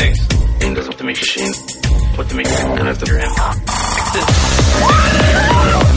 X. Windows with the machine. With the machine. Connect to your M. Exit.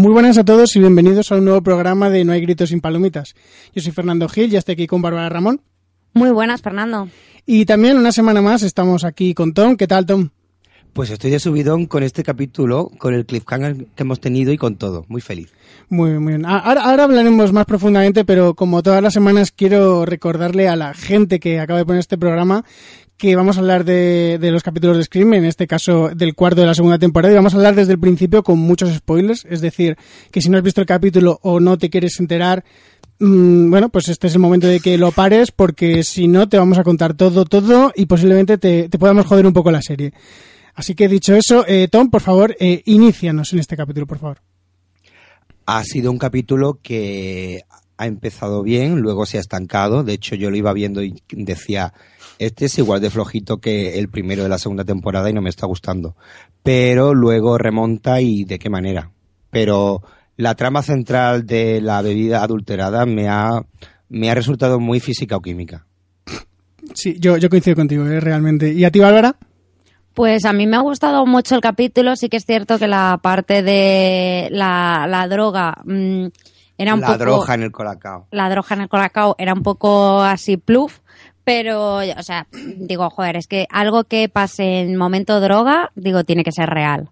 Muy buenas a todos y bienvenidos a un nuevo programa de No hay gritos sin palomitas. Yo soy Fernando Gil, ya estoy aquí con Bárbara Ramón. Muy buenas, Fernando. Y también una semana más estamos aquí con Tom. ¿Qué tal, Tom? Pues estoy de subidón con este capítulo, con el cliffhanger que hemos tenido y con todo. Muy feliz. Muy, muy bien. Ahora, ahora hablaremos más profundamente, pero como todas las semanas quiero recordarle a la gente que acaba de poner este programa que vamos a hablar de, de los capítulos de Scream, en este caso del cuarto de la segunda temporada, y vamos a hablar desde el principio con muchos spoilers, es decir, que si no has visto el capítulo o no te quieres enterar, mm, bueno, pues este es el momento de que lo pares, porque si no te vamos a contar todo, todo, y posiblemente te, te podamos joder un poco la serie. Así que dicho eso, eh, Tom, por favor, eh, inícianos en este capítulo, por favor. Ha sido un capítulo que ha empezado bien, luego se ha estancado. De hecho, yo lo iba viendo y decía, este es igual de flojito que el primero de la segunda temporada y no me está gustando. Pero luego remonta y de qué manera. Pero la trama central de la bebida adulterada me ha, me ha resultado muy física o química. Sí, yo, yo coincido contigo, eh, realmente. ¿Y a ti, Bárbara? Pues a mí me ha gustado mucho el capítulo. Sí que es cierto que la parte de la, la droga mm, era un la poco... droga en el colacao. La droga en el colacao era un poco así pluf. Pero, o sea, digo, joder, es que algo que pase en momento droga, digo, tiene que ser real.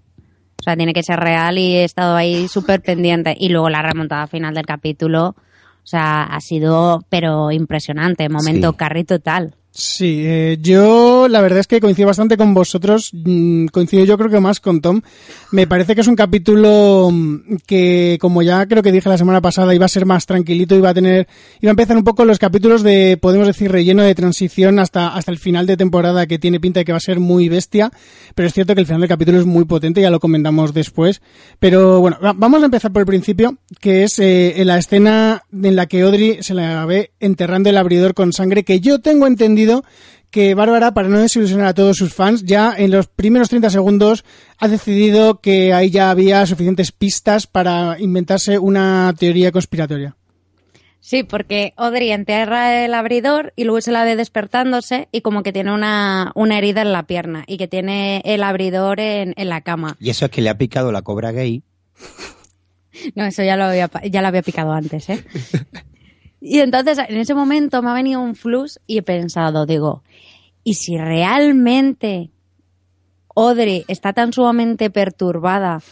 O sea, tiene que ser real y he estado ahí súper pendiente. Y luego la remontada final del capítulo, o sea, ha sido, pero impresionante. Momento Sí. carry total. Sí, eh, yo la verdad es que coincido bastante con vosotros, mm, coincido yo creo que más con Tom. Me parece que es un capítulo mm, que, como ya creo que dije la semana pasada, iba a ser más tranquilito, iba a tener, iba a empezar un poco los capítulos de, podemos decir, relleno de transición hasta, hasta el final de temporada que tiene pinta de que va a ser muy bestia, pero es cierto que el final del capítulo es muy potente, ya lo comentamos después. Pero bueno, va- vamos a empezar por el principio, que es eh, en la escena en la que Audrey se la ve enterrando el abridor con sangre, que yo tengo entendido que Bárbara, para no desilusionar a todos sus fans, ya en los primeros 30 segundos ha decidido que ahí ya había suficientes pistas para inventarse una teoría conspiratoria. Sí, porque Audrey entierra el abridor y luego se la ve despertándose y como que tiene una, una herida en la pierna y que tiene el abridor en, en la cama. Y eso es que le ha picado la cobra gay No, eso ya lo había, ya lo había picado antes, ¿eh? Y entonces en ese momento me ha venido un flux y he pensado, digo, ¿y si realmente Audrey está tan sumamente perturbada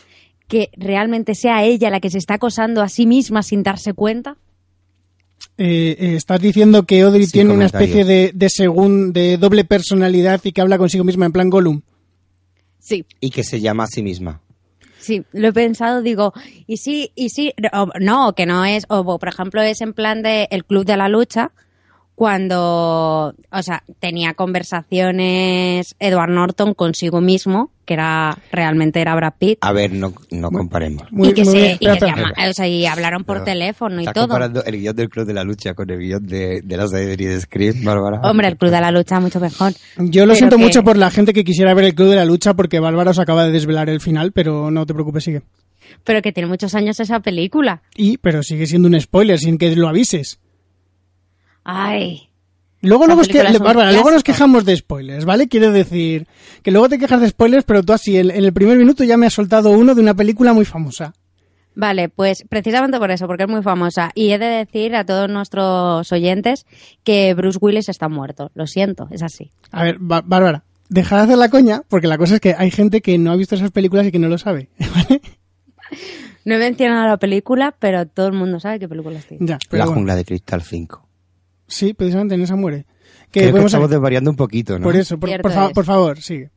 que realmente sea ella la que se está acosando a sí misma sin darse cuenta? Eh, eh, estás diciendo que Audrey tiene una especie de, de, segun- de doble personalidad y que habla consigo misma en plan Gollum. Sí, y que se llama a sí misma. Sí, lo he pensado, digo, y sí, y sí, o- no, que no es, o por ejemplo es en plan de el Club de la Lucha, cuando, o sea, tenía conversaciones Edward Norton consigo mismo, que era, realmente era Brad Pitt, A ver, no, no comparemos. Muy- y que muy se, bien, y que espera, se espera. llama- o sea, y hablaron por No. teléfono y ¿Estás todo. comparando el guion del Club de la Lucha con el guion de, de la serie de Scream, Bárbara? Hombre, el Club de la Lucha mucho mejor. Yo lo Pero siento que- mucho por la gente que quisiera ver el Club de la Lucha porque Bárbara os acaba de desvelar el final, pero no te preocupes, sigue. Pero que tiene muchos años esa película. Y, pero sigue siendo un spoiler sin que lo avises. Ay, Luego, luego, es que, película es un Bárbara, luego nos quejamos de spoilers, ¿vale? Quiero decir que luego te quejas de spoilers, pero tú así, en, en el primer minuto ya me has soltado uno de una película muy famosa. Vale, pues precisamente por eso, porque es muy famosa. Y he de decir a todos nuestros oyentes que Bruce Willis está muerto. Lo siento, es así. A ver, Bá- Bárbara, deja de hacer la coña, porque la cosa es que hay gente que no ha visto esas películas y que no lo sabe, ¿vale? No he mencionado la película, pero todo el mundo sabe qué película es. Ya, la bueno. jungla de Cristal 5. Sí, precisamente en esa muere. Que Creo que estamos desvariando un poquito, ¿no? Por eso, por, por, fa- es. por favor, sigue.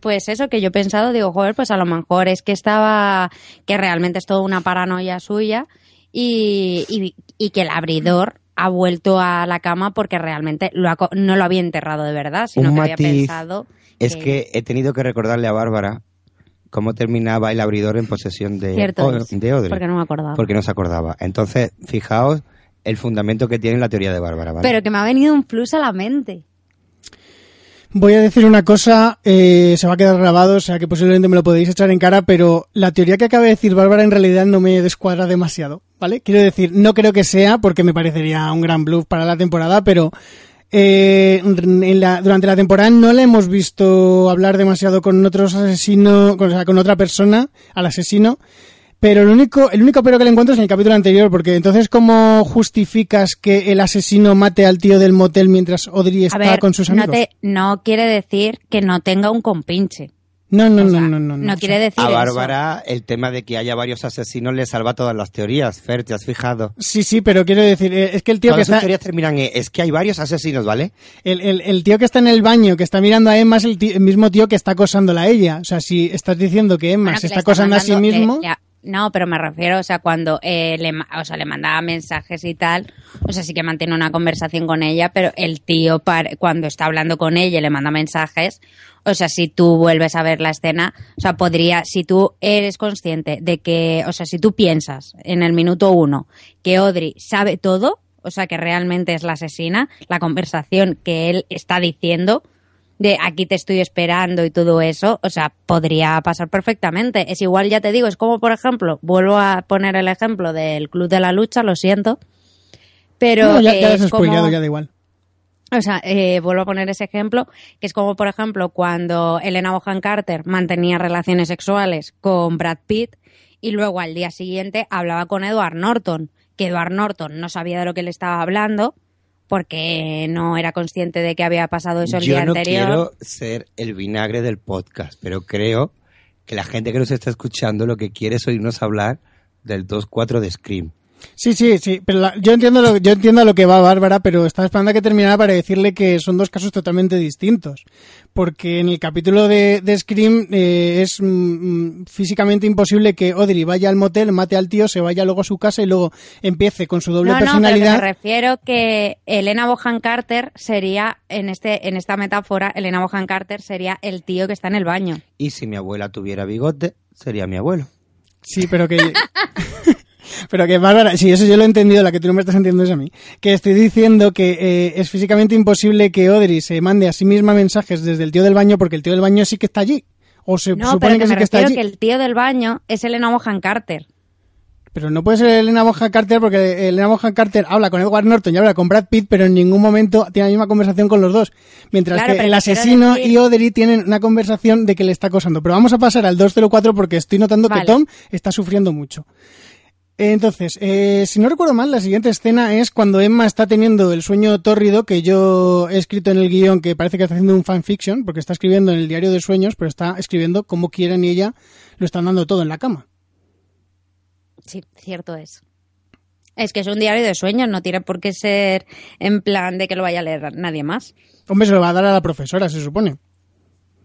Pues eso que yo he pensado, digo, joder, pues a lo mejor es que estaba, que realmente es toda una paranoia suya y, y, y que el abridor ha vuelto a la cama porque realmente lo ha co- no lo había enterrado de verdad, sino Un que había matiz pensado Es que he tenido que recordarle a Bárbara cómo terminaba el abridor en posesión de, Cierto O- es, de Audrey. porque no me acordaba. Porque no se acordaba. Entonces, fijaos el fundamento que tiene la teoría de Bárbara, ¿vale? Pero que me ha venido un plus a la mente. Voy a decir una cosa, eh, se va a quedar grabado, o sea que posiblemente me lo podéis echar en cara, pero la teoría que acaba de decir Bárbara en realidad no me descuadra demasiado, ¿vale? Quiero decir, no creo que sea, porque me parecería un gran bluff para la temporada, pero eh, en la- durante la temporada no la hemos visto hablar demasiado con otros asesinos, con, o sea, con otra persona, al asesino, pero el único, el único pero que le encuentro es en el capítulo anterior, porque entonces ¿cómo justificas que el asesino mate al tío del motel mientras Audrey está ver, con sus no, amigos? te, no quiere decir que no tenga un compinche. No, no, O no, no, no, no. quiere decir a eso. Bárbara el tema de que haya varios asesinos le salva todas las teorías. Fer, ¿te has fijado? Sí, sí, pero quiero decir, eh, es que el tío que Todas está, teorías terminan en, es que hay varios asesinos, ¿vale? el, el- el tío que está en el baño, que está mirando a Emma, es el, mismo tío que está acosándola a ella. O sea, si estás diciendo que Emma Bueno, se que está acosando a sí mandando- mismo, le- le- no, pero me refiero, o sea, cuando eh, le, o sea, le mandaba mensajes y tal, o sea, sí que mantiene una conversación con ella, pero el tío par- cuando está hablando con ella le manda mensajes, o sea, si tú vuelves a ver la escena, o sea, podría, si tú eres consciente de que, o sea, si tú piensas en el minuto uno que Audrey sabe todo, o sea, que realmente es la asesina, la conversación que él está diciendo, de aquí te estoy esperando y todo eso, o sea, podría pasar perfectamente. Es igual, ya te digo, es como, por ejemplo, vuelvo a poner el ejemplo del Club de la Lucha, lo siento, pero No, ya, ya has como- ya da igual. o sea, eh, vuelvo a poner ese ejemplo, que es como, por ejemplo, cuando Elena Bohan Carter mantenía relaciones sexuales con Brad Pitt y luego al día siguiente hablaba con Edward Norton, que Edward Norton no sabía de lo que le estaba hablando porque no era consciente de que había pasado eso el Yo día no anterior. quiero ser el vinagre del podcast, pero creo que la gente que nos está escuchando lo que quiere es oírnos hablar del 2-4 de Scream. Sí, sí, sí, pero la- yo entiendo lo, yo entiendo a lo que va Bárbara, pero estaba esperando a que terminara para decirle que son dos casos totalmente distintos. Porque en el capítulo de, de Scream eh, es mm, mm, físicamente imposible que Audrey vaya al motel, mate al tío, se vaya luego a su casa y luego empiece con su doble no, no, pero personalidad. me refiero que Elena Bohan Carter sería, en este, en esta metáfora, Elena Bohan Carter sería el tío que está en el baño. Y si mi abuela tuviera bigote, sería mi abuelo. Sí, pero que. pero que Bárbara, sí, eso yo lo he entendido, la que tú no me estás entendiendo es a mí. Que estoy diciendo que eh, es físicamente imposible que Audrey se mande a sí misma mensajes desde el tío del baño porque el tío del baño sí que está allí. O se No, supone pero que, que, sí me que está allí. que el tío del baño es Elena Bohan Carter. Pero no puede ser Elena Bonham Carter porque Elena Bonham Carter habla con Edward Norton y habla con Brad Pitt, pero en ningún momento tiene la misma conversación con los dos. Mientras Claro, que el asesino decir- y Audrey tienen una conversación de que le está acosando. Pero vamos a pasar al 204 porque estoy notando Vale. que Tom está sufriendo mucho. Entonces, eh, si no recuerdo mal, la siguiente escena es cuando Emma está teniendo el sueño tórrido que yo he escrito en el guion, que parece que está haciendo un fanfiction, porque está escribiendo en el diario de sueños, pero está escribiendo cómo quieren y ella lo están dando todo en la cama. Sí, cierto es. Es que es un diario de sueños, no tiene por qué ser en plan de que lo vaya a leer nadie más. Hombre, se lo va a dar a la profesora, se supone.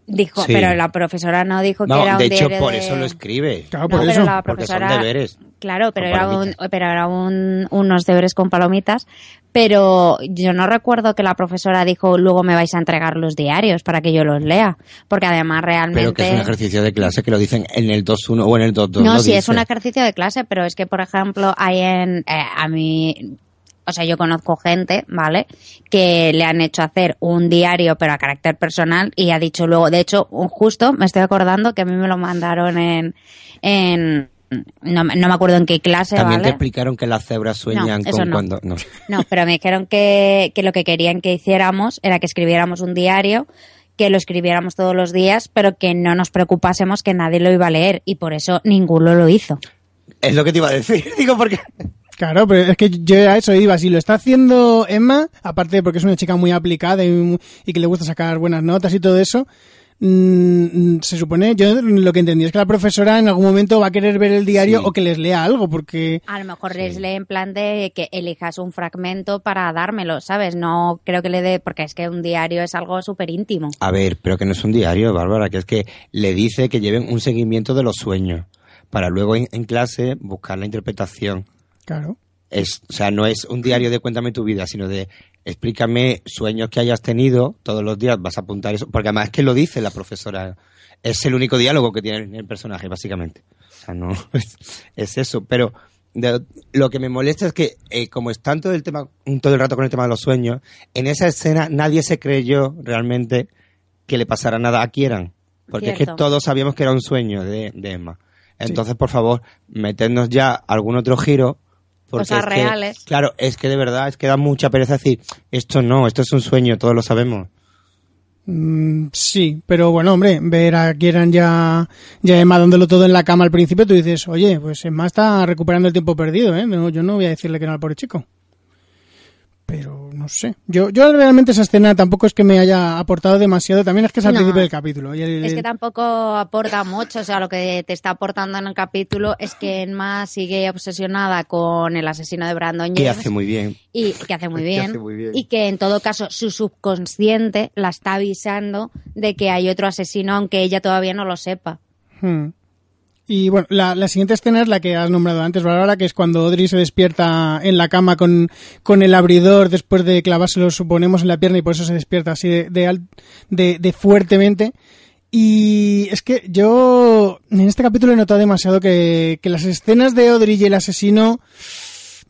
Dijo, Sí. pero la profesora no dijo que No, era un de hecho, diario por de- eso lo escribe. Claro, No, por pero eso. la Porque son profesora- deberes. Claro, pero era, un, pero era un- unos deberes con palomitas. Pero yo no recuerdo que la profesora dijo, luego me vais a entregar los diarios para que yo los lea. Porque además realmente... Pero que es un ejercicio de clase que lo dicen en el 2-1 o en el 2-2. No, sí, es un ejercicio de clase, pero es que, por ejemplo, hay en. eh, a mí. O sea, yo conozco gente, ¿vale? Que le han hecho hacer un diario, pero a carácter personal, y ha dicho luego, de hecho, justo me estoy acordando que a mí me lo mandaron en. en no, me- no me acuerdo en qué clase, También te explicaron que las cebras sueñan No, con no. cuando... No. No, pero me dijeron que, que lo que querían que hiciéramos era que escribiéramos un diario, que lo escribiéramos todos los días, pero que no nos preocupásemos que nadie lo iba a leer, y por eso ninguno lo hizo. Es lo que te iba a decir. Digo, porque... Claro, pero es que yo a eso iba. Si lo está haciendo Emma, aparte de porque es una chica muy aplicada y, que le gusta sacar buenas notas y todo eso, mm, se supone, yo lo que entendí es que la profesora en algún momento va a querer ver el diario Sí. o que les lea algo, porque A lo mejor les lee en plan de que elijas un fragmento para dármelo, ¿sabes? No creo que le dé, porque es que un diario es algo súper íntimo. A ver, pero que no es un diario, Bárbara, que es que le dice que lleven un seguimiento de los sueños para luego en, en clase buscar la interpretación. Claro. Es, o sea, no es un diario de cuéntame tu vida, sino de explícame sueños que hayas tenido todos los días, vas a apuntar eso, porque además es que lo dice la profesora, es el único diálogo que tiene el personaje, básicamente. O sea, no, es, es eso, pero de- lo que me molesta es que, eh, como están todo el tema, todo el rato con el tema de los sueños, en esa escena nadie se creyó realmente que le pasara nada a Kieran. Porque es que todos sabíamos que era un sueño de, de Emma. Entonces, por favor, metednos ya algún otro giro. Porque Cosas es que- reales. claro, es que de verdad, es que da mucha pereza decir, esto no, esto es un sueño, todos lo sabemos. Mm, sí, pero bueno, hombre, ver a Kieran ya, ya Emma dándolo todo en la cama al principio, tú dices, oye, pues Emma está recuperando el tiempo perdido, ¿eh? No, yo no voy a decirle que no al pobre chico. Pero no sé. Yo, yo realmente esa escena tampoco es que me haya aportado demasiado. También es que es al No. principio del capítulo. y el- Es que tampoco aporta mucho, o sea, lo que te está aportando en el capítulo es que Emma sigue obsesionada con el asesino de Brandon Que hace muy bien. y que hace muy que bien, hace muy bien. y que en todo caso su subconsciente la está avisando de que hay otro asesino aunque ella todavía no lo sepa. Hmm. Y bueno, la, la siguiente escena es la que has nombrado antes, Bárbara, que es cuando Audrey se despierta en la cama con, con el abridor después de clavárselo, suponemos, en la pierna y por eso se despierta así de, de- de fuertemente. Y es que yo en este capítulo he notado demasiado que, que las escenas de Audrey y el asesino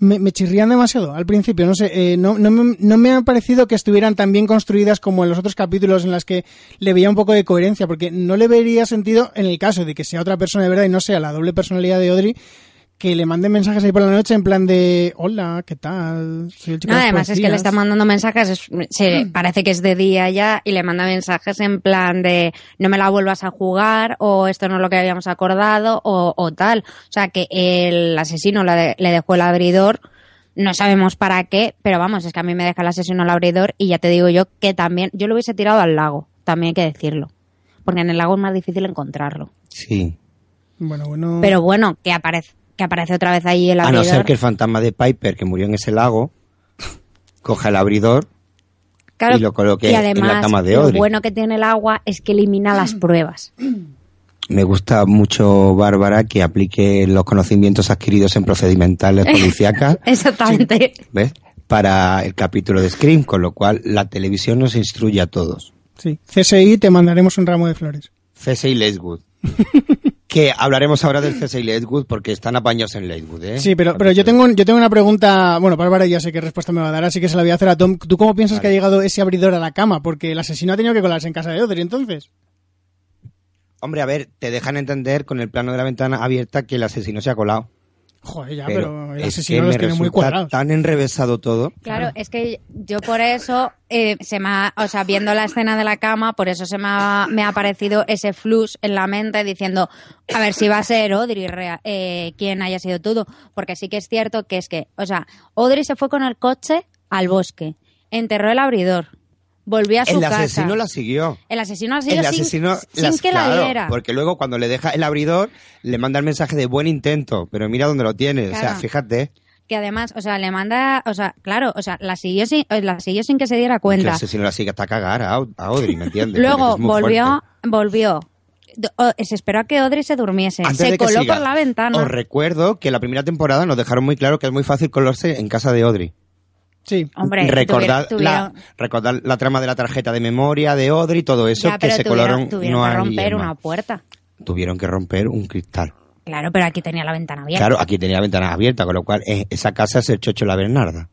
me, chirrían demasiado al principio. No sé, eh, no, no, me, no me ha parecido que estuvieran tan bien construidas como en los otros capítulos en las que le veía un poco de coherencia, porque no le vería sentido en el caso de que sea otra persona de verdad y no sea la doble personalidad de Audrey, que le manden mensajes ahí por la noche en plan de hola, ¿qué tal? Soy el chico No, de además es que le policías". está mandando mensajes, es- se, parece que es de día ya, y le manda mensajes en plan de no me la vuelvas a jugar, o esto no es lo que habíamos acordado, o, o tal. O sea, que el asesino le dejó el abridor, no sabemos para qué, pero vamos, es que a mí me deja el asesino el abridor, y ya te digo yo que también, yo lo hubiese tirado al lago, también hay que decirlo. Porque en el lago es más difícil encontrarlo. Sí. Bueno, bueno. Pero bueno, que aparece, que aparece otra vez ahí el A abridor. no ser que el fantasma de Piper, que murió en ese lago, coja el abridor Claro, y lo coloque y en la además, cama de Lo Audrey. bueno que tiene el agua es que elimina las pruebas. Me gusta mucho, Bárbara, que aplique los conocimientos adquiridos en procedimentales policíacas, Exactamente. ¿ves? Para el capítulo de Scream, con lo cual la televisión nos instruye a todos. Sí, CSI te mandaremos un ramo de flores. CSI Lakewood. que hablaremos ahora del CSI Lakewood porque están apañados en Lakewood, ¿eh? Sí, pero, pero yo tengo yo tengo una pregunta, bueno, Bárbara ya sé qué respuesta me va a dar, así que se la voy a hacer a Tom. ¿Tú cómo piensas Vale. que ha llegado ese abridor a la cama? Porque el asesino ha tenido que colarse en casa de Audrey, entonces. Hombre, a ver, te dejan entender con el plano de la ventana abierta que el asesino se ha colado. Joder, ya, pero pero, el es asesino que los me tiene muy cuadrados. tan enrevesado todo. Claro, es que yo por eso, eh, se me ha- o sea, viendo la escena de la cama, por eso se me ha, me ha aparecido ese flux en la mente diciendo, a ver si va a ser Audrey rea- eh, quien haya sido todo. Porque sí que es cierto que es que, o sea, Audrey se fue con el coche al bosque, enterró el abridor, volvió a su El casa. asesino la siguió. El asesino la siguió el sin, asesino sin las- que claro, la viera. Porque luego cuando le deja el abridor, le manda el mensaje de buen intento, pero mira dónde lo tienes. O sea, fíjate. que además, o sea, le manda, o sea, claro, o sea, la siguió sin, eh, la siguió sin que se diera Que el cuenta. asesino la sigue hasta cagar a, Au- a Audrey, ¿me entiendes? Luego volvió, fuerte. volvió. Se esperó a que Audrey se durmiese. Antes se coló siga, por la ventana. Os recuerdo que la primera temporada nos dejaron muy claro que es muy fácil colarse en casa de Audrey. Sí. Hombre, recordar, tuvieron- la, tuvieron- recordar la trama de la tarjeta de memoria de Audrey, todo eso ya, que se tuvieron, colaron tuvieron no que romper una puerta. Tuvieron que romper un cristal. Claro, pero aquí tenía la ventana abierta. Claro, aquí tenía ventanas abiertas, con lo cual eh, esa casa es el chocho de la Bernarda.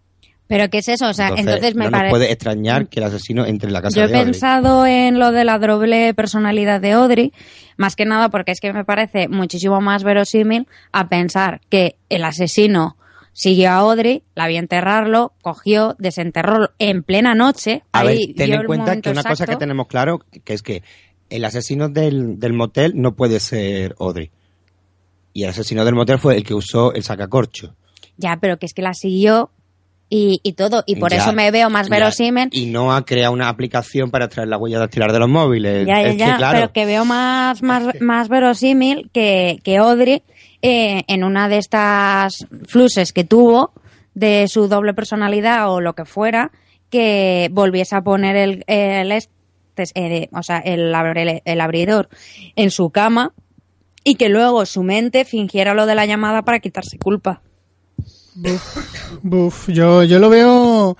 Pero ¿qué es eso? O sea, entonces, me no nos parece... puede extrañar que el asesino entre en la casa Yo he de pensado en lo de la doble personalidad de Audrey, más que nada porque es que me parece muchísimo más verosímil a pensar que el asesino siguió a Audrey, la vio enterrarlo, cogió, desenterró en plena noche. A ahí ver, ten en cuenta que una cosa que tenemos claro, que es que el asesino del, del motel no puede ser Audrey. Y el asesino del motel fue el que usó el sacacorcho. Ya, pero que es que la siguió y, y todo, y por Ya, eso me veo más verosímil. Y no ha creado una aplicación para extraer la huella dactilar de los móviles. Ya, ya, es ya, que, claro, pero que veo más, más, más verosímil que, que Audrey eh, en una de estas fluses que tuvo de su doble personalidad o lo que fuera, que volviese a poner el, el este, o sea, el, el abridor en su cama y que luego su mente fingiera lo de la llamada para quitarse culpa. Buf, buf, yo, yo lo veo.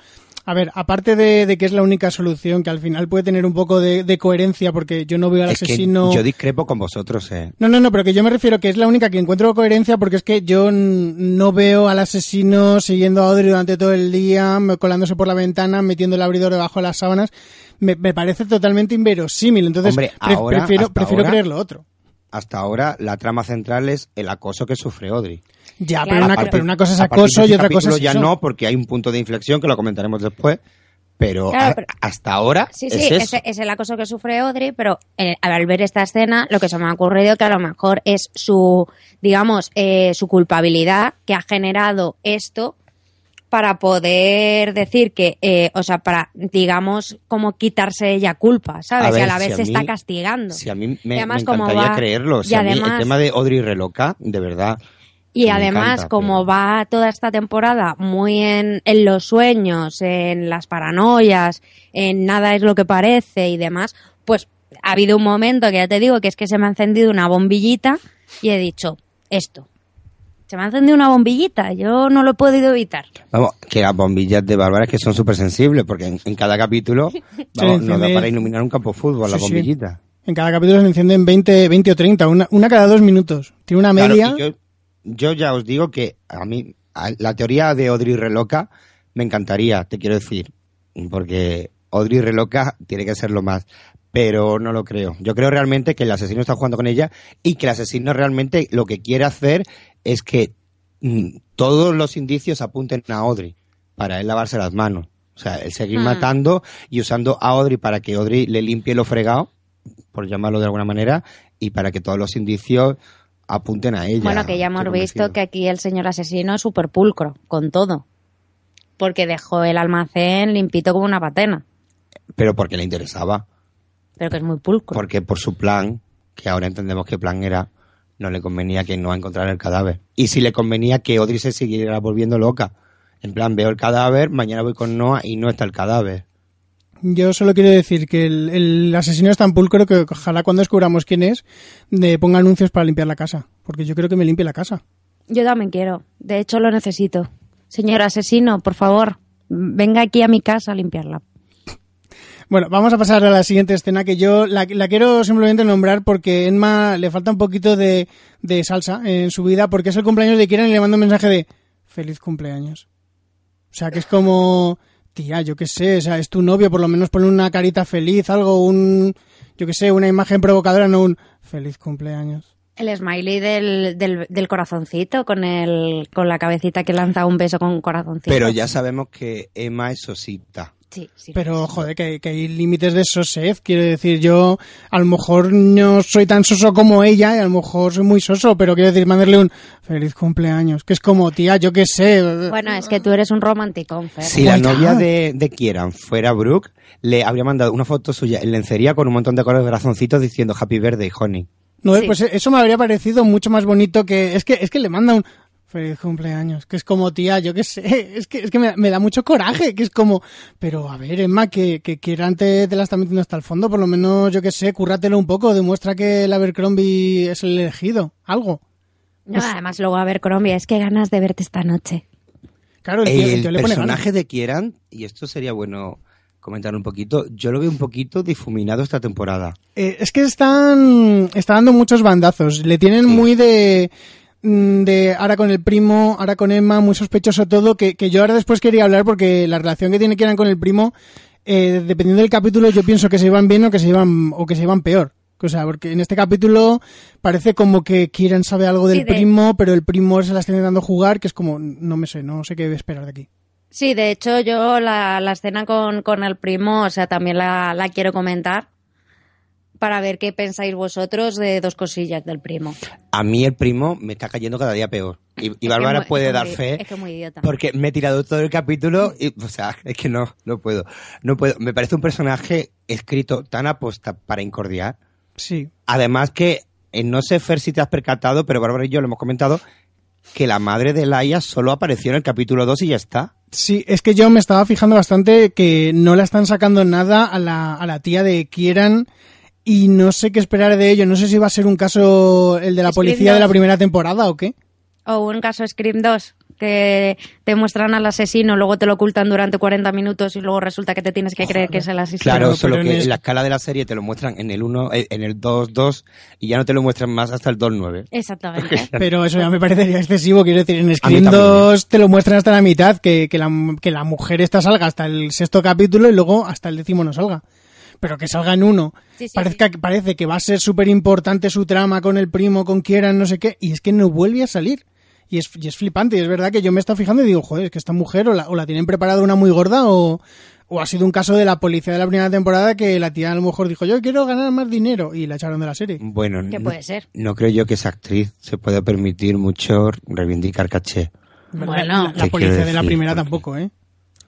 A ver, aparte de, de que es la única solución, que al final puede tener un poco de, de coherencia, porque yo no veo al Es que asesino... yo discrepo con vosotros, eh. No, no, no, pero que yo me refiero que es la única que encuentro coherencia porque es que yo no veo al asesino siguiendo a Audrey durante todo el día, colándose por la ventana, metiendo el abridor debajo de las sábanas. Me, me parece totalmente inverosímil. Entonces, Hombre, ahora, prefiero, prefiero ahora- creer lo otro. Hasta ahora la trama central es el acoso que sufre Audrey. Ya, Claro, pero, una, pero- pero una cosa es acoso y otra cosa es ya no, porque hay un punto de inflexión que lo comentaremos después. Pero, Claro, a- pero- hasta ahora Sí, es sí, eso. ese es el acoso que sufre Audrey, pero eh, al ver esta escena, lo que se me ha ocurrido que a lo mejor es su, digamos, eh, su culpabilidad que ha generado esto para poder decir que, eh, o sea, para, digamos, como quitarse ella culpa, ¿sabes? A y a ver, la vez si a se está mí- castigando. Si a mí Y me, además, me como encantaría va- creerlo. Si y a mí además- el tema de Audrey Reloca, de verdad. Y me además, encanta, como pero- va toda esta temporada muy en, en los sueños, en las paranoias, en nada es lo que parece y demás, pues ha habido un momento que ya te digo que es que se me ha encendido una bombillita y he dicho, esto. Se me ha encendido una bombillita, yo no lo he podido evitar. Vamos, que las bombillas de Bárbara es que son súper sensibles, porque en, en cada capítulo vamos, nos da para iluminar un campo de fútbol, la sí. bombillita. En cada capítulo se encienden 20, 20 o 30, una, una cada dos minutos. Tiene una media. Yo, ya os digo que a mí a- la teoría de Audrey Reloca me encantaría, te quiero decir, porque Audrey Reloca tiene que ser lo más, pero no lo creo. Yo creo realmente que el asesino está jugando con ella y que el asesino realmente lo que quiere hacer es que mm, todos los indicios apunten a Audrey para él lavarse las manos. O sea, el seguir Hmm. matando y usando a Audrey para que Audrey le limpie lo fregado, por llamarlo de alguna manera, y para que todos los indicios apunten a ella. bueno, que ya hemos visto convencido. que aquí el señor asesino es súper pulcro, con todo. Porque dejó el almacén limpito como una patena, Pero porque le interesaba. pero que es muy pulcro. Porque por su plan, que ahora entendemos qué plan era, no le convenía que no encontrara el cadáver. Y si le convenía que Audrey se siguiera volviendo loca. En plan, veo el cadáver, mañana voy con Noah y no está el cadáver. Yo solo quiero decir que el, el asesino es tan pulcro que ojalá cuando descubramos quién es, de ponga anuncios para limpiar la casa. Porque yo creo que me limpie la casa. Yo también quiero. De hecho, lo necesito. Señor asesino, por favor, venga aquí a mi casa a limpiarla. Bueno, vamos a pasar a la siguiente escena que yo la, la quiero simplemente nombrar porque Emma le falta un poquito de, de salsa en su vida porque es el cumpleaños de Kieran y le manda un mensaje de feliz cumpleaños. O sea, que es como, tía, yo qué sé, o sea, es tu novio, por lo menos ponle una carita feliz, algo, un, yo qué sé, una imagen provocadora, no un feliz cumpleaños. El smiley del, del, del corazoncito con el con la cabecita que lanza un beso con un corazoncito. Pero ya sabemos que Emma es osita. Sí, sí. Pero, joder, que, que hay límites de sosez. Quiero decir, yo a lo mejor no soy tan soso como ella y a lo mejor soy muy soso, pero quiero decir, mandarle un feliz cumpleaños. Que es como, tía, yo qué sé. Bueno, es que tú eres un romántico, Fer. Si la novia de, de Kieran fuera Brooke, le habría mandado una foto suya en lencería con un montón de colores corazoncitos diciendo Happy Birthday, honey. No, Sí. pues eso me habría parecido mucho más bonito que... Es que, es que le manda un feliz cumpleaños. Que es como, tía, yo qué sé. Es que, es que me, me da mucho coraje. Que es como, pero a ver, Emma, que, que Kieran te, te la está metiendo hasta el fondo. Por lo menos, yo qué sé, currátelo un poco. Demuestra que el Abercrombie es el elegido. Algo. No, además luego a ver, Colombia, es que ganas de verte esta noche. Claro, el tío, el El tío le pone ganas. personaje de Kieran, y esto sería bueno comentar un poquito, yo lo veo un poquito difuminado esta temporada. Eh, es que están está dando muchos bandazos. Le tienen Sí. muy de de ahora con el primo, ahora con Emma, muy sospechoso todo, que, que yo ahora después quería hablar porque la relación que tiene Kieran con el primo, eh, dependiendo del capítulo, yo pienso que se llevan bien o que se llevan, o que se llevan peor. O sea, porque en este capítulo parece como que Kieran sabe algo del Sí, de- primo, pero el primo se la está intentando jugar, que es como, no me sé, no sé qué esperar de aquí. Sí, de hecho yo la, la escena con, con el primo, o sea, también la, la quiero comentar para ver qué pensáis vosotros de dos cosillas del primo. A mí el primo me está cayendo cada día peor. Y, y Bárbara puede es que dar muy- fe. Es que es muy idiota. Porque me he tirado todo el capítulo y, o sea, es que no, no puedo. No puedo. Me parece un personaje escrito tan aposta para incordiar. Sí. Además que, eh, no sé, Fer, si te has percatado, pero Bárbara y yo lo hemos comentado, que la madre de Laia solo apareció en el capítulo 2 y ya está. Sí, es que yo me estaba fijando bastante que no la están sacando nada a la, a la tía de Kieran y no sé qué esperar de ello. No sé si va a ser un caso el de la Scream policía de la 2. primera temporada o qué. O un caso Scream 2. que te muestran al asesino, luego te lo ocultan durante 40 minutos y luego resulta que te tienes que creer que es el asesino. Claro, solo que en la escala de la serie te lo muestran en el 1, eh, en el 2, 2 y ya no te lo muestran más hasta el 2, 9. Exactamente. Pero eso ya me parecería excesivo, quiero decir, en Scream también, ¿eh? 2 te lo muestran hasta la mitad, que, que, la, que la mujer esta salga hasta el sexto capítulo y luego hasta el décimo no salga. Pero que salga en uno. Sí, sí, parezca, parece que va a ser súper importante su trama con el primo, con Kieran, no sé qué, y es que no vuelve a salir. Y es, y es flipante, y es verdad que yo me he estado fijando y digo, joder, es que esta mujer o la, o la tienen preparada una muy gorda o, o ha sido un caso de la policía de la primera temporada que la tía a lo mejor dijo, yo quiero ganar más dinero y la echaron de la serie. Bueno, ¿Qué no, puede ser? no creo yo que esa actriz se pueda permitir mucho reivindicar caché. Bueno, la, la ¿Qué policía de la primera Porque- tampoco, ¿eh?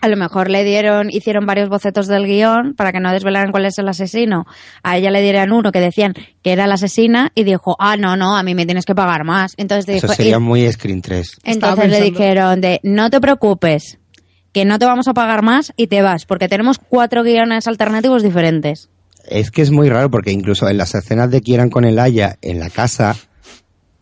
A lo mejor le dieron, hicieron varios bocetos del guion para que no desvelaran cuál es el asesino. A ella le dieron uno que decían que era la asesina y dijo, ah, no, no, a mí me tienes que pagar más. Entonces, Eso dijo, sería y- muy Screen 3. Estaba entonces le dijeron de, no te preocupes, que no te vamos a pagar más y te vas, porque tenemos cuatro guiones alternativos diferentes. Es que es muy raro porque incluso en las escenas de Kieran con el Aya en la casa,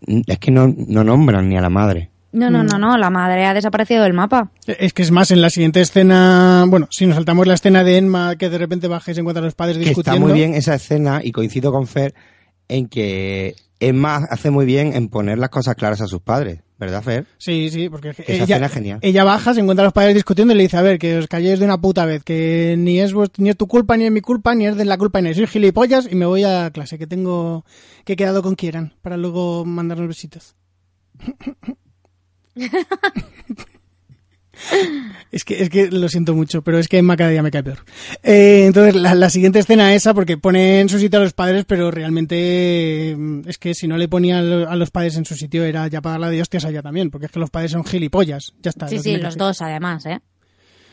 es que no, no nombran ni a la madre. No, Mm. no, no, no, la madre ha desaparecido del mapa. Es que es más, en la siguiente escena, bueno, si nos saltamos la escena de Enma, que de repente baja y se encuentra a los padres Que discutiendo. está muy bien esa escena y coincido con Fer en que Emma hace muy bien en poner las cosas claras a sus padres, ¿verdad, Fer? Sí, sí, porque Esa ella, escena es genial. ella baja, se encuentra a los padres discutiendo y le dice, a ver, que os calléis de una puta vez, que ni es, ni es tu culpa, ni es mi culpa, ni es de la culpa, ni soy gilipollas y me voy a clase, que tengo, que he quedado con quieran, para luego mandarnos besitos. Es que, es que lo siento mucho, pero es que Emma cada día me cae peor. Eh, entonces, la, la siguiente escena es esa, porque pone en su sitio a los padres, pero realmente mm, es que si no le ponía a lo- a los padres en su sitio era ya para darla de hostias a ella también, porque es que los padres son gilipollas. Ya está. Sí, sí, los dos además, ¿eh?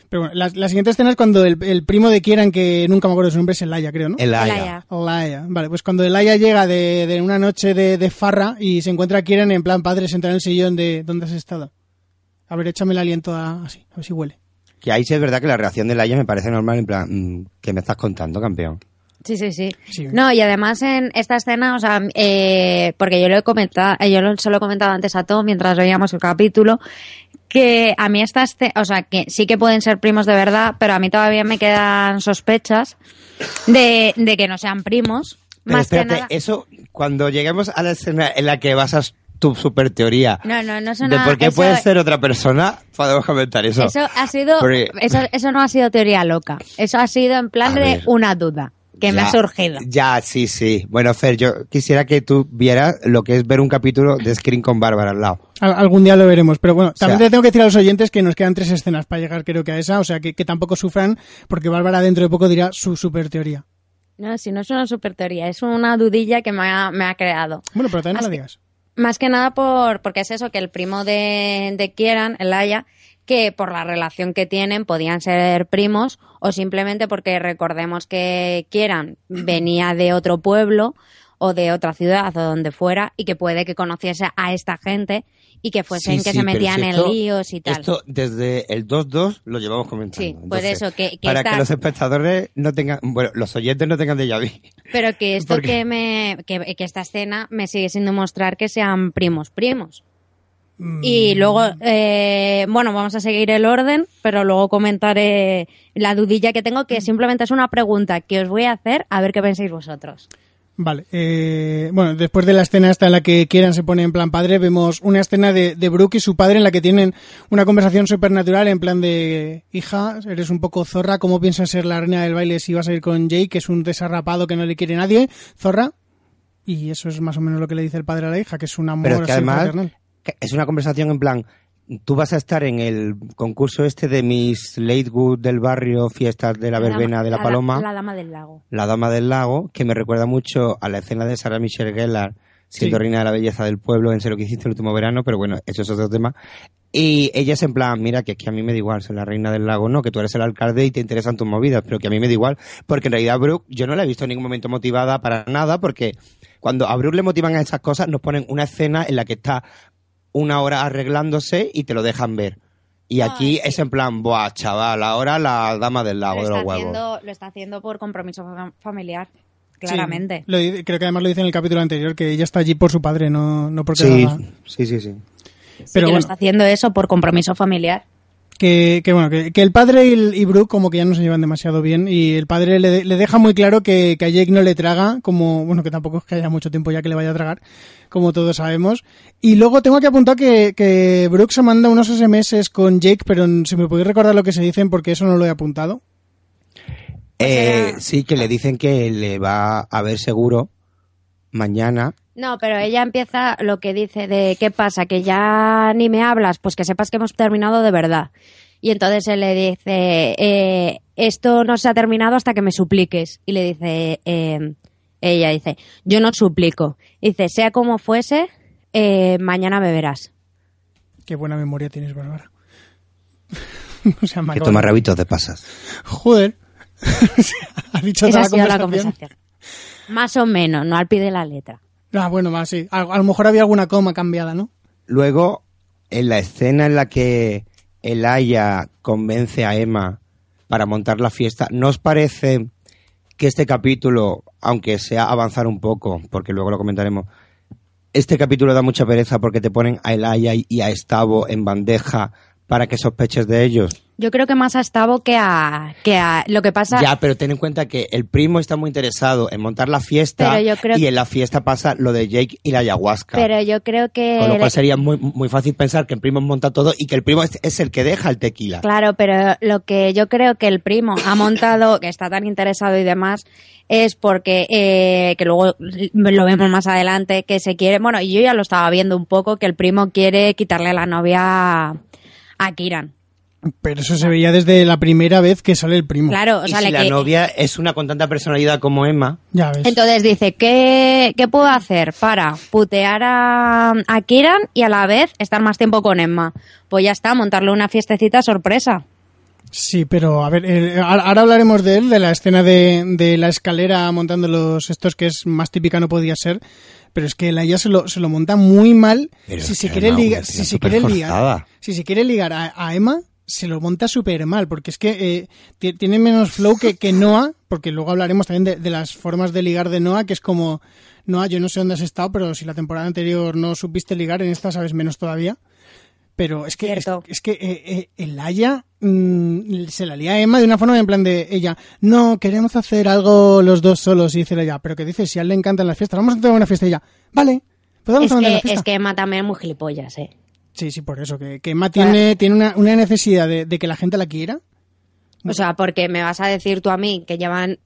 Pero bueno, la, la siguiente escena es cuando el, el primo de Kieran, que nunca me acuerdo su nombre, es Elaya, creo, ¿no? El Aya. Elaya. Elaya. Vale, pues cuando Elaya llega de, de una noche de, de farra y se encuentra a Kieran en plan padre sentado en el sillón de ¿dónde has estado? A ver, échame el aliento a- así, a ver si huele. Que ahí sí es verdad que la reacción del Aya me parece normal, en plan, mm, ¿qué me estás contando, campeón? Sí, sí, sí, Sí. No, y además en esta escena, o sea, eh, porque yo lo he comentado, yo lo- se lo he comentado antes a Tom mientras veíamos el capítulo, que a mí esta escena, o sea, que sí que pueden ser primos de verdad, pero a mí todavía me quedan sospechas de, de que no sean primos. Pero más espérate, que nada. eso, cuando lleguemos a la escena en la que basas tu super teoría No, no, no de por qué eso- puede ser otra persona, podemos comentar eso. Eso ha sido, Porque- eso, eso no ha sido teoría loca. Eso ha sido en plan de ver. una duda que me Ya, ha surgido. Ya, sí, sí. Bueno, Fer, yo quisiera que tú vieras lo que es ver un capítulo de Screen con Bárbara al lado. Al- algún día lo veremos, pero bueno, también sea- te tengo que decir a los oyentes que nos quedan tres escenas para llegar creo que a esa, o sea que, que tampoco sufran, porque Bárbara dentro de poco dirá su super teoría. No, si no es una super teoría, es una dudilla que me ha, me ha creado. Bueno, pero también no la digas. Más que nada por, porque es eso, que el primo de, de Kieran, el Aya, que por la relación que tienen podían ser primos o simplemente porque recordemos que Kieran venía de otro pueblo o de otra ciudad o donde fuera y que puede que conociese a esta gente y que fuesen Sí, que sí, se metían si en esto- líos y tal. Esto desde el 2-2 lo llevamos comentando. Sí, pues eso, que- que para esta- que los espectadores no tengan, bueno, los oyentes no tengan déjà vu. Pero que esto Porque- que me, que, que esta escena me sigue sin demostrar que sean primos primos. Mm, Y luego, eh, bueno, vamos a seguir el orden, pero luego comentaré la dudilla que tengo, que simplemente es una pregunta que os voy a hacer, a ver qué pensáis vosotros. Vale, eh, bueno, después de la escena esta en la que Kieran se pone en plan padre, vemos una escena de, de Brooke y su padre en la que tienen una conversación supernatural en plan de, hija, eres un poco zorra, ¿cómo piensas ser la reina del baile si vas a ir con Jake, que es un desarrapado que no le quiere nadie, zorra? Y eso es más o menos lo que le dice el padre a la hija, que es un amor Pero es que así además fraternal. Es una conversación en plan, tú vas a estar en el concurso este de Miss Latewood del barrio, fiestas de la verbena de la, Paloma, La, dama del lago. la dama del lago, que me recuerda mucho a la escena de Sarah Michelle Gellar siendo Sí. reina de la belleza del pueblo en Sé lo que hiciste el último verano, pero bueno, eso es otro tema. Y ella es en plan, mira, que es que a mí me da igual ser la reina del lago, no, que tú eres el alcalde y te interesan tus movidas, pero que a mí me da igual, porque en realidad Brooke, yo no la he visto en ningún momento motivada para nada, porque cuando a Brooke le motivan a esas cosas, nos ponen una escena en la que está una hora arreglándose y te lo dejan ver. Y aquí es en plan, buah, chaval, ahora la dama del lago Lo de los está, huevos. haciendo, lo está haciendo por compromiso fam- familiar, claramente. Sí, lo creo que además lo dice en el capítulo anterior, que ella está allí por su padre, no, no porque Sí, haga- sí, sí, sí. Sí, Pero que lo bueno, está haciendo eso por compromiso familiar. Que, que bueno, que, que el padre y, el- y Brooke como que ya no se llevan demasiado bien y el padre le, de- le deja muy claro que, que a Jake no le traga, como, bueno, que tampoco es que haya mucho tiempo ya que le vaya a tragar, como todos sabemos. Y luego tengo que apuntar que, que Brooke se manda unos SMS con Jake, pero si me podéis recordar lo que se dicen porque eso no lo he apuntado. Eh, sí, que le dicen que le va a ver seguro mañana. No, pero ella empieza lo que dice de ¿qué pasa? Que ya ni me hablas, pues que sepas que hemos terminado de verdad. Y entonces él le dice, eh, esto no se ha terminado hasta que me supliques. Y le dice, eh, ella dice, yo no suplico. Dice, sea como fuese, eh, mañana me verás. Qué buena memoria tienes, Bárbara. o sea, Que toma rabitos de pasas. Joder. ha dicho Esa toda ha sido la conversación. conversación. Más o menos, no al pie de la letra. Ah, bueno, más sí. A, lo mejor había alguna coma cambiada, ¿no? Luego, en la escena en la que Elaya convence a Emma para montar la fiesta, ¿no parece que este capítulo, aunque sea avanzar un poco, porque luego lo comentaremos, este capítulo da mucha pereza porque te ponen a Elaya y a Estavo en bandeja para que sospeches de ellos? Yo creo que más a Stavo que a, que a... Lo que pasa... Ya, pero ten en cuenta que el primo está muy interesado en montar la fiesta Pero yo creo y en la fiesta pasa lo de Jake y la ayahuasca. Pero yo creo que... Con lo cual sería muy, muy fácil pensar que el primo monta todo y que el primo es, es el que deja el tequila. Claro, pero lo que yo creo que el primo ha montado, que está tan interesado y demás, es porque, eh, que luego lo vemos más adelante, que se quiere, bueno, y yo ya lo estaba viendo un poco, que el primo quiere quitarle la novia a, Kiran. Pero eso se veía desde la primera vez que sale el primo. Claro, o y sea, si la que- novia es una con tanta personalidad como Emma, Ya ves. Entonces dice, ¿qué, ¿qué puedo hacer para putear a, a Kiran y a la vez estar más tiempo con Emma? Pues ya está, montarle una fiestecita sorpresa. Sí, pero a ver, eh, ahora ahora hablaremos de él, de la escena de, de la escalera montando los estos que es más típica no podía ser, pero es que la ella se lo, se lo monta muy mal. Pero si es se que quiere ligar, si se quiere ligar, si se quiere ligar a, a Emma, se lo monta súper mal, porque es que eh, ti- tiene menos flow que, que Noah, porque luego hablaremos también de, de las formas de ligar de Noah, que es como, Noah, yo no sé dónde has estado, pero si la temporada anterior no supiste ligar, en esta sabes menos todavía. Pero es que, es que eh, eh, el Aya mm, se la lía a Emma de una forma en plan de ella, no, queremos hacer algo los dos solos, y dice la ya, pero que dice, si a él le encantan las fiestas, vamos a tener una fiesta y ya, vale, pues vamos Es a fiesta. es que Emma también es muy gilipollas, ¿eh? Sí, sí, por eso, que, que Emma tiene, tiene una, una necesidad de, de que la gente la quiera. O sea, porque me vas a decir tú a mí que llevan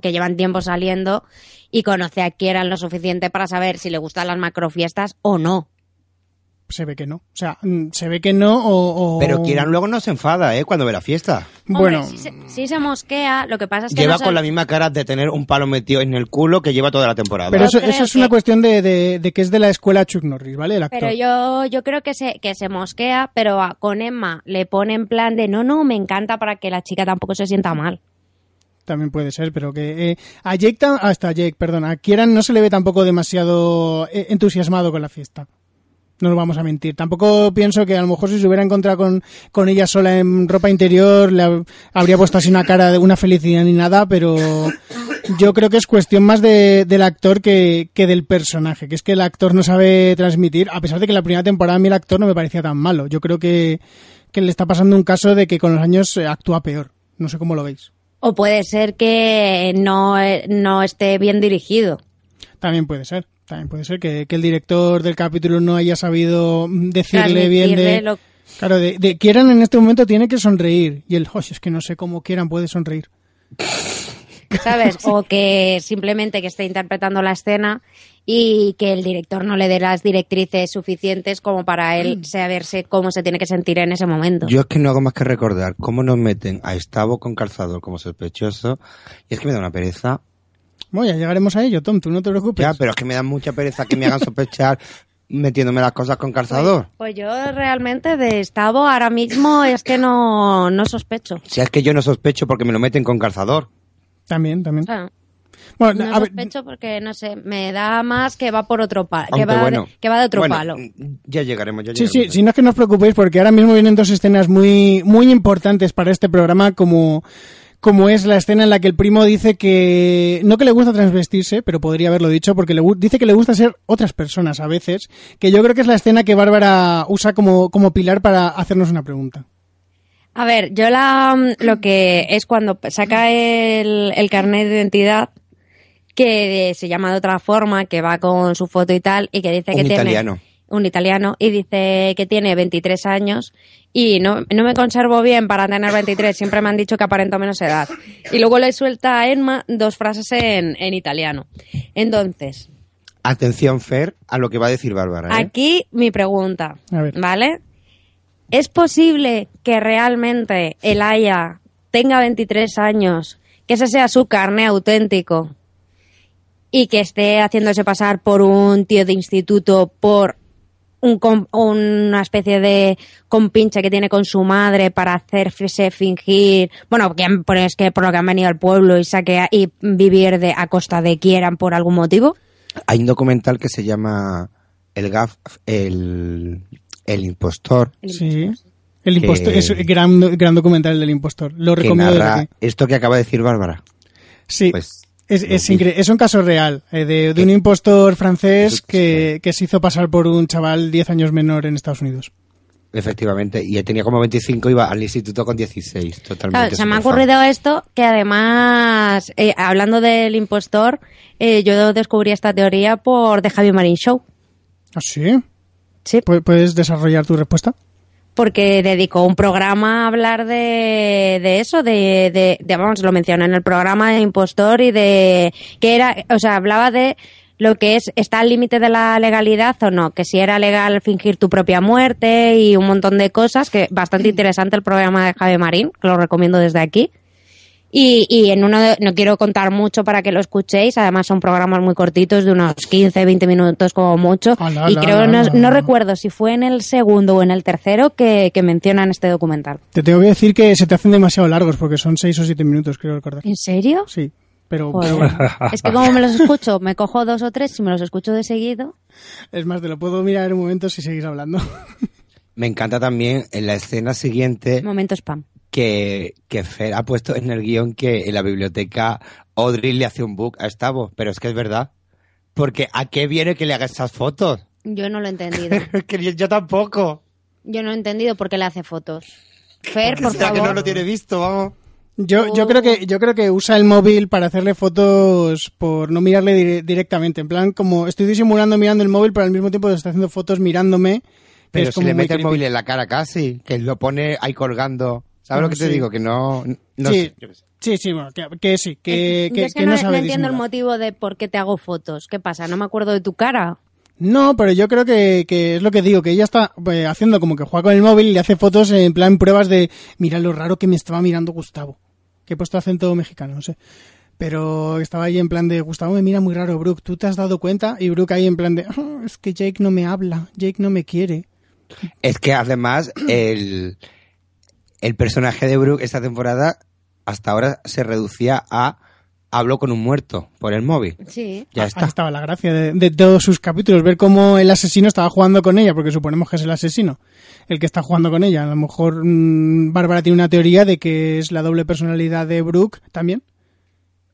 que llevan tiempo saliendo y conoce a Kieran lo suficiente para saber si le gustan las macrofiestas o no. Se ve que no. O sea, mm, se ve que no o... o- pero Kieran luego no se enfada, ¿eh? Cuando ve la fiesta. Bueno, si, se, sí se mosquea, lo que pasa es que Lleva no con la misma cara de tener un palo metido en el culo que lleva toda la temporada. pero Yo eso, es que- una cuestión de, de, de que es de la escuela Chuck Norris, ¿vale? El actor. Pero yo, yo creo que se, que se mosquea, pero a- con Emma le pone en plan de no, no, me encanta para que la chica tampoco se sienta mal. También puede ser, pero que eh, a Jake, hasta Jake, perdón, a Kieran no se le ve tampoco demasiado eh, entusiasmado con la fiesta. No nos vamos a mentir. Tampoco pienso que a lo mejor si se hubiera encontrado con, con ella sola en ropa interior le hab- habría puesto así una cara de una felicidad ni nada, pero yo creo que es cuestión más de, del actor que, que del personaje, que es que el actor no sabe transmitir, a pesar de que la primera temporada a mí el actor no me parecía tan malo. Yo creo que, que le está pasando un caso de que con los años eh, actúa peor. No sé cómo lo veis. O puede ser que no, eh, no esté bien dirigido. También puede ser. También puede ser que, que el director del capítulo no haya sabido mm, decirle bien de... lo- Claro, de, de Kieran en este momento tiene que sonreír. Y el, "Oye, es que no sé cómo Kieran puede sonreír. ¿sabes? O que simplemente que esté interpretando la escena y que el director no le dé las directrices suficientes como para él saberse cómo se tiene que sentir en ese momento. Yo es que no hago más que recordar cómo nos meten a Estavo con calzador como sospechoso. Y es que me da una pereza. Bueno, ya llegaremos a ello, Tom, tú no te preocupes. Ya, pero es que me da mucha pereza que me hagan sospechar metiéndome las cosas con calzador. Pues yo realmente de Estado ahora mismo es que no, no sospecho. Si es que yo no sospecho porque me lo meten con calzador. También, también. Sea, Bueno, no a ver, sospecho porque, no sé, me da más que va por otro palo, que bueno, de, que va de otro bueno, palo. Ya llegaremos, ya Sí, llegaremos. sí, si no es que no os preocupéis porque ahora mismo vienen dos escenas muy, muy importantes para este programa como, como es la escena en la que el primo dice que no que le gusta transvestirse, pero podría haberlo dicho porque le, dice que le gusta ser otras personas a veces, que yo creo que es la escena que Bárbara usa como, como pilar para hacernos una pregunta. A ver, yo la, lo que es cuando saca el, el carnet de identidad, que se llama de otra forma, que va con su foto y tal, y que dice Un que tiene... Un italiano, y dice que tiene 23 años, y no, no me conservo bien para tener 23, siempre me han dicho que aparento menos edad. Y luego le suelta a Emma dos frases en, en italiano. Entonces, Atención, Fer, a lo que va a decir Bárbara. ¿eh? Aquí mi pregunta, A ver. ¿vale? ¿Es posible que realmente el Aya tenga 23 años, que ese sea su carne auténtico y que esté haciéndose pasar por un tío de instituto por un com- una especie de compinche que tiene con su madre para hacerse fingir, bueno, que han- es que por lo que han venido al pueblo y saque y vivir de a costa de quieran por algún motivo? Hay un documental que se llama El Gaf, el, el impostor, Sí. El Que- impostor, es un gran, gran documental del impostor. Lo recomiendo narra esto que acaba de decir Bárbara. Sí. Pues, Es, es, vi. incre- es un caso real eh, de, de un impostor francés que, que se hizo pasar por un chaval 10 años menor en Estados Unidos. Efectivamente, y él tenía como 25 iba al instituto con 16, totalmente. Claro, se me ha ocurrido esto que además, eh, hablando del impostor, eh, yo descubrí esta teoría por The Javi Marín Show. ¿Ah, sí? Sí, ¿Pu- ¿Puedes desarrollar tu respuesta? Porque dedicó un programa a hablar de, de eso, de, de, de, vamos, lo mencioné en el programa de impostor y de que era, o sea, hablaba de lo que es, está al límite de la legalidad o no, que si era legal fingir tu propia muerte y un montón de cosas, que bastante interesante el programa de Javi Marín, que lo recomiendo desde aquí. Y, y en uno de- no quiero contar mucho para que lo escuchéis, además son programas muy cortitos, de unos 15, 20 minutos como mucho. Ala, y creo, ala, no, ala. no recuerdo si fue en el segundo o en el tercero que, que mencionan este documental. Te tengo que decir que se te hacen demasiado largos porque son 6 o 7 minutos, creo recordar. ¿En serio? Sí, pero, Joder. pero bueno. Es que como me los escucho, me cojo dos o tres, si me los escucho de seguido. Es más, te lo puedo mirar en un momento si seguís hablando. Me encanta también en la escena siguiente Momento spam. Que, que Fer ha puesto en el guion que en la biblioteca Audrey le hace un book a Estavo, pero es que es verdad. Porque ¿a qué viene que le haga esas fotos? Yo no lo he entendido. que yo, yo tampoco. Yo no he entendido por qué le hace fotos. Fer, por Será que favor. no lo tiene visto, vamos. Yo, yo creo que yo creo que usa el móvil para hacerle fotos por no mirarle dire- directamente. En plan, como estoy disimulando mirando el móvil, pero al mismo tiempo está haciendo fotos mirándome. Pero es si como le muy mete el móvil en la cara casi, que lo pone ahí colgando. ¿Sabes lo que te sí. digo? Que no... no sí, sí, sí, bueno, que, que sí, que, Yo que- es que que no, no no sabe entiendo el motivo de por qué te hago fotos. ¿Qué pasa? No me acuerdo de tu cara. No, pero yo creo que, que es lo que digo, que ella está eh, haciendo como que juega con el móvil y le hace fotos en plan pruebas de, mira lo raro que me estaba mirando Gustavo. Que he puesto acento mexicano, no sé. Pero estaba ahí en plan de, Gustavo me mira muy raro, Brooke, ¿tú te has dado cuenta? Y Brooke ahí en plan de, "Ah, es que Jake no me habla, Jake no me quiere. Es que además el, el personaje de Brooke esta temporada hasta ahora se reducía a habló con un muerto por el móvil. Sí. Ya Ahí está. estaba la gracia de, de todos sus capítulos, ver cómo el asesino estaba jugando con ella, porque suponemos que es el asesino el que está jugando con ella. A lo mejor mm, Bárbara tiene una teoría de que es la doble personalidad de Brooke también.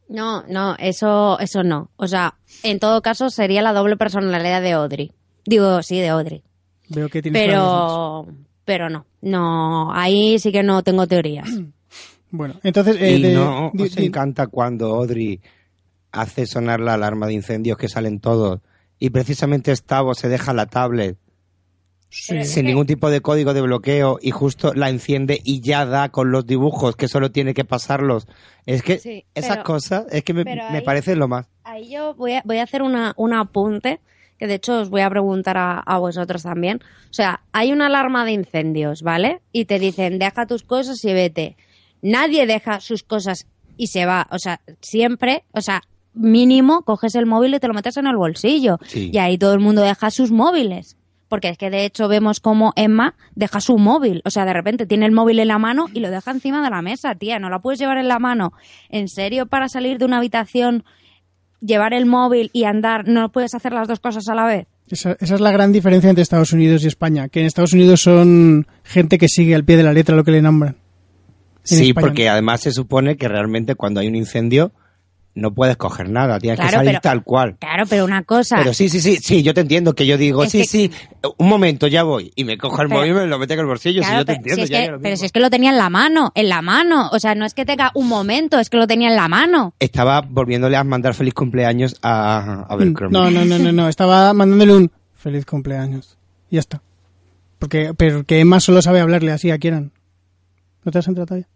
No, no, eso, eso no. O sea, en todo caso sería la doble personalidad de Audrey. Digo, sí, de Audrey. Veo que tienes Pero, pero no. No, ahí sí que no tengo teorías. Bueno, entonces... eh, y de- no os di- encanta cuando Audrey hace sonar la alarma de incendios que salen todos y precisamente Stavo se deja la tablet sí. sin ningún tipo de código de bloqueo y justo la enciende y ya da con los dibujos que solo tiene que pasarlos. Es que Sí, esas pero- cosas es que me, me ahí- parecen lo más. Ahí yo voy a, voy a hacer una, un apunte, que de hecho os voy a preguntar a, a vosotros también. O sea, hay una alarma de incendios, ¿vale? Y te dicen, deja tus cosas y vete. Nadie deja sus cosas y se va. O sea, siempre, o sea, mínimo coges el móvil y te lo metes en el bolsillo. Sí. Y ahí todo el mundo deja sus móviles. Porque es que de hecho vemos como Emma deja su móvil. O sea, de repente tiene el móvil en la mano y lo deja encima de la mesa, tía. No la puedes llevar en la mano. ¿En serio para salir de una habitación llevar el móvil y andar, no puedes hacer las dos cosas a la vez. Esa, esa es la gran diferencia entre Estados Unidos y España, que en Estados Unidos son gente que sigue al pie de la letra lo que le nombran. en Sí, porque además se supone que realmente cuando hay un incendio no puedes coger nada, tienes que salir pero- tal cual. Claro, pero una cosa. Pero sí, sí, sí, sí, yo te entiendo que yo digo, Es sí, que- sí, un momento, ya voy. Y me cojo el Pero- móvil y me lo meto en el bolsillo, Claro, si yo te pero, entiendo. si es ya que, lo pero si es que lo tenía en la mano, en la mano. O sea, no es que tenga un momento, es que lo tenía en la mano. Estaba volviéndole a mandar feliz cumpleaños a Abercrombie. No, no, no, no, no. Estaba mandándole un feliz cumpleaños. Y ya está. Porque, pero que Emma solo sabe hablarle así a Kieran. ¿No te has enterado todavía?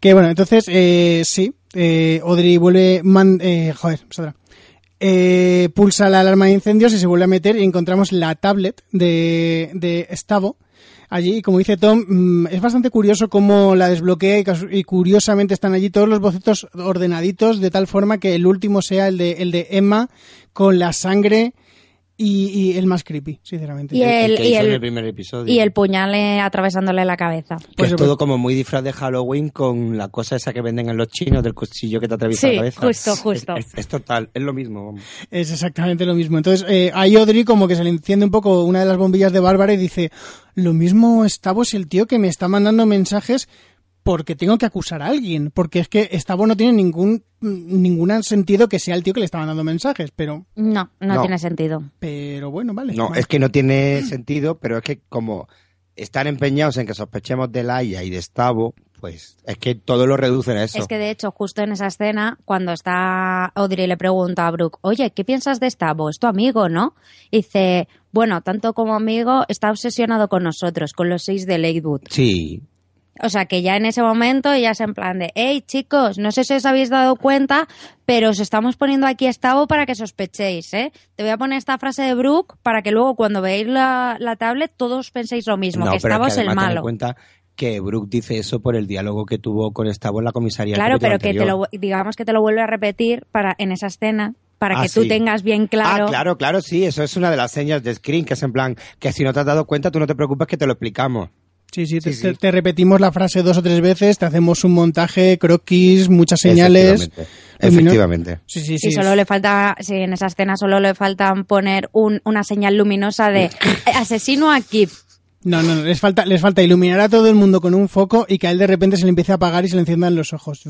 Que bueno, entonces, eh, sí, eh, Audrey vuelve, man- eh, joder. Eh, pulsa la alarma de incendios y se vuelve a meter y encontramos la tablet de, de Stavo. Allí, y como dice Tom, mm, es bastante curioso cómo la desbloquea y, y curiosamente están allí todos los bocetos ordenaditos de tal forma que el último sea el de, el de Emma con la sangre y, y el más creepy, sinceramente. Y El, el- que y hizo en el- el primer episodio. Y el puñal eh, atravesándole la cabeza. Que Pues es todo como muy disfraz de Halloween con la cosa esa que venden en los chinos del cuchillo que te atraviesa Sí, la cabeza. justo, justo. Es, es- es total, es lo mismo. vamos. Es exactamente lo mismo. Entonces, eh, ahí Audrey como que se le enciende un poco una de las bombillas de Bárbara y dice, lo mismo Stavo es el tío que me está mandando mensajes porque tengo que acusar a alguien. Porque es que Stavo no tiene ningún, ningún sentido que sea el tío que le está mandando mensajes. Pero, No, no, No. tiene sentido. pero bueno, vale. No, vale. es que no tiene sentido, pero es que como están empeñados en que sospechemos de Laia y de Stavo, pues es que todo lo reducen a eso. Es que de hecho, justo en esa escena, cuando está Audrey le pregunta a Brooke, oye, ¿qué piensas de Stavo? Es tu amigo, ¿no? Y dice, bueno, tanto como amigo, está obsesionado con nosotros, con los seis de Lakewood. Sí, O sea que ya en ese momento ya es en plan de, hey chicos, no sé si os habéis dado cuenta, pero os estamos poniendo aquí a Stavo para que sospechéis, ¿eh? Te voy a poner esta frase de Brooke para que luego cuando veáis la, la tablet todos penséis lo mismo, no, que pero Stavo es que el malo. cuenta que Brooke dice eso por el diálogo que tuvo con Stavo en la comisaría. Claro, pero que te lo, digamos que te lo vuelve a repetir para en esa escena para Ah, que tú sí. tengas bien claro. Ah, claro, claro, sí, eso es una de las señas de screen, que es en plan, que si no te has dado cuenta, tú no te preocupes que te lo explicamos. Sí, sí, te, Sí, sí. te- te repetimos la frase dos o tres veces, te hacemos un montaje, croquis, muchas señales. Efectivamente. Sí, sí, sí. Y solo le falta, sí, en esa escena solo le faltan poner un- una señal luminosa de asesino a Kip. No, no, no, les falta, les falta iluminar a todo el mundo con un foco y que a él de repente se le empiece a apagar y se le enciendan los ojos.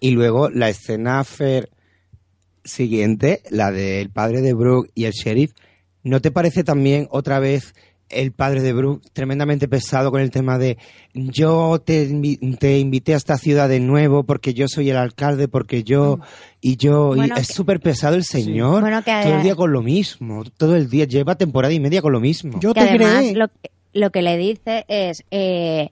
Y luego la escena Fer siguiente, la del padre de Brooke y el sheriff, ¿no te parece también otra vez el padre de Brooke tremendamente pesado con el tema de yo te, te invité a esta ciudad de nuevo porque yo soy el alcalde, porque yo y yo... y es súper pesado el señor, Bueno, que- todo el día con lo mismo, todo el día, lleva temporada y media con lo mismo. Yo que te además creé. lo, lo que le dice es eh,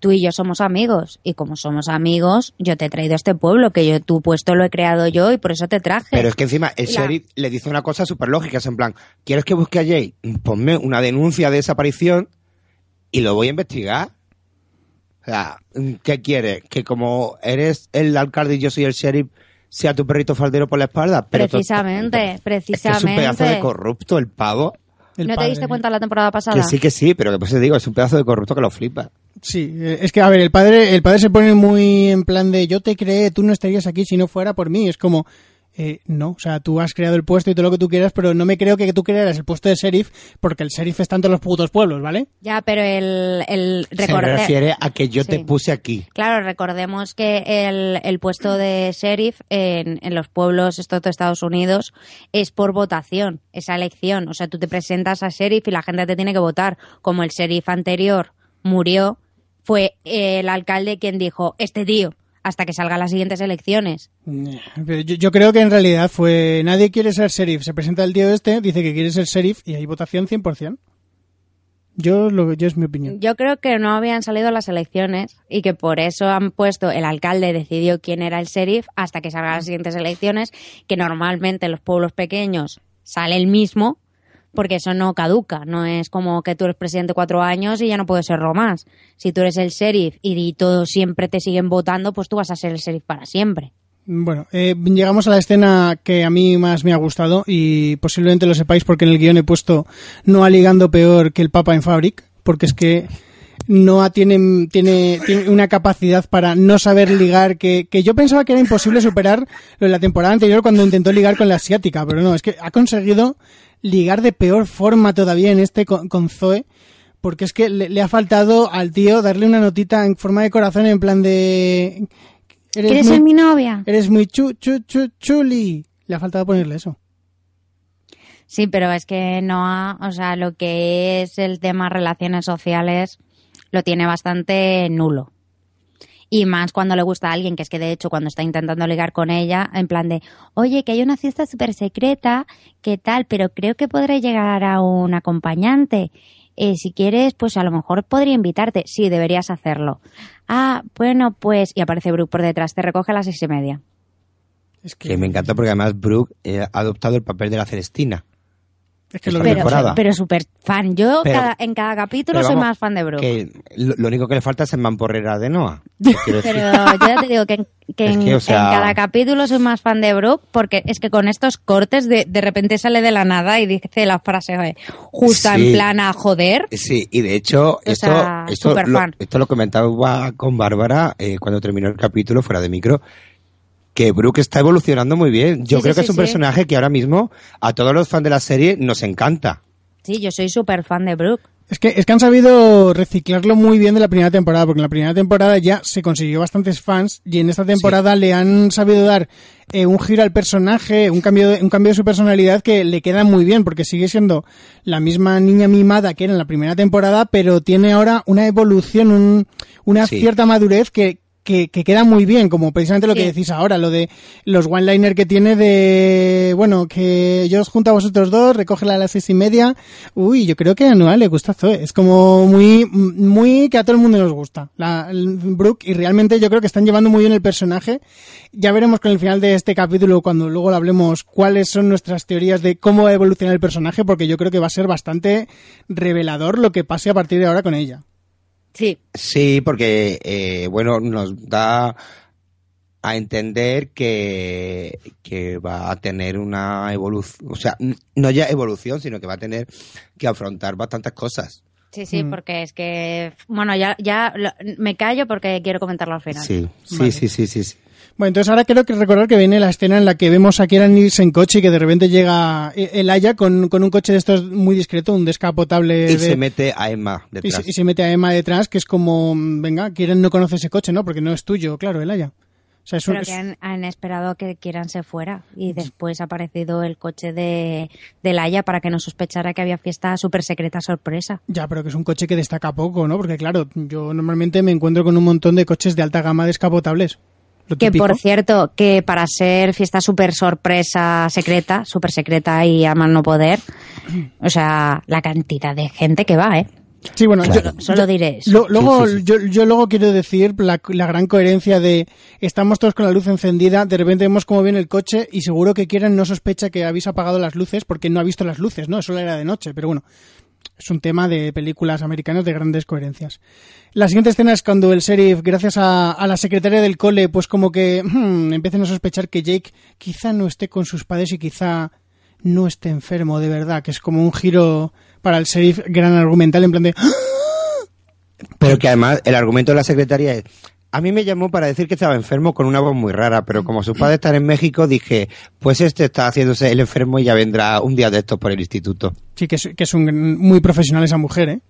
tú y yo somos amigos y como somos amigos yo te he traído a este pueblo que yo tu puesto lo he creado yo y por eso te traje Pero es que encima el la- sheriff le dice una cosa súper lógica, es en plan, ¿quieres que busque a Jay? Ponme una denuncia de desaparición y lo voy a investigar. O sea, ¿qué quieres? Que como eres el alcalde y yo soy el sheriff, sea tu perrito faldero por la espalda. Pero precisamente Es que es un precisamente pedazo de corrupto el pavo. El no te padre. diste cuenta la temporada pasada Que sí, que sí, pero que pues te digo, es un pedazo de corrupto que lo flipa. Sí, eh, es que, a ver, el padre, el padre se pone muy en plan de yo te creé, tú no estarías aquí si no fuera por mí. Es como, eh, no, o sea, tú has creado el puesto y todo lo que tú quieras, pero no me creo que tú crearas el puesto de sheriff porque el sheriff está en todos los putos pueblos, ¿vale? ya pero el, el Se refiere a que yo te puse aquí. Claro, recordemos que el, el puesto de sheriff en, en los pueblos estos de Estados Unidos es por votación, esa elección. O sea, tú te presentas a sheriff y la gente te tiene que votar. Como el sheriff anterior murió, fue el alcalde quien dijo, este tío, hasta que salgan las siguientes elecciones. Yo, yo creo que en realidad fue nadie quiere ser sheriff. Se presenta el tío este, dice que quiere ser sheriff y hay votación 100%. Yo, lo, yo es mi opinión. Yo creo que no habían salido las elecciones y que por eso han puesto, el alcalde decidió quién era el sheriff hasta que salgan las siguientes elecciones, que normalmente en los pueblos pequeños sale el mismo, porque eso no caduca, no es como que tú eres presidente cuatro años y ya no puedes serlo más. Si tú eres el sheriff y todos siempre te siguen votando, pues tú vas a ser el sheriff para siempre. Bueno, eh, llegamos a la escena que a mí más me ha gustado y posiblemente lo sepáis porque en el guion he puesto no ha ligando peor que el Papa en Fabric, porque es que Noah tiene, tiene, tiene una capacidad para no saber ligar que, que yo pensaba que era imposible superar lo de la temporada anterior cuando intentó ligar con la asiática, pero no, es que ha conseguido ligar de peor forma todavía en este con, con Zoe Porque es que le, le ha faltado al tío darle una notita en forma de corazón en plan de... Eres ¿Quieres muy, ser mi novia? Eres muy chu, chu, chu, chuli. Le ha faltado ponerle eso. Sí, pero es que Noah, o sea, lo que es el tema relaciones sociales lo tiene bastante nulo. Y más cuando le gusta a alguien, que es que de hecho cuando está intentando ligar con ella, en plan de, oye, que hay una fiesta súper secreta, ¿qué tal? Pero creo que podré llegar a un acompañante. Eh, si quieres, pues a lo mejor podría invitarte. Sí, deberías hacerlo. Ah, bueno, pues... Y aparece Brooke por detrás, te recoge a las seis y media. Es que, Que me encanta porque además Brooke eh, ha adoptado el papel de la Celestina. Es que lo Esta veo. Pero, temporada. pero súper fan. Yo Pero- cada- en cada capítulo soy vamos, más fan de Brooke. Que lo, lo único que le falta es en mamporrera de Noah. Pero yo ya te digo que, en- que Es en, que, o sea- en cada capítulo soy más fan de Brooke porque es que con estos cortes de, de repente sale de la nada y dice la frase eh, justa Sí. en plan a joder. Sí, y de hecho, esto, sea, esto, súper lo, fan. esto lo comentaba con Bárbara eh, cuando terminó el capítulo fuera de micro, que Brooke está evolucionando muy bien. Yo Sí, creo sí, que es un sí. personaje que ahora mismo a todos los fans de la serie nos encanta. Sí, yo soy súper fan de Brooke. Es que, es que han sabido reciclarlo muy bien de la primera temporada, porque en la primera temporada ya se consiguió bastantes fans y en esta temporada le han sabido dar eh, un giro al personaje, un cambio, de, un cambio de su personalidad que le queda muy bien, porque sigue siendo la misma niña mimada que era en la primera temporada, pero tiene ahora una evolución, un- una Sí. cierta madurez que, que, que queda muy bien, como precisamente lo que decís ahora, lo de los one-liner que tiene de, bueno, que yo os junto a vosotros dos, recógela a las seis y media. Uy, yo creo que a Noah le gusta Zoe. Es como muy, muy que a todo el mundo nos gusta. La, Brooke, y realmente yo creo que están llevando muy bien el personaje. Ya veremos con el final de este capítulo, cuando luego lo hablemos, cuáles son nuestras teorías de cómo va a evolucionar el personaje, porque yo creo que va a ser bastante revelador lo que pase a partir de ahora con ella. Sí. Sí, porque, eh, bueno, nos da a entender que, que va a tener una evolución, o sea, no ya evolución, sino que va a tener que afrontar bastantes cosas. Sí, sí, Mm. porque es que, bueno, ya, ya lo- me callo porque quiero comentarlo al final. Sí, sí, Vale. sí, sí, sí, sí. Bueno, entonces ahora creo que recordar que viene la escena en la que vemos a Kieran irse en coche y que de repente llega eh, el Aya con, con un coche de estos muy discreto, un descapotable. Y de- se mete a Emma y detrás. se, y se mete a Emma detrás, que es como, venga, Kieran no conoce ese coche, ¿no? Porque no es tuyo, claro, el Aya. O sea, es un- Pero es- que han, han esperado que quieran se fuera y después ha aparecido el coche de, de Laia para que no sospechara que había fiesta súper secreta sorpresa. Ya, pero que es un coche que destaca poco, ¿no? Porque claro, yo normalmente me encuentro con un montón de coches de alta gama descapotables. Lo Que típico. por cierto, que para ser fiesta súper sorpresa secreta, súper secreta y a más no poder, o sea, la cantidad de gente que va, ¿eh? Sí, bueno, Claro. yo- Solo diré eso. Lo- luego, Sí, sí, sí. Yo, yo luego quiero decir la, la gran coherencia de estamos todos con la luz encendida, de repente vemos cómo viene el coche y seguro que Kieran no sospecha que habéis apagado las luces porque no ha visto las luces, ¿no? Solo era de noche, pero bueno, es un tema de películas americanas de grandes coherencias. La siguiente escena es cuando el sheriff, gracias a, la secretaria del cole, pues como que hmm, empiecen a sospechar que Jake quizá no esté con sus padres y quizá no esté enfermo de verdad, que es como un giro para el sheriff gran argumental en plan de "¡Ah!". Pero que además el argumento de la secretaria es, a mí me llamó para decir que estaba enfermo con una voz muy rara, pero como sus padres están en México, dije, pues este está haciéndose el enfermo y ya vendrá un día de estos por el instituto. Sí, que es, que muy profesional esa mujer, ¿eh?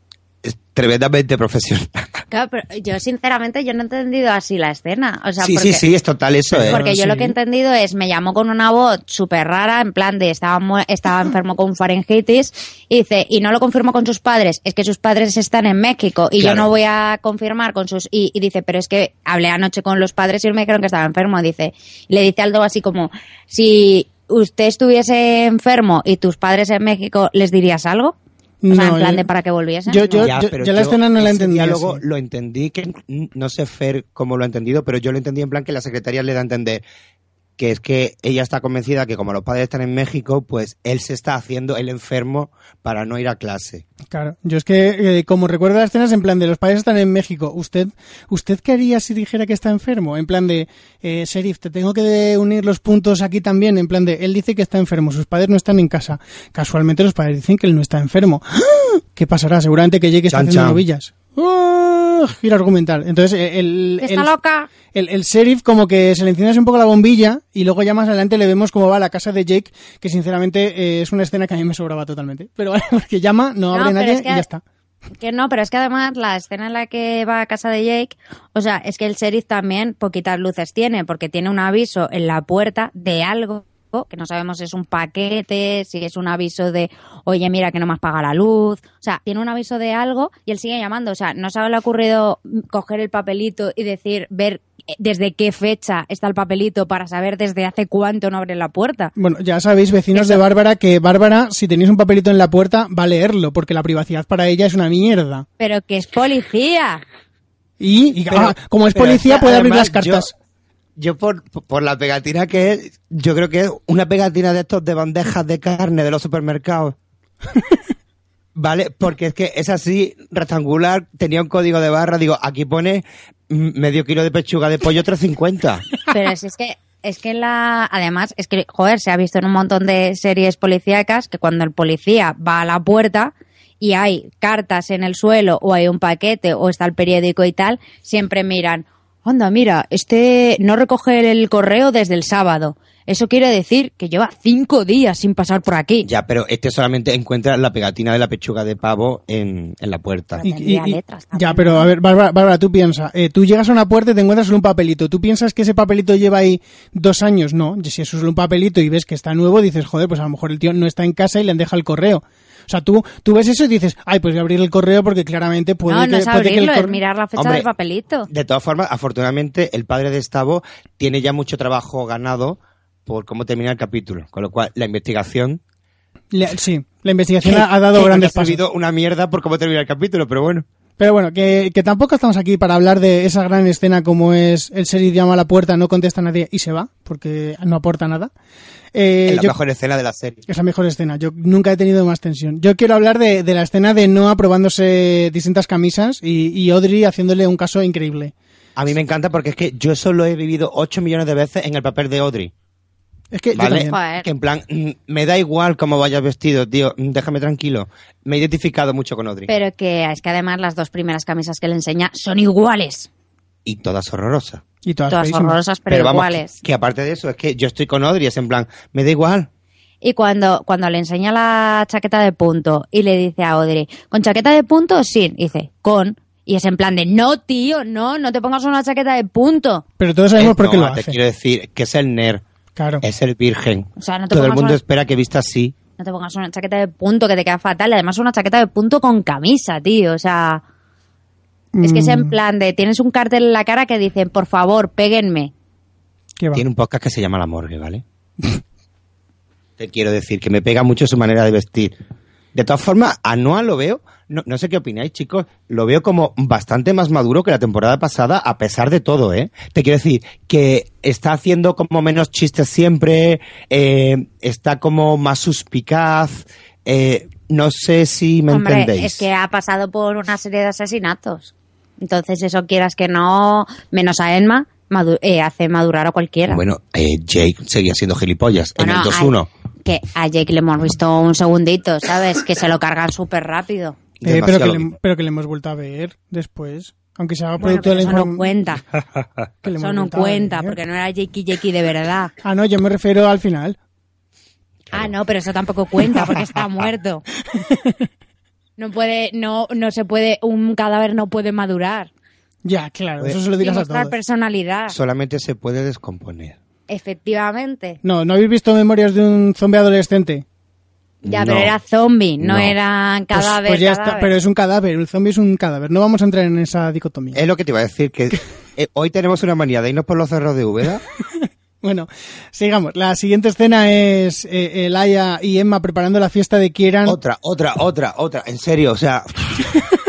Es tremendamente profesional. Claro, pero yo sinceramente yo no he entendido así la escena. O sea, sí, porque, sí, sí, es total eso, ¿eh? Porque yo sí. lo que he entendido es, me llamó con una voz súper rara, en plan de estaba, mu- estaba enfermo con faringitis, y dice, y no lo confirmo con sus padres, es que sus padres están en México, y yo no voy a confirmar con sus, y, y dice, pero es que hablé anoche con los padres y me dijeron que estaba enfermo, dice, le dice algo así como, si usted estuviese enfermo y tus padres en México, ¿les dirías algo? O sea, No, en plan yo- de para que volviesen. yo- ¿no? yo- Ya, pero la escena no la entendí diálogo lo entendí que no sé Fer cómo lo ha entendido, pero yo lo entendí en plan que la secretaria le da a entender que es que ella está convencida que como los padres están en México, pues él se está haciendo el enfermo para no ir a clase. Claro, yo es que eh, como recuerdo las escenas en plan de los padres están en México, ¿usted usted qué haría si dijera que está enfermo? En plan de, eh, sheriff, te tengo que unir los puntos aquí también, en plan de, él dice que está enfermo, sus padres no están en casa. Casualmente los padres dicen que él no está enfermo. ¡Ah! ¿Qué pasará? Seguramente que Jake está haciendo novillas. ¡Ah! Giro argumental. Entonces, eh, el, Está el- loca. el, el sheriff como que se le enciende así un poco la bombilla y luego ya más adelante le vemos cómo va a la casa de Jake, que sinceramente eh, es una escena que a mí me sobraba totalmente. Pero vale, porque llama, no No, abre nadie es que y ya está. Que no, pero es que además la escena en la que va a casa de Jake, o sea, es que el sheriff también poquitas luces tiene, porque tiene un aviso en la puerta de algo que no sabemos si es un paquete, si es un aviso de, oye, mira que no me has pagado la luz. O sea, tiene un aviso de algo y él sigue llamando. O sea, no se le ha ocurrido coger el papelito y decir, ver desde qué fecha está el papelito para saber desde hace cuánto no abre la puerta. Bueno, ya sabéis, vecinos de Bárbara, que Bárbara, si tenéis un papelito en la puerta, va a leerlo, porque la privacidad para ella es una mierda. Pero que es policía. Y, y, Pero- ah, como es policía, puede abrir las cartas. Yo, por, por la pegatina que es, yo creo que es una pegatina de estos de bandejas de carne de los supermercados. ¿Vale? Porque es que es así, rectangular, tenía un código de barra, digo, aquí pone medio kilo de pechuga de pollo 350. Pero si es que es que la además es que joder, se ha visto en un montón de series policíacas que cuando el policía va a la puerta y hay cartas en el suelo o hay un paquete o está el periódico y tal, siempre miran, "Anda, mira, este no recoge el correo desde el sábado." Eso quiere decir que lleva cinco días sin pasar por aquí. ya, pero este solamente encuentra la pegatina de la pechuga de pavo en, en la puerta. Pero tendría letras también, ya, pero a ver, Bárbara, Bárbara, tú piensas, eh, tú llegas a una puerta y te encuentras solo un papelito. ¿Tú piensas que ese papelito lleva ahí dos años? No, si eso es solo un papelito y ves que está nuevo, dices, joder, pues a lo mejor el tío no está en casa y le han dejado el correo. O sea, tú, tú ves eso y dices, ay, pues voy a abrir el correo porque claramente puede no, que, no es puede que el abrirlo, es correo... mirar la fecha Hombre, del papelito. De todas formas, afortunadamente, el padre de Estavo tiene ya mucho trabajo ganado por cómo termina el capítulo. Con lo cual, la investigación Le- sí, la investigación ha, ha dado grandes ha pasos. servido una mierda por cómo termina el capítulo, pero bueno. Pero bueno, que, que tampoco estamos aquí para hablar de esa gran escena como es el sheriff llama a la puerta, no contesta a nadie y se va, porque no aporta nada. Eh, es la yo- mejor escena de la serie. es la mejor escena. Yo nunca he tenido más tensión. Yo quiero hablar de, de la escena de Noah probándose distintas camisas y, y Audrey haciéndole un caso increíble. A mí me encanta porque es que yo eso lo he vivido 8 millones de veces en el papel de Audrey. Es que ¿Vale? Que en plan, me da igual cómo vayas vestido, tío, déjame tranquilo. Me he identificado mucho con Audrey. Pero que es que además las dos primeras camisas que le enseña son iguales. Y todas horrorosas. Y todas, Todas horrorosas, pero, vamos, iguales. que aparte de eso, es que yo estoy con Audrey, es en plan, me da igual. Y cuando, cuando le enseña la chaqueta de punto y le dice a Audrey, ¿con chaqueta de punto? Sí. Y dice, con. Y es en plan de, no, tío, no, no te pongas una chaqueta de punto. Pero todos sabemos Es- por qué no, lo te hace. quiero decir que es el nerd, Claro. es el virgen. O sea, no te Todo el pongas mundo una- espera que vista así. No te pongas una chaqueta de punto que te queda fatal. Y además una chaqueta de punto con camisa, tío. O sea, es que es en Mm, plan de, tienes un cartel en la cara que dicen, por favor, péguenme. ¿qué va? Tiene un podcast que se llama La Morgue, ¿vale? Te quiero decir que me pega mucho su manera de vestir. De todas formas, a Noah lo veo, no, no sé qué opináis, chicos, lo veo como bastante más maduro que la temporada pasada, a pesar de todo, ¿eh? Te quiero decir que está haciendo como menos chistes siempre, eh, está como más suspicaz, eh, no sé si me Hombre, entendéis. es que ha pasado por una serie de asesinatos. Entonces eso quieras que no, menos a Emma, madu- eh, hace madurar a cualquiera. Bueno, eh, Jake seguía siendo gilipollas en el 2-1. a- que a Jake le hemos visto un segundito, ¿sabes? Que se lo cargan súper rápido. Eh, pero, que le, pero que le hemos vuelto a ver después. Aunque se haga Bueno, producto de pero la eso no cuenta. Eso no cuenta, ver. porque no era Jakey Jakey de verdad. Ah, no, yo me refiero al final. Ah, no, pero eso tampoco cuenta porque está muerto. No puede, no, no se puede, un cadáver no puede madurar. Ya, claro, Joder. eso se lo Y digas a mostrar todos. personalidad. Solamente se puede descomponer. Efectivamente. No, ¿no habéis visto memorias de un zombie adolescente? Ya, No. pero era zombie, no, No. era Pues- cadáver. pues ya está, pero es un cadáver, el zombie es un cadáver. No vamos a entrar en esa dicotomía. Es lo que te iba a decir, que eh, hoy tenemos una manía de irnos por los cerros de Úbeda. Bueno, sigamos. La siguiente escena es eh, Elaya y Emma preparando la fiesta de Kieran. otra, otra, otra, otra. En serio, o sea,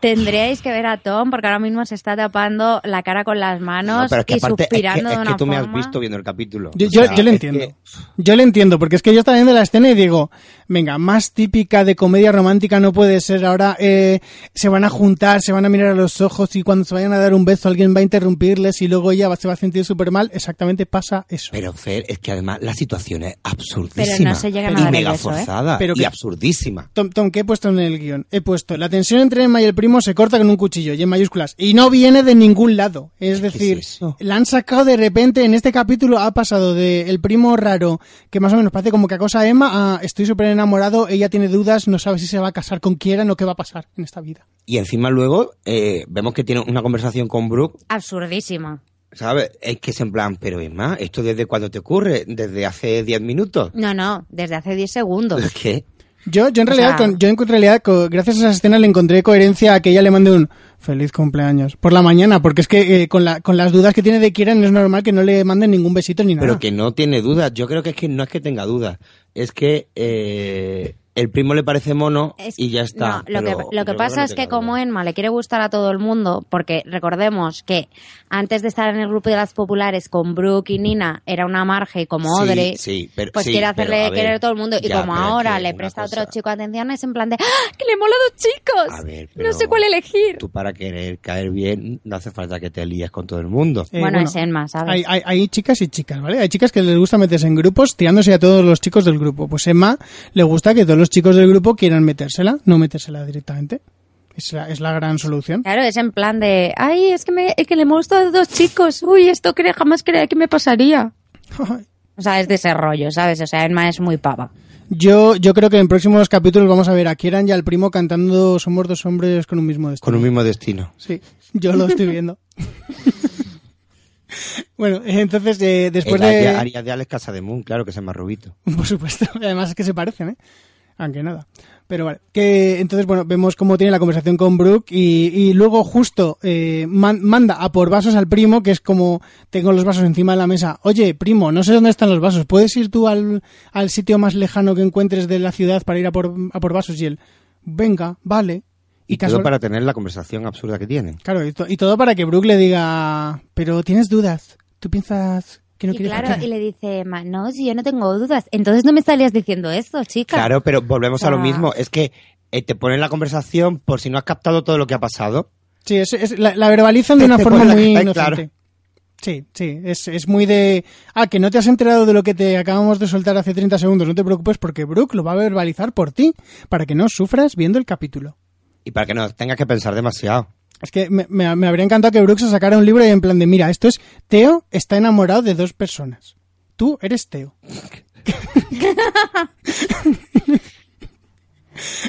Tendríais que ver a Tom porque ahora mismo se está tapando la cara con las manos no, pero es que y aparte, es que, suspirando es de que una tú me has visto viendo el capítulo. Yo, O yo, sea, yo le entiendo. que- Yo le entiendo, porque es que yo estaba viendo la escena y digo, venga, más típica de comedia romántica no puede ser. Ahora eh, se van a juntar, se van a mirar a los ojos y cuando se vayan a dar un beso alguien va a interrumpirles y luego ella va- se va a sentir súper mal. Exactamente pasa eso. Pero Fer, es que además la situación es absurdísima. se llegan a y mega ¿eh? forzada Pero y que- absurdísima. Tom, Tom, ¿qué he puesto en el guion? He puesto, la tensión entre Emma y el primo se corta con un cuchillo y en mayúsculas. Y no viene de ningún lado. Es ¿Qué es decir, eso? la han sacado de repente, en este capítulo ha pasado de el primo raro, que más o menos parece como que acosa a Emma, a estoy súper enamorado, ella tiene dudas, no sabe si se va a casar con Kieran o qué va a pasar en esta vida. Y encima luego eh, vemos que tiene una conversación con Brooke, Absurdísima. ¿sabes? Es que es en plan, pero Emma, ¿esto desde cuándo te ocurre? ¿Desde hace 10 minutos? No, no, desde hace 10 segundos. ¿Qué? Yo, yo en O realidad, sea- con- yo en realidad, gracias a esas escenas le encontré coherencia a que ella le mande un feliz cumpleaños por la mañana, porque es que eh, con, la, con las dudas que tiene de Kieran es normal que no le manden ningún besito ni nada. Pero que no tiene dudas. Yo creo que es que no es que tenga dudas. Es que eh, el primo le parece mono Es- y ya está. No, lo Pero que, lo que pasa es que como. Enma le quiere gustar a todo el mundo, porque recordemos que antes de estar en el grupo de las populares con Brooke y Nina era una marge como Sí, Audrey, sí, pero- pues sí, quiere pero, hacerle a ver, querer a todo el mundo. Y ya, como ahora le presta a otro chico atención, es en plan de ¡Ah, que le mola a dos chicos. A ver, no sé cuál elegir. Tú para querer caer bien no hace falta que te líes con todo el mundo. Eh, bueno, es Enma, ¿sabes? Hay, hay, hay chicas y chicas, ¿vale? Hay chicas que les gusta meterse en grupos tirándose a todos los chicos del grupo. Pues Emma le gusta que todos los chicos del grupo quieran metérsela, no metérsela directamente. Es la, es la gran solución. Claro, es en plan de, ay, es que, me, es que le mola a dos chicos. Uy, esto cre- jamás creía que me pasaría. O sea, es de ese rollo, ¿sabes? O sea, Enma es muy pava. Yo, yo creo que en próximos capítulos vamos a ver a Kieran y al primo cantando Somos dos hombres con un mismo destino. Con un mismo destino. Sí, yo lo estoy viendo. bueno, entonces eh, después El de... Aria de Alex Casa de Moon, claro que es más rubito. Por supuesto, además es que se parecen, ¿eh? Aunque nada. Pero vale, que entonces, bueno, vemos cómo tiene la conversación con Brooke y, y luego justo eh, man- manda a por vasos al primo, que es como tengo los vasos encima de la mesa. Oye, primo, no sé dónde están los vasos. ¿Puedes ir tú al, al sitio más lejano que encuentres de la ciudad para ir a por, a por vasos? Y él, venga, vale. Y, todo casual- para tener la conversación absurda que tienen. Claro, y, to- y todo para que Brooke le diga, pero tienes dudas. ¿Tú piensas que no y quieres claro, casar?". y le dice, "Ma, no, si yo no tengo dudas. Entonces no me estarías diciendo esto, chica. Claro, pero volvemos O a lo mismo. Es que eh, te ponen la conversación por si no has captado todo lo que ha pasado. Sí, es, es- la, la verbalizan de una te forma muy inocente. claro. Sí, sí, es, es muy de... Ah, que no te has enterado de lo que te acabamos de soltar hace 30 segundos, no te preocupes porque Brooke lo va a verbalizar por ti, para que no sufras viendo el capítulo. Y para que no tengas que pensar demasiado. Es que me, me- me habría encantado que Brooke se sacara un libro y en plan de, mira, esto es, Teo está enamorado de dos personas. Tú eres Teo.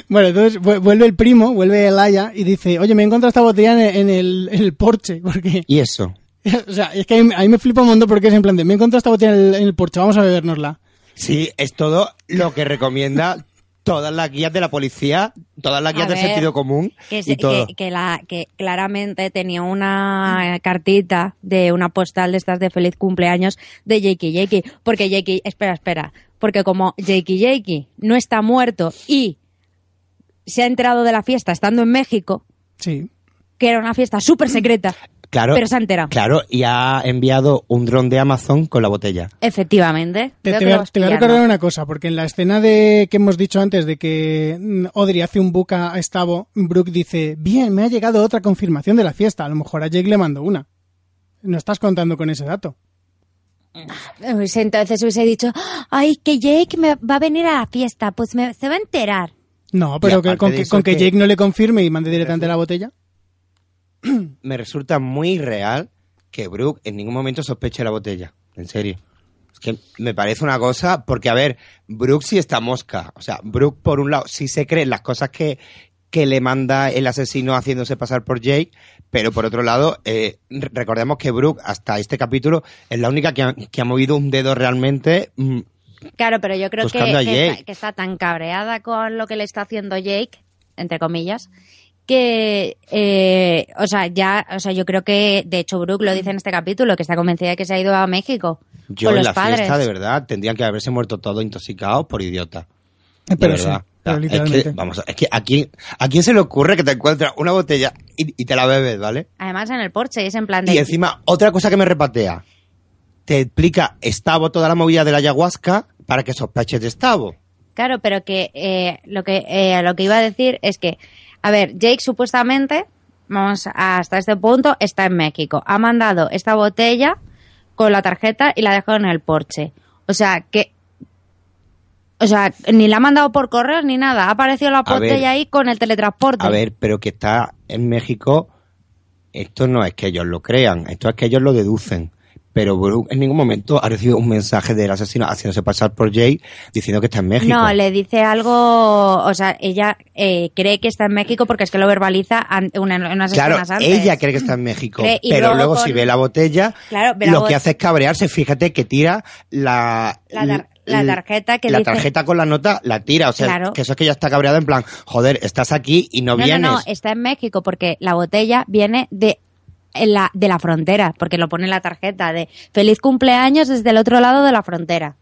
Bueno, entonces vu- vuelve el primo, vuelve el Aya y dice, oye, me he encontrado esta botella en, en el, en el porche, porque... Y eso. O sea, es que a mí, a mí me flipa un montón porque es en plan de, me he encontrado esta botella en el, en el porche, vamos a bebérnosla. Sí, es todo lo que recomienda todas las guías de la policía, todas las guías del ver, sentido común Que, se- y todo. que, que la, que claramente tenía una cartita de una postal de estas de feliz cumpleaños de Jakey Jakey. Porque Jakey, espera, espera. Porque como Jakey Jakey no está muerto y se ha enterado de la fiesta estando en México, Sí. que era una fiesta súper secreta, Claro, pero se ha enterado. claro, y ha enviado un dron de Amazon con la botella. Efectivamente. Te, te voy a, vas te voy a pillando. recordar una cosa, porque en la escena de que hemos dicho antes de que mm, Audrey hace un buca a Estavo, Brooke dice, bien, me ha llegado otra confirmación de la fiesta, a lo mejor a Jake le mandó una. No estás contando con ese dato. Pues entonces hubiese dicho, ay, que Jake me va a venir a la fiesta, pues me- se va a enterar. No, pero que, con, de que, eso con que que- Jake no le confirme y mande directamente la botella. Me resulta muy real que Brooke en ningún momento sospeche la botella. En serio. Es que me parece una cosa, porque a ver, Brooke sí está mosca. O sea, Brooke por un lado sí se cree las cosas que, que le manda el asesino haciéndose pasar por Jake, pero por otro lado, eh, re- recordemos que Brooke hasta este capítulo es la única que ha, que ha movido un dedo realmente mm, Claro, pero yo creo que, que está, que está tan cabreada con lo que le está haciendo Jake, entre comillas, que, eh, o sea, ya, o sea, yo creo que, de hecho, Brooke lo dice en este capítulo, que está convencida de que se ha ido a México Yo con en los la padres. fiesta, de verdad, tendrían que haberse muerto todos intoxicados por idiota. De Pero sí, verdad. pero es literalmente. que, vamos, a- es que a quién, a quién se le ocurre que te encuentras una botella y, y te la bebes, ¿vale? Además, en el Porsche, y es en plan de... Y encima, otra cosa que me repatea. Te explica Estavo toda la movida de la ayahuasca para que sospeches de Estavo. Claro, pero que eh, lo que eh, lo que iba a decir es que, a ver, Jake supuestamente, vamos hasta este punto, está en México. Ha mandado esta botella con la tarjeta y la dejó en el porche. O sea, que... O sea, ni la ha mandado por correo ni nada. Ha aparecido la botella ahí con el teletransporte. A ver, pero que está en México, esto no es que ellos lo crean, esto es que ellos lo deducen. Pero Brooke en ningún momento ha recibido un mensaje del asesino haciéndose pasar por Jay diciendo que está en México. No, le dice algo, o sea, ella eh, cree que está en México porque es que lo verbaliza una, unas Claro, escenas antes. ella cree que está en México, Cree- pero luego luego con- si ve la botella, Claro, ve la lo que hace es cabrearse. Fíjate que tira la, La tar- la tarjeta que la dice- tarjeta con la nota la tira, o sea, Claro. que eso es que ella está cabreada en plan, joder, estás aquí y no, No, no, vienes. no, está en México porque la botella viene de en la, de la frontera, porque lo pone en la tarjeta de feliz cumpleaños desde el otro lado de la frontera.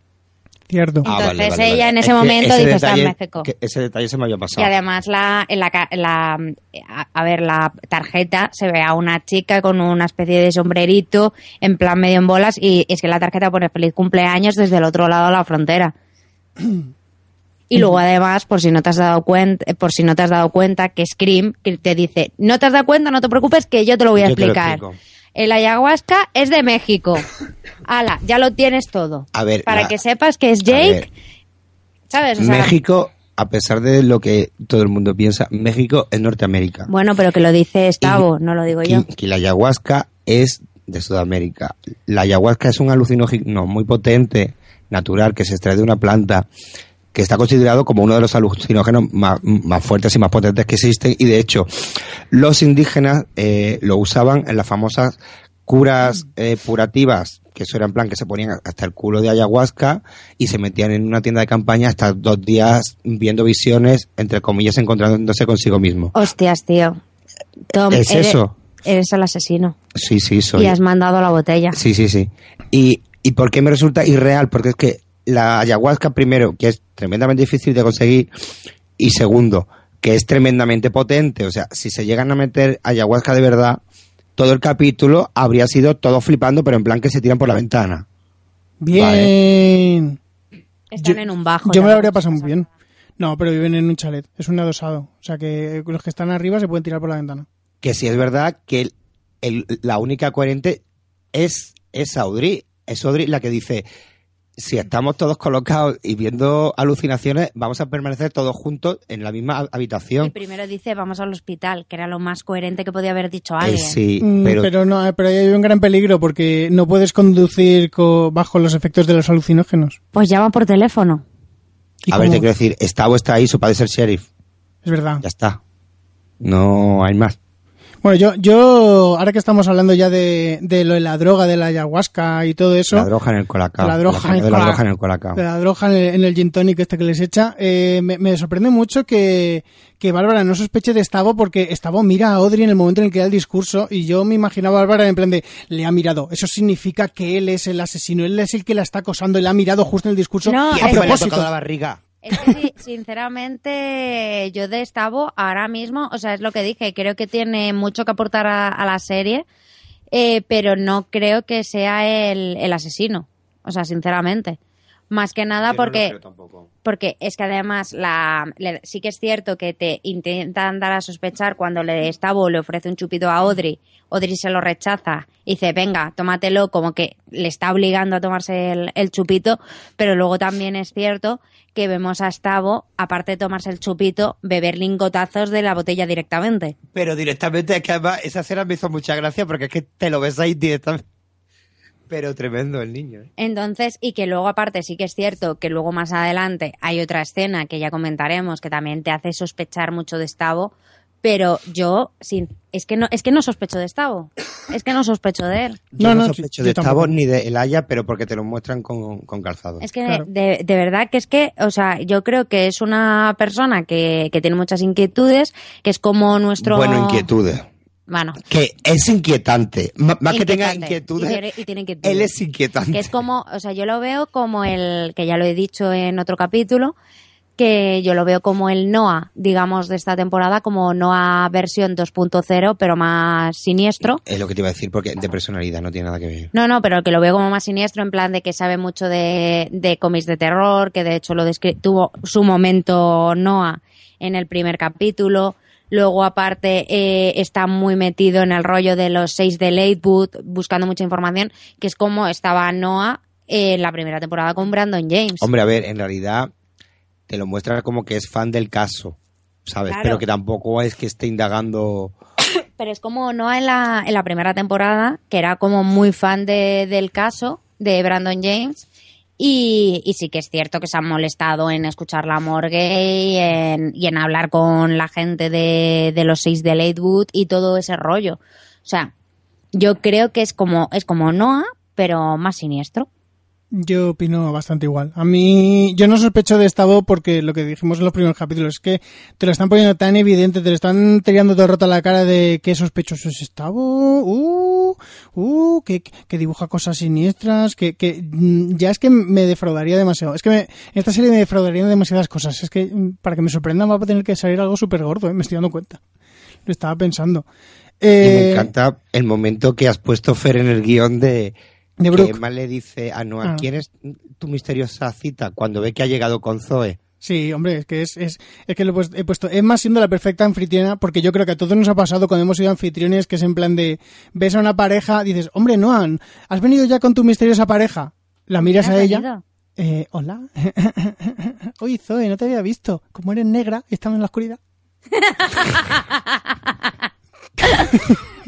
Cierto. Ah, vale, Entonces vale, ella vale. en Es ese momento ese dice, "Está en México". ese detalle se me había Y pasado. además la, en la, ca- la a, a ver, la tarjeta se ve a una chica con una especie de sombrerito en plan medio en bolas y es que la tarjeta pone feliz cumpleaños desde el otro lado de la frontera. Y luego además, por si no te has dado cuenta, por si no te has dado cuenta que Scream te dice, "No te has dado cuenta, no te preocupes que yo te lo voy a Yo explicar." El ayahuasca es de México. Ala, ya lo tienes todo. A ver, para la- que sepas que es Jake, ¿sabes? O sea, México, a pesar de lo que todo el mundo piensa, México es Norteamérica. Bueno, pero que lo dice Estavo, no lo digo yo. que, que la ayahuasca es de Sudamérica. La ayahuasca es un alucinógeno muy potente, natural, que se extrae de una planta que está considerado como uno de los alucinógenos más, más fuertes y más potentes que existen y de hecho los indígenas eh, lo usaban en las famosas curas eh, purativas que eso era en plan que se ponían hasta el culo de ayahuasca y se metían en una tienda de campaña hasta dos días viendo visiones entre comillas encontrándose consigo mismo Hostias, tío. Tom, ¿Es eres, eso? Eres el asesino. sí sí soy Y has mandado la botella. Sí, sí, sí. ¿Y, ¿Y por qué me resulta irreal? Porque es que la ayahuasca, primero, que es tremendamente difícil de conseguir, y segundo, que es tremendamente potente. O sea, si se llegan a meter ayahuasca de verdad, todo el capítulo habría sido todo flipando, pero en plan que se tiran por la ventana. Bien. Están Yo- en un bajo. Yo me lo habría pasado pasa muy bien. No, pero viven en un chalet. Es un adosado. O sea que los que están arriba se pueden tirar por la ventana. Que si es verdad que el- el- la única coherente es, es Audrey. Es Audrey la que dice, si estamos todos colocados y viendo alucinaciones, vamos a permanecer todos juntos en la misma Y habitación. primero dice, vamos al hospital, que era lo más coherente que podía haber dicho Eh, alguien. sí, Mm, pero, no, eh, pero ahí hay un gran peligro porque no puedes conducir co- bajo los efectos de los alucinógenos. Pues llama por teléfono. Y a ver, te quiero decir, Estavo está ahí, su padre es el sheriff. Es verdad. Ya está. No hay más. Bueno, yo, yo, ahora que estamos hablando ya de, de lo de la droga, de la ayahuasca y todo eso. La droga en el colacao. La droga en el de la droga en el colacao. de la droga en el, en el gin tonic este que les echa, eh, me, me sorprende mucho que, que Bárbara no sospeche de Estavo porque Estavo mira a Audrey en el momento en el que da el discurso y yo me imaginaba a Bárbara en plan de, le ha mirado, eso significa que él es el asesino, él es el que la está acosando le ha mirado justo en el discurso No, a Y le ha propósito. tocado la barriga. Es que sinceramente, yo de Estavo ahora mismo, o sea, es lo que dije, creo que tiene mucho que aportar a, a la serie, eh, pero no creo que sea el, el asesino. O sea, sinceramente. Más que nada porque, porque es que además la, le- sí que es cierto que te intentan dar a sospechar cuando le Estavo le ofrece un chupito a Audrey, Audrey se lo rechaza y dice, venga, tómatelo, como que le está obligando a tomarse el, el chupito, pero luego también es cierto que vemos a Estavo, aparte de tomarse el chupito, beber lingotazos de la botella directamente. Pero directamente, es que además esa escena me hizo mucha gracia porque es que te lo ves ahí directamente. Pero tremendo el niño. ¿eh? Entonces, y que luego aparte sí que es cierto que luego más adelante hay otra escena que ya comentaremos que también te hace sospechar mucho de Estavo, pero yo sin es que no es que no sospecho de Estavo, es que no sospecho de él. Yo No, no, no, sospecho yo de tampoco. Estavo ni de Elaya, pero porque te lo muestran con, con calzado. Es que Claro. de, de verdad que es que, o sea, yo creo que es una persona que, que tiene muchas inquietudes, que es como nuestro... Bueno, inquietudes. Que es inquietante. M- más que tenga inquietudes, Y tiene- y tiene inquietudes. él es inquietante. que es como, o sea, yo lo veo como el, que ya lo he dicho en otro capítulo, que yo lo veo como el Noah, digamos, de esta temporada, como Noah versión 2.0, pero más siniestro. Es lo que te iba a decir, porque de personalidad no tiene nada que ver. No, no, pero que lo veo como más siniestro, en plan de que sabe mucho de, de cómics de terror, que de hecho lo tuvo su momento Noah en el primer capítulo. Luego, aparte, eh, está muy metido en el rollo de los seis de Latewood, buscando mucha información, que es como estaba Noah en la primera temporada con Brandon James. Hombre, a ver, en realidad te lo muestra como que es fan del caso, ¿sabes? Claro. Pero que tampoco es que esté indagando Pero es como Noah en la, en la primera temporada, que era como muy fan de, del caso de Brandon James. Y, y sí que es cierto que se han molestado en escuchar la morgue y en, hablar con la gente de, los seis de Lakewood y todo ese rollo. O sea, yo creo que es como, es como Noah, pero más siniestro. Yo opino bastante igual. A mí, yo no sospecho de esta voz porque lo que dijimos en los primeros capítulos es que te lo están poniendo tan evidente, te lo están tirando todo el rato a la cara de qué sospechoso es esta voz, uh, uh, que, que dibuja cosas siniestras, que, que mm, ya es que me defraudaría demasiado. Es que me, en esta serie me defraudarían demasiadas cosas. Es que mm, para que me sorprendan va a tener que salir algo súper gordo, ¿eh? me estoy dando cuenta. Lo estaba pensando. Y me Eh, encanta el momento que has puesto Fer en el guion de, De que. Emma le dice a Noah, Ah. ¿quién es tu misteriosa cita? Cuando ve que ha llegado con Zoe. Sí, hombre, es que es, es, es que lo he puesto, Emma siendo la perfecta anfitriona, porque yo creo que a todos nos ha pasado cuando hemos sido anfitriones, que es en plan de, ves a una pareja, dices, hombre, Noan, ¿has venido ya con tu misteriosa pareja? La miras ¿Has a ella, eh, hola, oye Zoe, no te había visto, como eres negra y estamos en la oscuridad.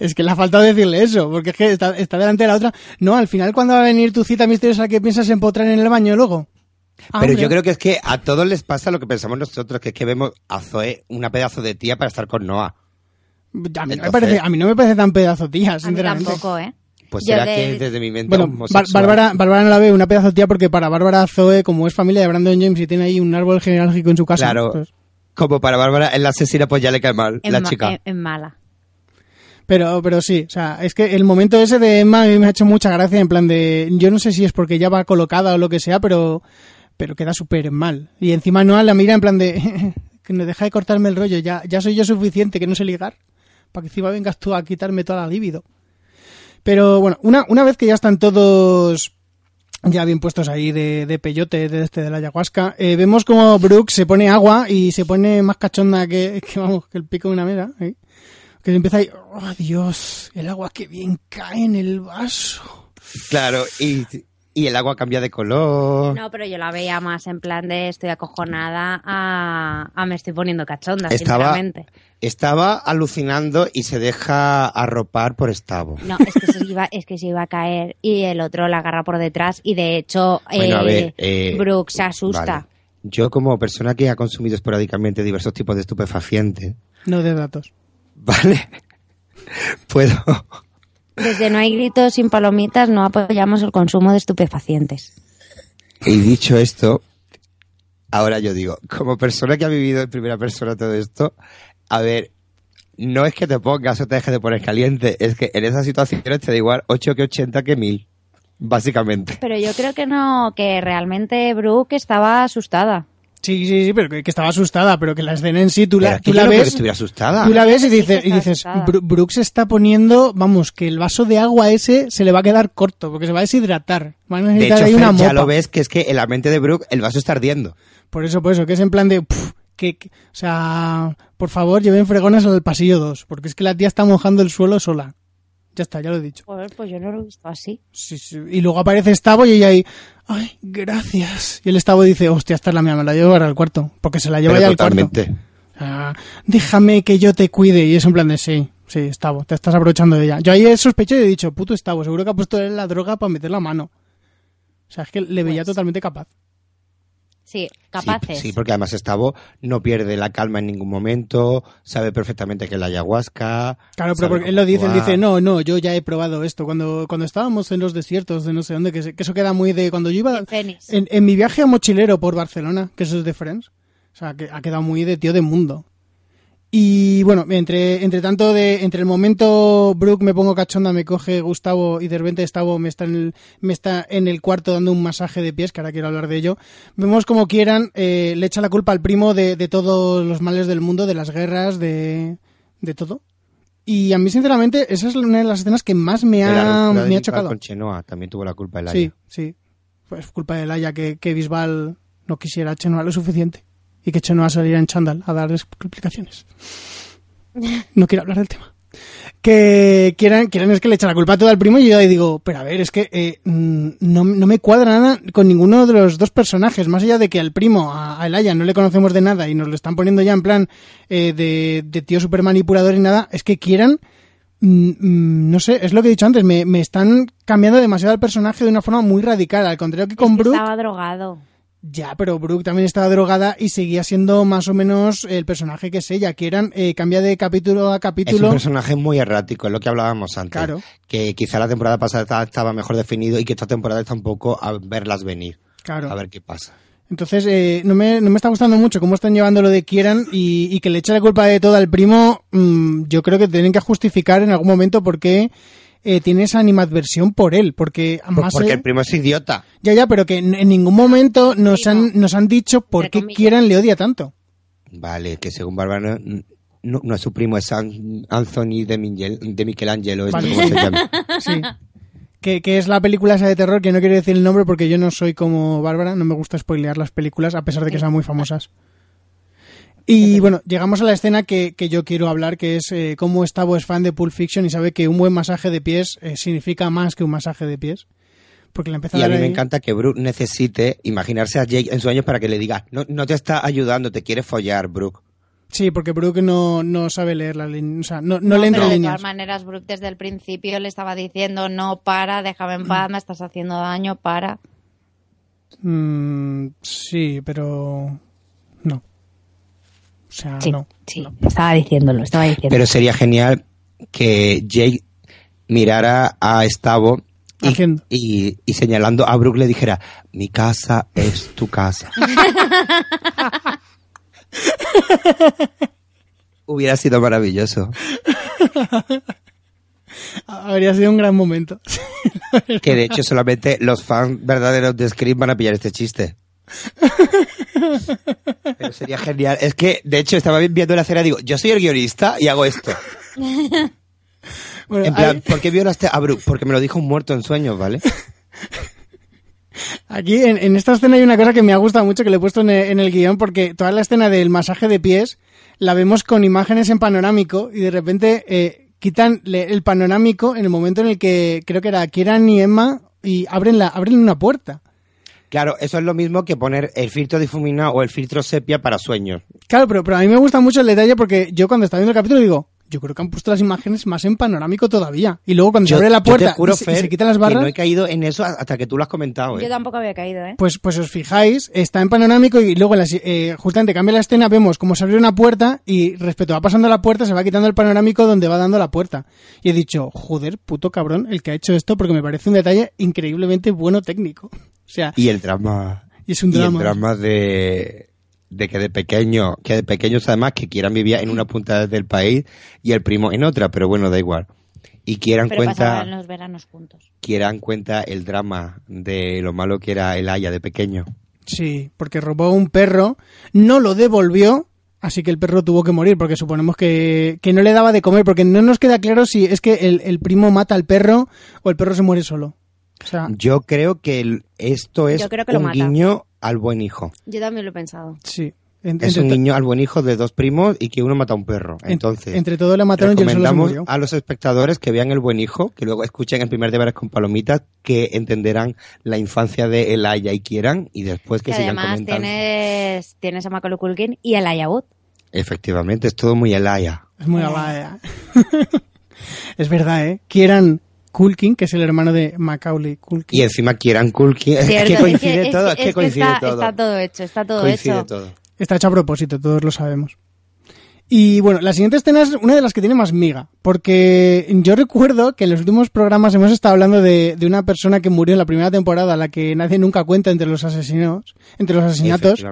Es que le ha faltado decirle eso, porque es que está, está delante de la otra. No, al final, cuando va a venir tu cita misteriosa, ¿qué piensas empotrar en el baño luego? Ah, Pero hombre. yo creo que es que a todos les pasa lo que pensamos nosotros, que es que vemos a Zoe una pedazo de tía para estar con Noah. A mí, no me parece, a mí no me parece tan pedazo tía, A mí sinceramente. tampoco, ¿eh? Pues será de- que desde mi mente Bueno, Bárbara, Bárbara no la ve una pedazo tía porque para Bárbara Zoe, como es familia de Brandon James y tiene ahí un árbol genealógico en su casa, Claro. pues- Como para Bárbara, en la asesina pues ya le cae mal, En la ma- chica. en mala. Pero, pero sí, o sea, es que el momento ese de Emma a mí me ha hecho mucha gracia, en plan de, yo no sé si es porque ya va colocada o lo que sea, pero, pero queda súper mal. Y encima Noah la mira en plan de, que no deja de cortarme el rollo, ya, ya soy yo suficiente, que no sé ligar, para que encima vengas tú a quitarme toda la libido. Pero bueno, una, una vez que ya están todos ya bien puestos ahí de, de peyote de este de la ayahuasca, eh, vemos como Brooke se pone agua y se pone más cachonda que, que, vamos, que el pico de una mera. ¿eh? Que empieza ahí, oh Dios, el agua que bien cae en el vaso. Claro, y, y el agua cambia de color. No, pero yo la veía más en plan de estoy acojonada a, a me estoy poniendo cachonda, Estaba, sinceramente. estaba alucinando y se deja arropar por Estavo. No, es que, se iba, es que se iba a caer y el otro la agarra por detrás y de hecho Bueno, eh, ver, eh, Brooke se asusta. Vale. Yo como persona que ha consumido esporádicamente diversos tipos de estupefacientes, No de datos. ¿Vale? Puedo... Desde No hay gritos sin palomitas no apoyamos el consumo de estupefacientes. Y dicho esto, ahora yo digo, como persona que ha vivido en primera persona todo esto, a ver, no es que te pongas o te dejes de poner caliente, es que en esas situaciones te da igual 8 que 80 que 1000, básicamente. Pero yo creo que no, que realmente Brooke estaba asustada. Sí, sí, sí, pero que, que estaba asustada, pero que la escena en sí tú la, que tú que ves. estuviera asustada. Tú la ves y Sí que dices, y está dices se está poniendo, vamos, que el vaso de agua ese se le va a quedar corto, porque se va a deshidratar. Va a De hecho, ahí una Fer, ya lo ves que es que en la mente de Brooke el vaso está ardiendo. Por eso, por eso, que es en plan de, que, que- o sea, por favor, lleven fregones al pasillo 2, porque es que la tía está mojando el suelo sola. Ya está, ya lo he dicho. Pues, pues yo no lo he visto así. Sí, sí. Y luego aparece Estavo y ella ahí, ay, gracias. Y el Estavo dice, hostia, esta es la mía, me la llevo ahora al cuarto, porque se la lleva Pero ya al cuarto. totalmente. Déjame que yo te cuide. Y es en plan de, sí, sí, Estavo, te estás aprovechando de ella. Yo ahí he sospechado y he dicho, puto Estavo, seguro que ha puesto él la droga para meter la mano. O sea, es que le veía Pues- totalmente capaz. Sí, capaces. Sí, porque además Estavo no pierde la calma en ningún momento, sabe perfectamente que es la ayahuasca. Claro, pero porque él lo dice, él dice, no, no, yo ya he probado esto. Cuando, cuando estábamos en los desiertos de no sé dónde, que, se- que eso queda muy de cuando yo iba En en, en mi viaje a mochilero por Barcelona, que eso es de Friends, o sea, que ha quedado muy de tío de mundo. Y bueno, entre, entre tanto, de, entre el momento Brooke me pongo cachonda, me coge Gustavo y de repente Gustavo me está en el, me está en el cuarto dando un masaje de pies, que ahora quiero hablar de ello. Vemos como quieran, eh, le echa la culpa al primo de, de todos los males del mundo, de las guerras, de, de todo. Y a mí, sinceramente, esa es una de las escenas que más me De la ha, de me ha chocado. Con Chenoa también tuvo la culpa el Sí, sí. Pues culpa de Laia que, que Bisbal no quisiera a Chenoa lo suficiente. Y que Chenoa saliera en chándal a dar explicaciones. No quiero hablar del tema. Que quieran, quieran es que le echa la culpa toda al primo y yo ahí digo, pero a ver, es que eh, mm, no, no me cuadra nada con ninguno de los dos personajes, más allá de que al primo, a, a Elaya, no le conocemos de nada y nos lo están poniendo ya en plan eh, de, de tío super manipulador y nada, es que quieran mm, mm, no sé, es lo que he dicho antes, me, me están cambiando demasiado al personaje de una forma muy radical, al contrario que con Es que Brooke. Estaba drogado. Ya, pero Brooke también estaba drogada y seguía siendo más o menos el personaje que es ella. Kieran eh, cambia de capítulo a Es un capítulo. personaje muy errático, es lo que hablábamos antes. Claro. Que quizá la temporada pasada estaba mejor definido y que esta temporada está un poco a verlas venir. Claro. A ver qué pasa. Entonces, eh, no, me, no me está gustando mucho cómo están llevando lo de Kieran y, y que le eche la culpa de todo al primo. mm, yo creo que tienen que justificar en algún momento por qué eh, tiene esa animadversión por él. Porque Pues más porque el primo es idiota. Ya, ya, pero que en, ningún momento nos han, nos han dicho por qué. Kieran le odia tanto. Vale, que según Bárbara no, no, no es su primo, es An- Anthony de, Mingel- de Michelangelo, Vale. como se llama. Sí. que, que es la película esa de terror, que no quiero decir el nombre porque yo no soy como Bárbara, no me gusta spoilear las películas, a pesar de que sean muy famosas. Y bueno, llegamos a la escena que, que yo quiero hablar, que es eh, cómo Stavo es fan de Pulp Fiction y sabe que un buen masaje de pies eh, significa más que un masaje de pies. Porque le empieza Y a a mí me ahí- encanta que Brooke necesite imaginarse a Jake en sueños para que le diga, no, no te está ayudando, te quiere follar, Brooke. Sí, porque Brooke no, no sabe leer la línea, o sea, no, no, No, le entra pero de líneas. todas maneras, Brooke desde el principio le estaba diciendo, no, para, déjame en paz, me estás haciendo daño, para. Mm, sí, pero sea, Sí, no. sí, no. estaba diciéndolo, estaba diciendo. Pero sería genial que Jake mirara a Stavo y, y- y señalando a Brooke le dijera, mi casa es tu casa. Hubiera sido maravilloso. Habría sido un gran momento. Que de hecho solamente los fans verdaderos de Scream van a pillar este chiste. Pero sería genial. Es que, de hecho, estaba viendo la escena y digo, yo soy el guionista y hago esto. Bueno, En plan, hay- ¿por qué violaste a Brooke? Porque me lo dijo un muerto en sueños, ¿vale? aquí en, en esta escena hay una cosa que me ha gustado mucho que le he puesto en el, en el guion porque toda la escena del masaje de pies la vemos con imágenes en panorámico y de repente eh, quitan el panorámico en el momento en el que creo que era Kieran y Emma y abren, la, abren una puerta. Claro, eso es lo mismo que poner el filtro difuminado o el filtro sepia para sueños. Claro, pero, pero a mí me gusta mucho el detalle porque yo cuando estaba viendo el capítulo digo, yo creo que han puesto las imágenes más en panorámico todavía. Y luego cuando se abre la puerta juro, y, se, y Fer, se quitan las que barras, no he caído en eso hasta que tú lo has comentado. ¿eh? Yo tampoco había caído, ¿eh? pues, pues os fijáis, está en panorámico y luego eh, justamente cambia la escena, vemos cómo se abre una puerta y respecto va pasando la puerta se va quitando el panorámico donde va dando la puerta. Y he dicho, joder, puto cabrón, el que ha hecho esto porque me parece un detalle increíblemente bueno técnico. O sea, Y el drama. y es un y drama. el drama de, de que de pequeño, que de pequeños además que quieran vivir en una punta del país y el primo en otra, pero bueno, da igual. Y quieran Pero cuenta, los veranos juntos. quieran cuenta el drama de lo malo que era el Aya de pequeño. Sí, porque robó un perro, no lo devolvió, así que el perro tuvo que morir, porque suponemos que, que no le daba de comer, porque no nos queda claro si es que el, el primo mata al perro o el perro se muere solo. O sea, Yo creo que el- esto es Yo creo que lo un mata. guiño al buen hijo. Yo también lo he pensado. sí. En- Es entre, un guiño al buen hijo de dos primos y que uno mata a un perro. en- Entonces, entre todo le mataron y él solo se recomendamos murió. a los espectadores que vean el buen hijo, que luego escuchen el primer deberes con palomitas, que entenderán la infancia de Elaya y quieran, y después que Que sigan además comentando. tienes, tienes a Macaulay Culkin y el Ayabut. Efectivamente, es todo muy Elaya. Es muy alaya. es verdad, ¿eh? Kieran Culkin, que es el hermano de Macaulay Culkin. Y encima quieran Kulki. Es que coincide es todo, es que coincide está, todo. está todo hecho, está todo coincide hecho. todo. Está hecho a propósito, todos lo sabemos. Y bueno, la siguiente escena es una de las que tiene más miga, porque yo recuerdo que en los últimos programas hemos estado hablando de, de una persona que murió en la primera temporada, a la que nadie nunca cuenta entre los asesinos, entre los asesinatos,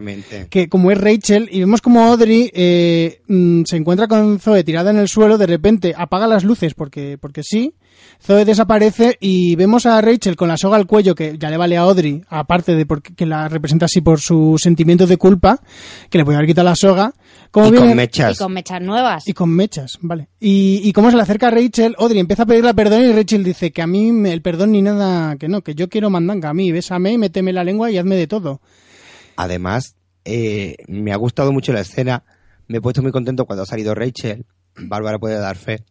que como es Rachel, y vemos como Audrey eh, mm, se encuentra con Zoe tirada en el suelo, de repente apaga las luces porque, porque sí, Zoe desaparece y vemos a Rachel con la soga al cuello, que ya le vale a Audrey, aparte de porque, que la representa así por su sentimiento de culpa, que le puede haber quitado la soga. Como Y viene- con mechas. Y con mechas nuevas. y con mechas, vale. Y, y cómo se le acerca a Rachel, Audrey empieza a pedirle perdón y Rachel dice que a mí me- el perdón ni nada, que no, que yo quiero mandanga a mí, bésame y méteme la lengua y hazme de todo. Además, eh, me ha gustado mucho la escena. Me he puesto muy contento cuando ha salido Rachel. Bárbara puede dar fe.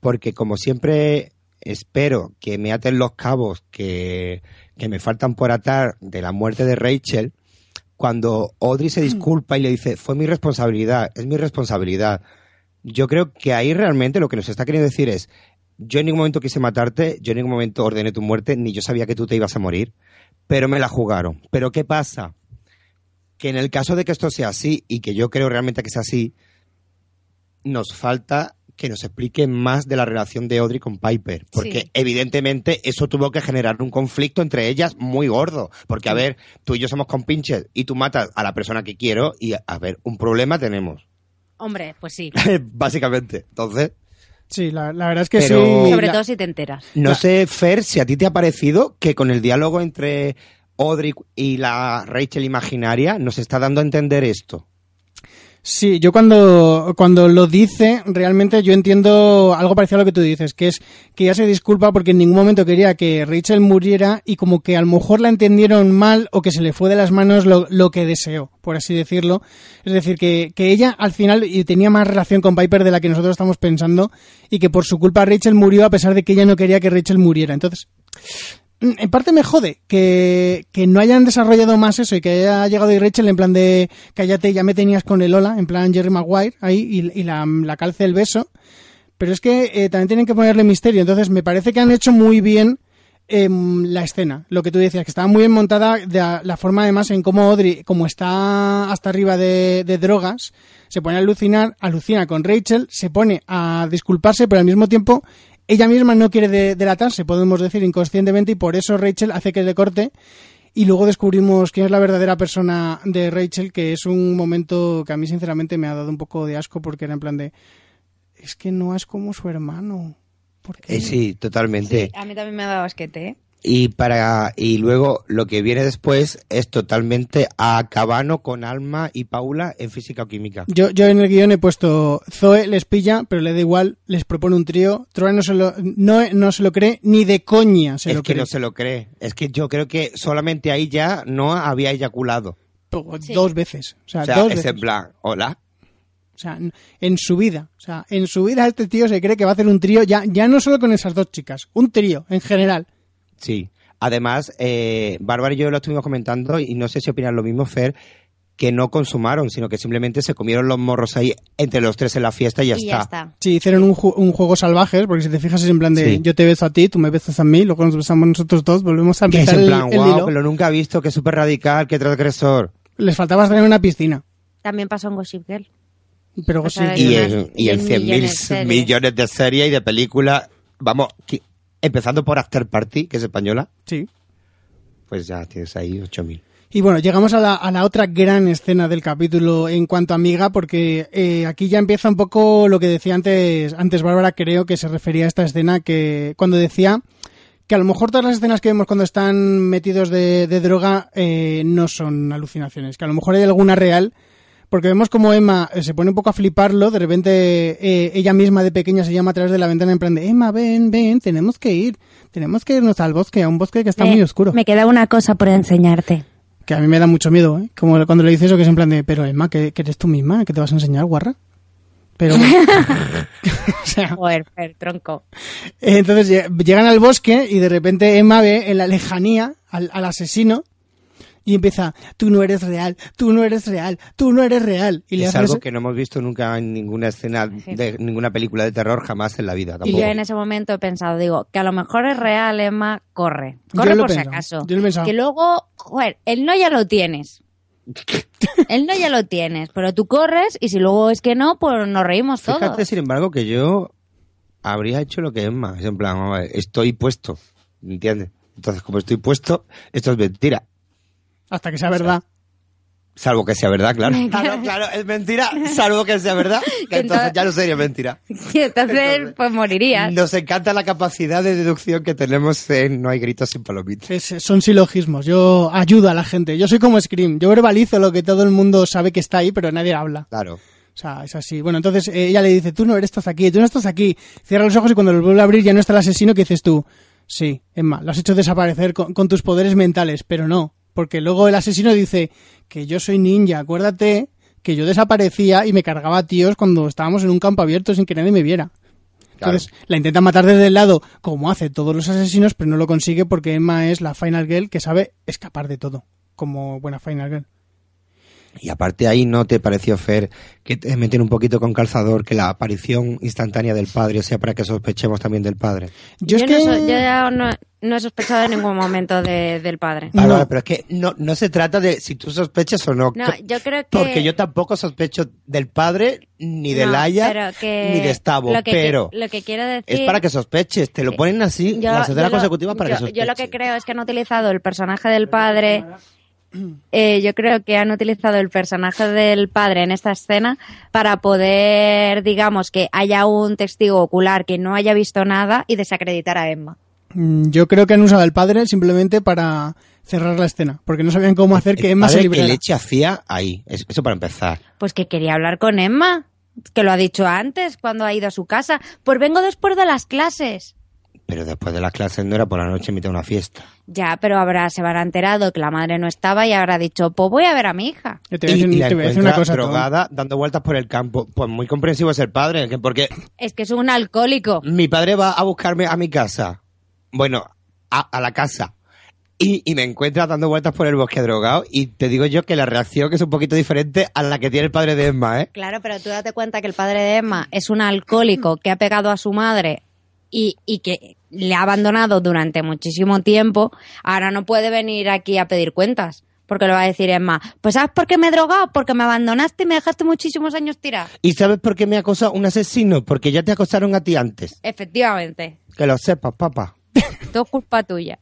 porque como siempre espero que me aten los cabos que, que me faltan por atar de la muerte de Rachel, cuando Audrey se disculpa y le dice, fue mi responsabilidad, es mi responsabilidad, yo creo que ahí realmente lo que nos está queriendo decir es, yo en ningún momento quise matarte, yo en ningún momento ordené tu muerte, ni yo sabía que tú te ibas a morir, pero me la jugaron. Pero ¿qué pasa? Que en el caso de que esto sea así, y que yo creo realmente que sea así, nos falta que nos explique más de la relación de Audrey con Piper, porque Sí. evidentemente eso tuvo que generar un conflicto entre ellas muy gordo, porque a ver, tú y yo somos compinches y tú matas a la persona que quiero y a ver, un problema tenemos, Hombre, pues sí. básicamente. Entonces, Sí, la, la verdad es que Pero- sí. Sobre la- todo si te enteras. no La- sé, Fer, si a ti te ha parecido que con el diálogo entre Audrey y la Rachel imaginaria nos está dando a entender esto. Sí, yo cuando, cuando lo dice, realmente yo entiendo algo parecido a lo que tú dices, que es que ya se disculpa porque en ningún momento quería que Rachel muriera y como que a lo mejor la entendieron mal o que se le fue de las manos lo, lo que deseó, por así decirlo. Es decir, que, que ella al final tenía más relación con Piper de la que nosotros estamos pensando y que por su culpa Rachel murió a pesar de que ella no quería que Rachel muriera. Entonces, en parte me jode que, que no hayan desarrollado más eso y que haya llegado y Rachel en plan de cállate, ya me tenías con el hola, en plan Jerry Maguire ahí y, y la, la calce el beso. Pero es que eh, también tienen que ponerle misterio. Entonces me parece que han hecho muy bien em, la escena. Lo que tú decías, que estaba muy bien montada de la, la forma además en cómo Audrey, como está hasta arriba de, de drogas, se pone a alucinar, alucina con Rachel, se pone a disculparse, pero al mismo tiempo ella misma no quiere de- delatarse, podemos decir inconscientemente, y por eso Rachel hace que le corte. Y luego descubrimos quién es la verdadera persona de Rachel, que es un momento que a mí sinceramente me ha dado un poco de asco porque era en plan de, es que no es como su hermano. ¿Por qué? Eh, sí, totalmente. A mí también me ha dado asquete, ¿eh? Y para y luego lo que viene después es totalmente a Cabano con Alma y Paula en física o química. Yo, yo en el guion he puesto Zoe les pilla, pero le da igual, les propone un trío. Troy no se lo, no, no se lo cree ni de coña se es lo que cree. no se lo cree. Es que yo creo que solamente ahí ya no había eyaculado. Sí. Dos veces. O sea, O sea, dos es veces. en plan, hola. O sea, en- en su vida. O sea, en su vida este tío se cree que va a hacer un trío, ya, ya no solo con esas dos chicas, un trío en general. Sí. Además, eh, Bárbara y yo lo estuvimos comentando y no sé si opinan lo mismo, Fer, que no consumaron, sino que simplemente se comieron los morros ahí entre los tres en la fiesta y ya, y está. ya está. Sí, hicieron un, ju- un juego salvaje, porque si te fijas es en plan de Sí. yo te beso a ti, tú me besas a mí, luego nos besamos nosotros dos, volvemos a Que es empezar en el, plan, el wow, hilo. lo nunca he visto, que es súper radical, que transgresor. Les faltaba estar en una piscina. También pasó en Gossip Girl. Pero O sea, sí, Y en, y en 100 100 mil millones de series. millones de series y de películas, vamos, que- empezando por After Party, que es española, sí. pues ya tienes ahí 8000. Y bueno, llegamos a la, a la otra gran escena del capítulo en cuanto a amiga, porque eh, aquí ya empieza un poco lo que decía antes, antes Bárbara, creo que se refería a esta escena que cuando decía que a lo mejor todas las escenas que vemos cuando están metidos de, de droga eh, no son alucinaciones, que a lo mejor hay alguna real, porque vemos como Emma eh, se pone un poco a fliparlo, de repente eh, ella misma de pequeña se llama a través de la ventana en plan de Emma, ven, ven, tenemos que ir, tenemos que irnos al bosque, a un bosque que está muy oscuro. Me queda una cosa por enseñarte. Que a mí me da mucho miedo, ¿eh? Como cuando le dices eso, que es en plan de, pero Emma, que, que eres tú misma, que te vas a enseñar, guarra. Pero o sea, Joder, Fer, tronco. entonces lle- llegan al bosque y de repente Emma ve en la lejanía al, al asesino y empieza, tú no eres real, tú no eres real, tú no eres real. Y le es algo ese- que no hemos visto nunca en ninguna escena Sí. de ninguna película de terror jamás en la vida. Y Tampoco. yo en ese momento he pensado, digo, que a lo mejor es real, Emma, corre. Yo Corre por si acaso. yo lo he pensado. Que luego, joder, el no ya lo tienes. el no ya lo tienes, pero tú corres y si luego es que no, pues nos reímos todos. Fíjate, sin embargo, que yo habría hecho lo que es más. En plan, estoy puesto. ¿Entiendes? Entonces, como estoy puesto, esto es mentira. Hasta que sea verdad. Salvo que sea verdad, claro. Claro, claro, es mentira, salvo que sea verdad. Que entonces ya no sería mentira. Y entonces, pues morirías. Nos encanta la capacidad de deducción que tenemos en No hay gritos sin palomitas. Es- son silogismos. Yo ayudo a la gente. Yo soy como Scream. Yo verbalizo lo que todo el mundo sabe que está ahí, pero nadie habla. Claro. O sea, es así. Bueno, entonces eh, ella le dice, tú no eres, estás aquí, tú no estás aquí. Cierra los ojos y cuando los vuelve a abrir ya no está el asesino que dices tú. Sí, Emma, lo has hecho desaparecer con, con tus poderes mentales, pero no. Porque luego el asesino dice que yo soy ninja, acuérdate que yo desaparecía y me cargaba a tíos cuando estábamos en un campo abierto sin que nadie me viera. Entonces la intenta matar desde el lado, como hace todos los asesinos, pero no lo consigue porque Emma es la Final Girl que sabe escapar de todo, como buena Final Girl. Y aparte ahí no te pareció, Fer, que te meten un poquito con calzador que la aparición instantánea del padre, sea, para que sospechemos también del padre. Yo, es no, que... so- yo ya no, no he sospechado en ningún momento de- del padre. No. Ahora, pero es que no, no se trata de si tú sospechas o no. No, yo creo que... Porque yo tampoco sospecho del padre, ni de No, Laia, que- ni de Stavo, lo que, pero Lo que quiero decir... es para que sospeches. Te lo ponen así, Yo- yo lo- consecutivas para yo, que sospeches. yo lo que creo es que han utilizado el personaje del padre. Eh, yo creo que han utilizado el personaje del padre en esta escena para poder, digamos, que haya un testigo ocular que no haya visto nada y desacreditar a Emma. Mm, Yo creo que han usado al padre simplemente para cerrar la escena, porque no sabían cómo hacer que Emma se padre librara. leche hacía ahí. Es- Eso para empezar. Pues que quería hablar con Emma, que lo ha dicho antes cuando ha ido a su casa. Pues vengo después de las clases. Pero después de las clases no era por la noche mitad de una fiesta. Ya, pero habrá, se habrá enterado que la madre no estaba y habrá dicho, pues voy a ver a mi hija. Yo te voy a Y, decir, y la te voy a decir encuentra una cosa. Drogada, dando vueltas por el campo. Pues muy comprensivo es el padre, que porque Es que es un alcohólico. mi padre va a buscarme a mi casa. Bueno, a, a la casa. Y, y me encuentra dando vueltas por el bosque drogado. Y te digo yo que la reacción es un poquito diferente a la que tiene el padre de Emma, ¿eh? Claro, pero tú date cuenta que el padre de Emma es un alcohólico que ha pegado a su madre y, y que le ha abandonado durante muchísimo tiempo. Ahora no puede venir aquí a pedir cuentas. Porque le va a decir Emma, pues ¿sabes por qué me he drogado? Porque me abandonaste y me dejaste muchísimos años tirada. ¿Y sabes por qué me acosa un asesino? Porque ya te acosaron a ti antes. Efectivamente, Que lo sepas, papá. todo culpa tuya.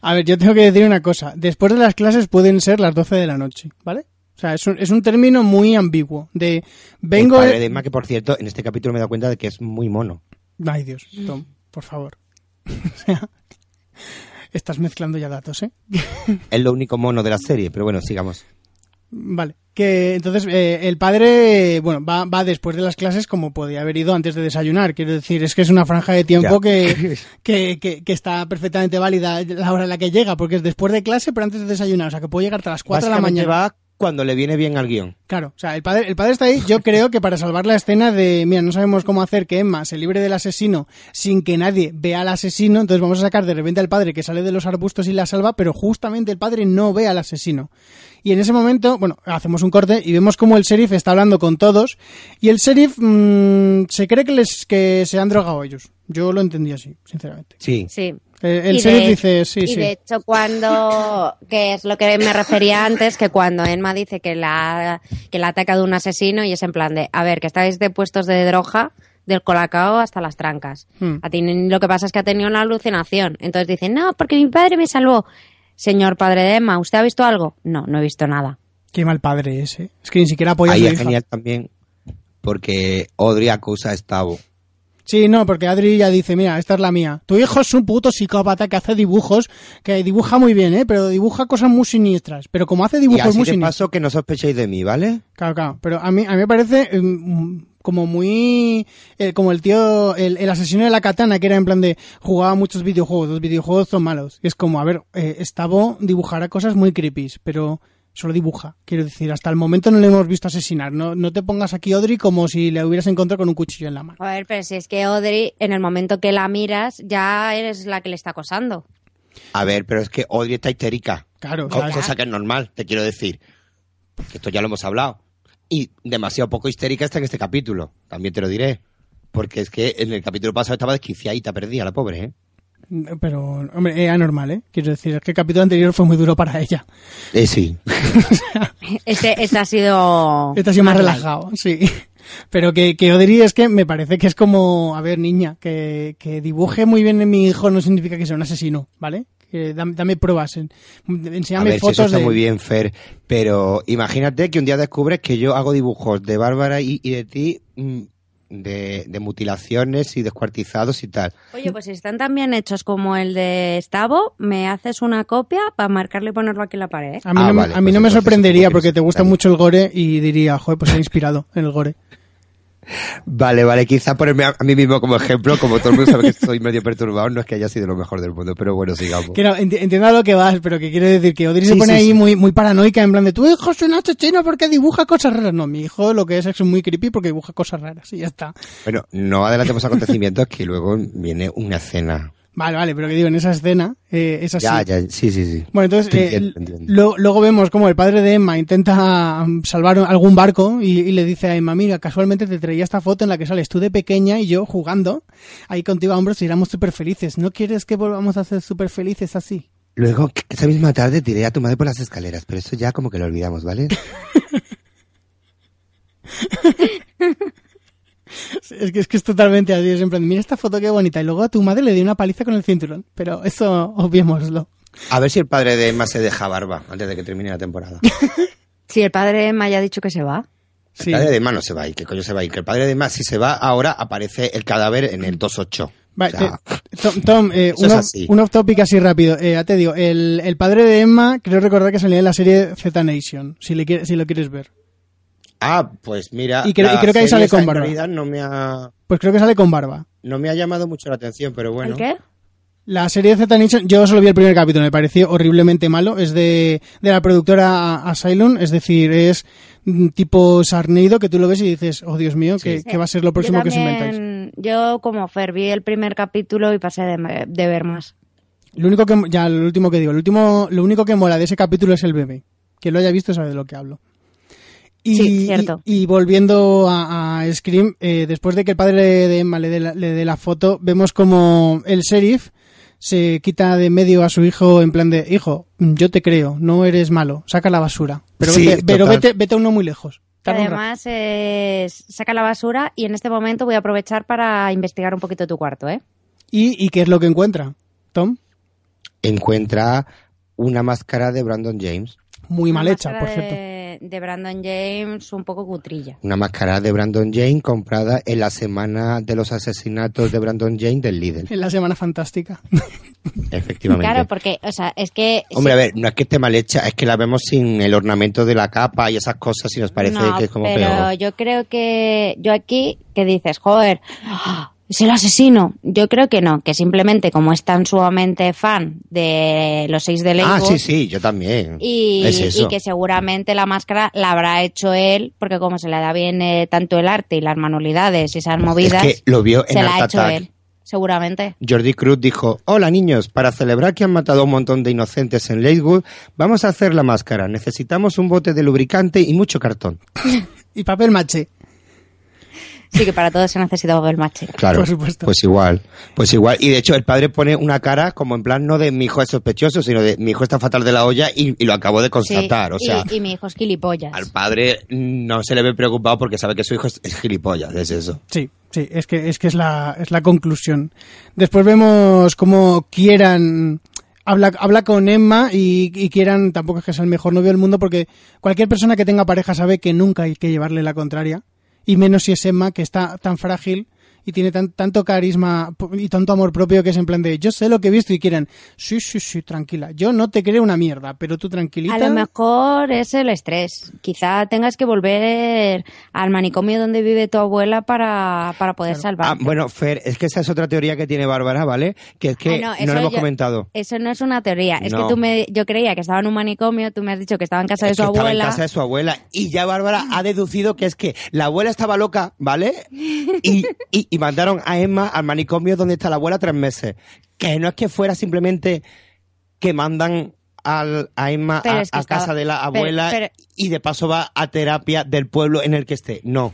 A ver, yo tengo que decir una cosa. Después de las clases pueden ser las 12 de la noche, ¿vale? O sea, es un, es un término muy ambiguo. De vengo... El padre de Emma, que por cierto, en este capítulo me he dado cuenta de que es muy mono. Ay, Dios, Tom, por favor. O sea, estás mezclando ya datos, ¿eh? Es lo único mono de la serie, pero bueno, sigamos. Vale. Que entonces eh, el padre, bueno, va, va después de las clases como podía haber ido antes de desayunar. Quiero decir, es que es una franja de tiempo que, que, que, que está perfectamente válida la hora en la que llega, porque es después de clase, pero antes de desayunar. O sea, que puede llegar hasta las 4 de la mañana. va cuando le viene bien al guion. Claro, o sea, el padre, el padre está ahí, yo creo que para salvar la escena de, mira, no sabemos cómo hacer que Emma se libre del asesino sin que nadie vea al asesino, entonces vamos a sacar de repente al padre que sale de los arbustos y la salva, pero justamente el padre no ve al asesino. Y en ese momento, bueno, hacemos un corte y vemos como el sheriff está hablando con todos y el sheriff mm, se cree que, les, que se han drogado ellos. Yo lo entendí así, sinceramente. Sí. Sí. Eh, el Y sheriff de- dice, sí, y sí. de hecho cuando, que es lo que me refería antes, que cuando Emma dice que la, que la ha atacado un asesino y es en plan de, a ver, que estáis de puestos de droga del colacao hasta las trancas. Hmm. A ti lo que pasa es que ha tenido una alucinación. Entonces dicen, no, porque mi padre me salvó. Señor padre de Emma, ¿usted ha visto algo? No, no he visto nada. Qué mal padre ese. Es que ni siquiera apoya a Ahí su es hija. genial también porque Audrey acusa a Stavo. Sí, no, porque Adri ya dice, mira, esta es la mía. Tu hijo es un puto psicópata que hace dibujos, que dibuja muy bien, ¿eh? Pero dibuja cosas muy siniestras. Pero como hace Y dibujos así muy de siniestros... paso que no sospechéis de mí, ¿vale? Claro, claro. Pero a mí, a mí me parece mm, como muy... eh, como el tío, el, el asesino de la katana, que era en plan de jugaba muchos videojuegos, los videojuegos son malos. Y es como, a ver, eh, Stavo dibujará cosas muy creepy, pero solo dibuja. Quiero decir, hasta el momento no le hemos visto asesinar. No, no te pongas aquí, Audrey, como si le hubieras encontrado con un cuchillo en la mano. A ver, pero si es que Audrey, en el momento que la miras, ya eres la que le está acosando. A ver, pero es que Audrey está histérica. Claro, Co- ¿sabes? cosa que es normal, te quiero decir. Que esto ya lo hemos hablado. Y demasiado poco histérica está en este capítulo, también te lo diré. Porque es que en el capítulo pasado estaba desquiciadita, perdida, la pobre, ¿eh? Pero, hombre, es anormal, ¿eh? Quiero decir, es que el capítulo anterior fue muy duro para ella. Eh, sí. Este, este ha sido... Este ha sido más relajado, sí. Pero que, que Odri es que me parece que es como, a ver, niña, que, que dibuje muy bien en mi hijo no significa que sea un asesino, ¿vale? Que dame, dame pruebas, en- A enséñame ver, si eso fotos está de... muy bien, Fer. Pero imagínate que un día descubres que yo hago dibujos de Bárbara y, y de ti mm, de, de mutilaciones y descuartizados y tal. Oye, pues si están tan bien hechos como el de Stavo, me haces una copia para marcarlo y ponerlo aquí en la pared. ¿eh? A mí, Ah, no, me- vale, a mí pues no me sorprendería porque te gusta mucho el gore y diría, joder, pues se ha inspirado en el gore. Vale, vale, quizá ponerme a, a mí mismo como ejemplo, como todo el mundo sabe que estoy medio perturbado, no es que haya sido lo mejor del mundo, pero bueno, sigamos. Que no, entiendo a lo que vas, pero que quiero decir que Odri se pone sí, ahí sí. muy, muy paranoica, en plan de tu hijo es un chino porque dibuja cosas raras. No, mi hijo lo que es es muy creepy porque dibuja cosas raras y ya está. Bueno, no adelantemos acontecimientos que luego viene una escena. Vale, vale, pero que digo, en esa escena eh, es así. Ya, ya, sí, sí, sí. Bueno, entonces eh, entiendo, te entiendo. lo- luego vemos como el padre de Emma intenta mm, salvar algún barco y, y le dice a Emma, mira, casualmente te traía esta foto en la que sales tú de pequeña y yo jugando ahí contigo a hombros y éramos súper felices. ¿No quieres que volvamos a ser súper felices así? Luego, esa misma tarde tiré a tu madre por las escaleras, pero eso ya como que lo olvidamos, ¿vale? Es que, es que es totalmente así, es en plan, mira esta foto qué bonita y luego a tu madre le dio una paliza con el cinturón, pero eso obviémoslo. A ver si el padre de Emma se deja barba antes de que termine la temporada. Si el padre me haya dicho que se va. El Sí. padre de Emma no se va a ir, ¿qué coño se va a ir? Que el padre de Emma, si se va ahora, aparece el cadáver en el 2.8. Vale, O sea, te- Tom, Tom, eh, un, off- así. un off topic así rápido. Eh, ya te digo, el, el padre de Emma, creo recordar que salía en la serie Z Nation, si, le si lo quieres ver. Ah, pues mira. Y creo- y la creo que ahí serie sale con barba. no me ha, Pues creo que sale con barba. no me ha llamado mucho la atención, pero bueno. ¿El qué? La serie de Z Nation, yo solo vi el primer capítulo, me pareció horriblemente malo. Es de, de la productora Asylum, es decir, es tipo Sarneido, que tú lo ves y dices, oh Dios mío, ¿qué, Sí. qué va a ser lo próximo Yo que os inventáis? Yo, como Fer, vi el primer capítulo y pasé de, de ver más. Lo único que, ya, lo último que digo, lo último, lo único que mola de ese capítulo es el bebé. Quien lo haya visto sabe de lo que hablo. Y, Sí, cierto. y, y volviendo a, a Scream, eh, después de que el padre de Emma le dé la, le dé la foto, vemos como el sheriff se quita de medio a su hijo en plan de, hijo, yo te creo, no eres malo, saca la basura. Pero, Sí, vete, pero vete, vete a uno muy lejos. Además es, saca la basura y en este momento voy a aprovechar para investigar un poquito tu cuarto, ¿eh? ¿Y, ¿Y qué es lo que encuentra? Tom, Encuentra una máscara de Brandon James. muy Una mal hecha, por cierto. De, de Brandon James, un poco cutrilla. Una máscara de Brandon James comprada en la semana de los asesinatos de Brandon James del Lidl. En la semana fantástica. Efectivamente. Claro, porque, o sea, es que... Hombre, a ver, no es que esté mal hecha, es que la vemos sin el ornamento de la capa y esas cosas y nos parece no, que es como pero peor. yo creo que yo aquí que dices, joder. Es el asesino. Yo creo que no, que simplemente como es tan sumamente fan de los seis de Lego Ah, sí, sí, yo también. y, es eso. y que seguramente la máscara la habrá hecho él, porque como se le da bien eh, tanto el arte y las manualidades y esas movidas, es que lo vio en se la ha hecho él, seguramente. Jordi Cruz dijo, hola niños, para celebrar que han matado a un montón de inocentes en Lakewood, vamos a hacer la máscara. Necesitamos un bote de lubricante y mucho cartón. y papel maché. Sí que para todo se necesita el mache. Claro, Por supuesto. pues igual, pues igual. Y de hecho el padre pone una cara como en plan no de mi hijo es sospechoso, sino de mi hijo está fatal de la olla y, y lo acabo de constatar. o Sí, sea, y, y mi hijo es gilipollas. al padre no se le ve preocupado porque sabe que su hijo es, es gilipollas, es eso. Sí, sí, es que es que es la, es la conclusión. Después vemos cómo Kieran habla, habla con Emma y, y Kieran tampoco es que sea el mejor novio del mundo porque cualquier persona que tenga pareja sabe que nunca hay que llevarle la contraria. Y menos si es Emma, que está tan frágil y tiene tan, tanto carisma y tanto amor propio que es en plan de yo sé lo que he visto y Kieran, sí, sí, sí, tranquila. Yo no te creo una mierda, pero tú tranquilita. A lo mejor es el estrés. Quizá tengas que volver al manicomio donde vive tu abuela para, para poder Ah, salvarte. bueno, Fer, es que esa es otra teoría que tiene Bárbara, ¿vale? Que es que Ah, no, eso lo hemos yo- comentado. Eso no es una teoría. Es No. que tú me, yo creía que estaba en un manicomio, tú me has dicho que estaba en casa de su que estaba en abuela. casa de su abuela y ya Bárbara ha deducido que es que la abuela estaba loca, ¿vale? Y, y, y mandaron a Emma al manicomio donde está la abuela tres meses. Que no es que fuera simplemente que mandan al, a Emma a, es que a estaba- casa de la pero- abuela pero- y de paso va a terapia del pueblo en el que esté. No.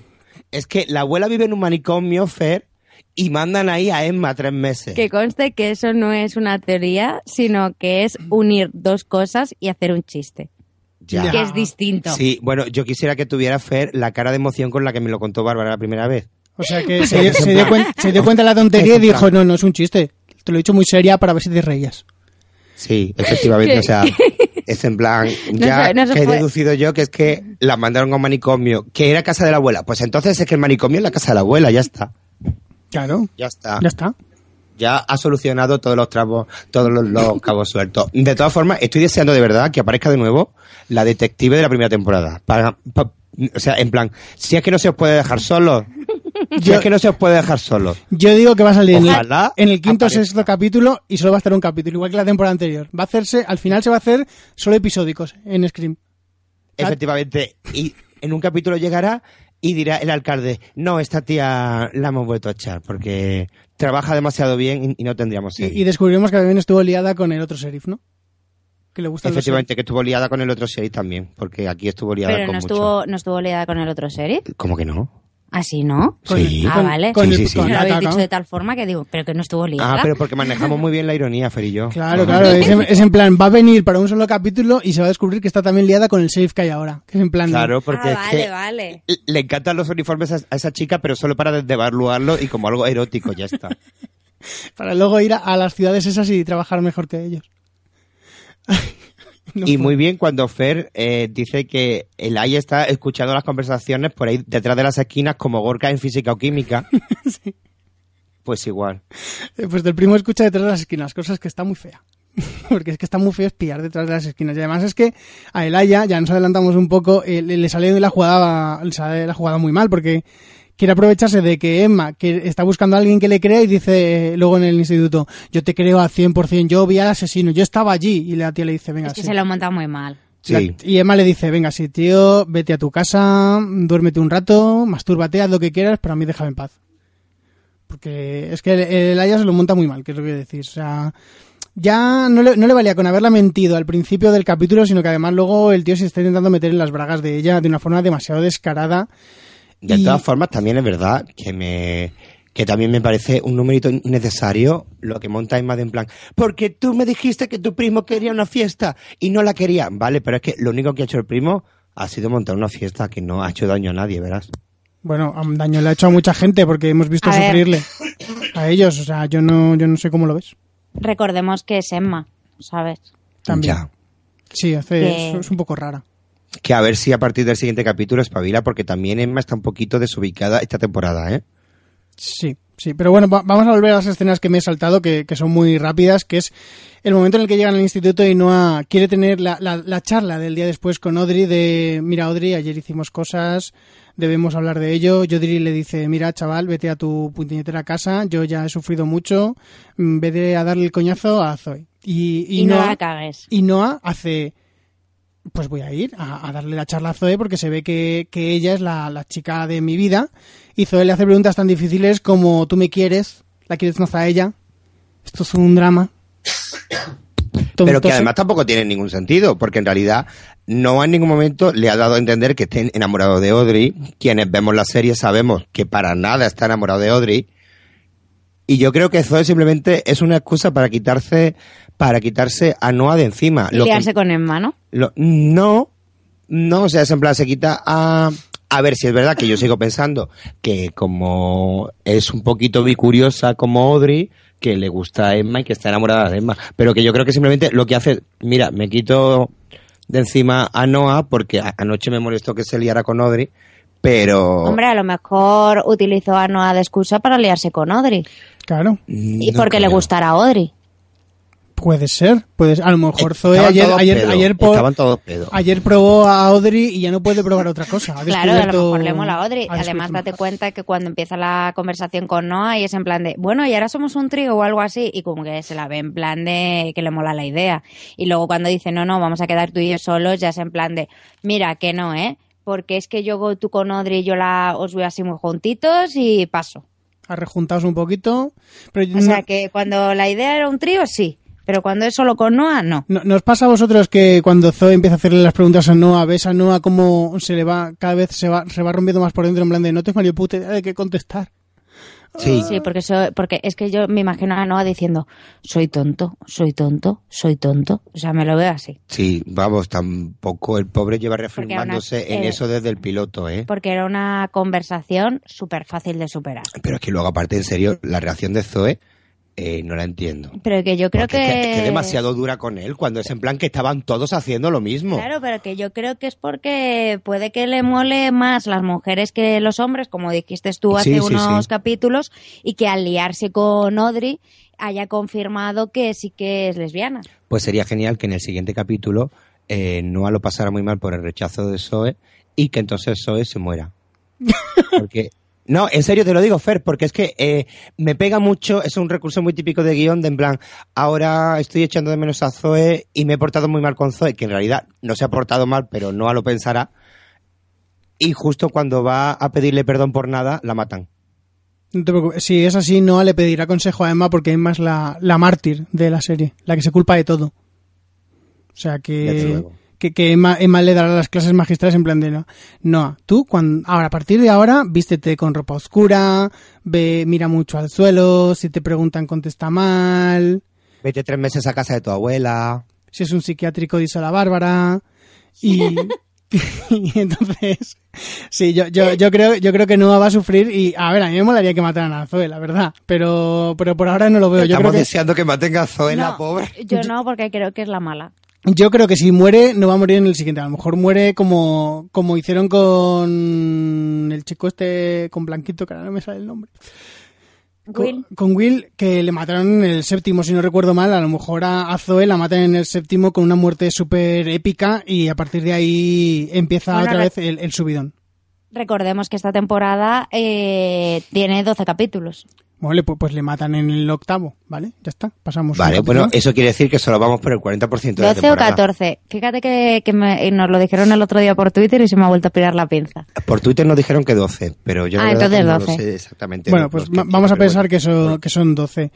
Es que la abuela vive en un manicomio, Fer, y mandan ahí a Emma tres meses. Que conste que eso no es una teoría, sino que es unir dos cosas y hacer un chiste. Ya. Que es distinto. Sí, bueno, yo quisiera que tuviera Fer la cara de emoción con la que me lo contó Bárbara la primera vez. O sea que se, dio- se dio, cuen- se dio cuenta de la tontería y dijo, no, no es un chiste. Te lo he dicho muy seria para ver si te reías. Sí, efectivamente, o sea, es en plan, ya no que he deducido yo que es que la mandaron a un manicomio, que era casa de la abuela. Pues entonces es que el manicomio es la casa de la abuela, ya está, Claro, ya está. ya está. Ya ha solucionado todos los trabos, todos los, los cabos sueltos. De todas formas, estoy deseando de verdad que aparezca de nuevo la detective de la primera temporada. Para, pa- O sea, en plan, si es que no se os puede dejar solo. Si es que no se os puede dejar solo. Yo digo que va a salir en el, Ojalá en el quinto o sexto capítulo y solo va a estar un capítulo, igual que la temporada anterior. Va a hacerse, al final se va a hacer solo episódicos en Scream. Efectivamente. Y en un capítulo llegará y dirá el alcalde, no, esta tía la hemos vuelto a echar porque trabaja demasiado bien y, no tendríamos. Y, y descubrimos que también estuvo liada con el otro sheriff, ¿no? Que le gustan los Efectivamente, que estuvo liada con el otro serie también, porque aquí estuvo liada Pero con no mucho. estuvo, no estuvo liada con el otro serie. ¿Cómo que no? Así, ¿no? Con Sí. Ah, vale. con Sí, el- sí, sí. con Me la lo habéis dicho de tal forma que digo, pero que no estuvo liada. Ah, pero porque manejamos muy bien la ironía, Fer y yo. Claro, claro, es en, es en plan, va a venir para un solo capítulo y se va a descubrir que está también liada con el sheriff que hay ahora. Que es en plan, Claro, porque ah, es vale, que vale. le encantan los uniformes a, a esa chica, pero solo para devaluarlo y como algo erótico, ya está. para luego ir a, a las ciudades esas y trabajar mejor que ellos. No y muy bien cuando Fer eh, dice que el AI está escuchando las conversaciones por ahí detrás de las esquinas como Gorka en física o química. Pues igual. Eh, Pues del primo escucha detrás de las esquinas, cosas que está muy fea. Porque es que está muy feo espiar detrás de las esquinas. Y además es que a Elaya, ya nos adelantamos un poco, eh, le, le sale la jugada, le sale la jugada muy mal, porque quiere aprovecharse de que Emma, que está buscando a alguien que le crea, y dice luego en el instituto, yo te creo al 100%, yo vi al asesino, yo estaba allí. Y la tía le dice, venga, Es que sí. se lo ha montado muy mal. Sí. La- y Emma le dice, venga, sí, tío, vete a tu casa, duérmete un rato, mastúrbate, haz lo que quieras, pero a mí déjame en paz. Porque es que el, el Aya se lo monta muy mal, que es lo que decís. O sea, ya no le, no le valía con haberla mentido al principio del capítulo, sino que además luego el tío se está intentando meter en las bragas de ella de una forma demasiado descarada. De Y- todas formas, también es verdad que me que también me parece un numerito innecesario lo que monta Emma de en plan, porque tú me dijiste que tu primo quería una fiesta y no la quería. Vale, pero es que lo único que ha hecho el primo ha sido montar una fiesta que no ha hecho daño a nadie, verás. Bueno, daño le ha hecho a mucha gente porque hemos visto A ver. sufrirle a ellos. O sea, yo no, yo no sé cómo lo ves. Recordemos que es Emma, ¿sabes? También. Ya. Sí, hace, Que- es, es un poco rara. Que a ver si a partir del siguiente capítulo espabila, porque también Emma está un poquito desubicada esta temporada, ¿eh? Sí, sí, pero bueno, va- vamos a volver a las escenas que me he saltado, que, que son muy rápidas, que es el momento en el que llegan al instituto y Noah quiere tener la, la, la charla del día después con Audrey de, mira Audrey, ayer hicimos cosas, debemos hablar de ello. Y Audrey le dice, mira chaval, vete a tu puñetera casa, yo ya he sufrido mucho, mm, vete a darle el coñazo a Zoe. Y, y Y, no la cagues. y Noah hace, pues voy a ir a, a darle la charla a Zoe porque se ve que, que ella es la, la chica de mi vida. Y Zoe le hace preguntas tan difíciles como tú me quieres, la quieres más a ella. Esto es un drama. Pero que además tampoco tiene ningún sentido, porque en realidad no en ningún momento le ha dado a entender que esté enamorado de Audrey. Quienes vemos la serie sabemos que para nada está enamorado de Audrey. Y yo creo que Zoe simplemente es una excusa para quitarse, para quitarse a Noah de encima. Y Lo que- liarse con Emma, ¿no? lo- no, no, o sea, es en plan, se quita a... A ver si es verdad que yo sigo pensando que como es un poquito bicuriosa como Audrey, que le gusta a Emma y que está enamorada de Emma. Pero que yo creo que simplemente lo que hace, mira, me quito de encima a Noah porque a- anoche me molestó que se liara con Audrey, pero... Hombre, a lo mejor utilizó a Noah de excusa para liarse con Audrey. Claro, Y no porque le gustará a Audrey. Puede ser. Puede ser. A lo mejor Zoe Estaban ayer, todos ayer, pedo, ayer, po- estaban todos pedo. ayer probó a Audrey y ya no puede probar otra cosa. Ha Claro, a lo mejor le mola a Audrey. Además, date más. cuenta que cuando empieza la conversación con Noah y es en plan de, bueno, y ahora somos un trío o algo así, y como que se la ve en plan de que le mola la idea. Y luego cuando dice, no, no, vamos a quedar tú y yo solos, ya es en plan de, mira, que no, ¿eh? Porque es que yo, tú con Audrey, yo la, os veo así muy juntitos y paso. Ha rejuntado un poquito. Pero O sea que cuando la idea era un trío, sí. Pero cuando es solo con Noah, no. ¿No- ¿Nos pasa a vosotros que cuando Zoe empieza a hacerle las preguntas a Noah, ves a Noah como se le va, cada vez se va, se va rompiendo más por dentro en plan de no tengo ni puta idea de qué contestar? Sí, Sí, porque, so- porque es que yo me imagino a Noah diciendo, soy tonto, soy tonto, soy tonto. O sea, me lo veo así. sí, vamos, tampoco el pobre lleva reafirmándose aún- en eh, eso desde el piloto, ¿eh? Porque era una conversación súper fácil de superar. Pero es que luego, aparte, en serio, la reacción de Zoe eh, no la entiendo. Pero que yo creo Porque que... es que, es que demasiado dura con él, cuando es en plan que estaban todos haciendo lo mismo. Claro, pero que yo creo que es porque puede que le mole más las mujeres que los hombres, como dijiste tú hace sí, unos sí. capítulos, y que al liarse con Audrey haya confirmado que sí que es lesbiana. Pues sería genial que en el siguiente capítulo eh, Noah lo pasara muy mal por el rechazo de Zoe y que entonces Zoe se muera. Porque, no, en serio te lo digo, Fer, porque es que eh, me pega mucho, es un recurso muy típico de guion, de en plan, ahora estoy echando de menos a Zoe y me he portado muy mal con Zoe, que en realidad no se ha portado mal, pero no a lo pensará. Y justo cuando va a pedirle perdón por nada, la matan. No te preocupes. Si es así, Noah le pedirá consejo a Emma porque Emma es la, la mártir de la serie, la que se culpa de todo. O sea que. Que, que Emma, Emma le dará las clases magistrales en plan de no. Noah, tú cuando, ahora, a partir de ahora, vístete con ropa oscura, ve, mira mucho al suelo, si te preguntan contesta mal, Vete tres meses a casa de tu abuela. si es un psiquiátrico dice a la Bárbara y, y entonces sí yo, yo, yo creo yo creo que Noah va a sufrir y a ver a mí me molaría que mataran a Zoe la verdad pero pero por ahora no lo veo yo Estamos creo que deseando que maten a Zoe, la No, pobre. Yo no, porque creo que es la mala. Yo creo que si muere no va a morir en el siguiente a lo mejor muere como como hicieron con el chico este con blanquito que ahora no me sale el nombre Con- Will. Con, Will, que le mataron en el séptimo, si no recuerdo mal. A lo mejor a, a Zoe la matan en el séptimo con una muerte súper épica y a partir de ahí empieza Bueno, otra vez el, el subidón. Recordemos que esta temporada eh, tiene 12 capítulos. Vale, pues, pues le matan en el octavo, ¿vale? Ya está, pasamos. Vale, bueno, eso quiere decir que solo vamos por el 40% de la 12 o temporada. 14. Fíjate que, que me- nos lo dijeron el otro día por Twitter y se me ha vuelto a pirar la pinza. Por Twitter nos dijeron que 12, pero yo Ah, entonces que no 12. lo sé exactamente. Bueno, pues vamos a pensar bueno. que, son, que son 12.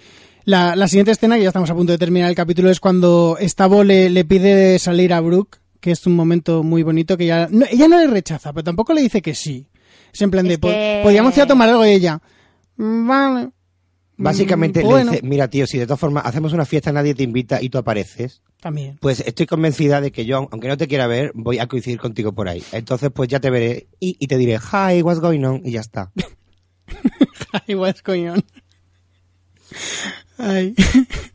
La, la siguiente escena, que ya estamos a punto de terminar el capítulo, es cuando Estavo le, le pide salir a Brooke, que es un momento muy bonito, que ya, no, ella no le rechaza, pero tampoco le dice que sí. Es en plan Es de, "Po- que- podríamos ir a tomar algo y ella. "Mm, Vale. Básicamente Mm, bueno, le dice, mira tío, si de todas formas hacemos una fiesta, nadie te invita y tú apareces, También. pues estoy convencida de que yo, aunque no te quiera ver, voy a coincidir contigo por ahí. Entonces pues ya te veré y, y te diré, hi, what's going on? Y ya está. Igual es coñón. Ay.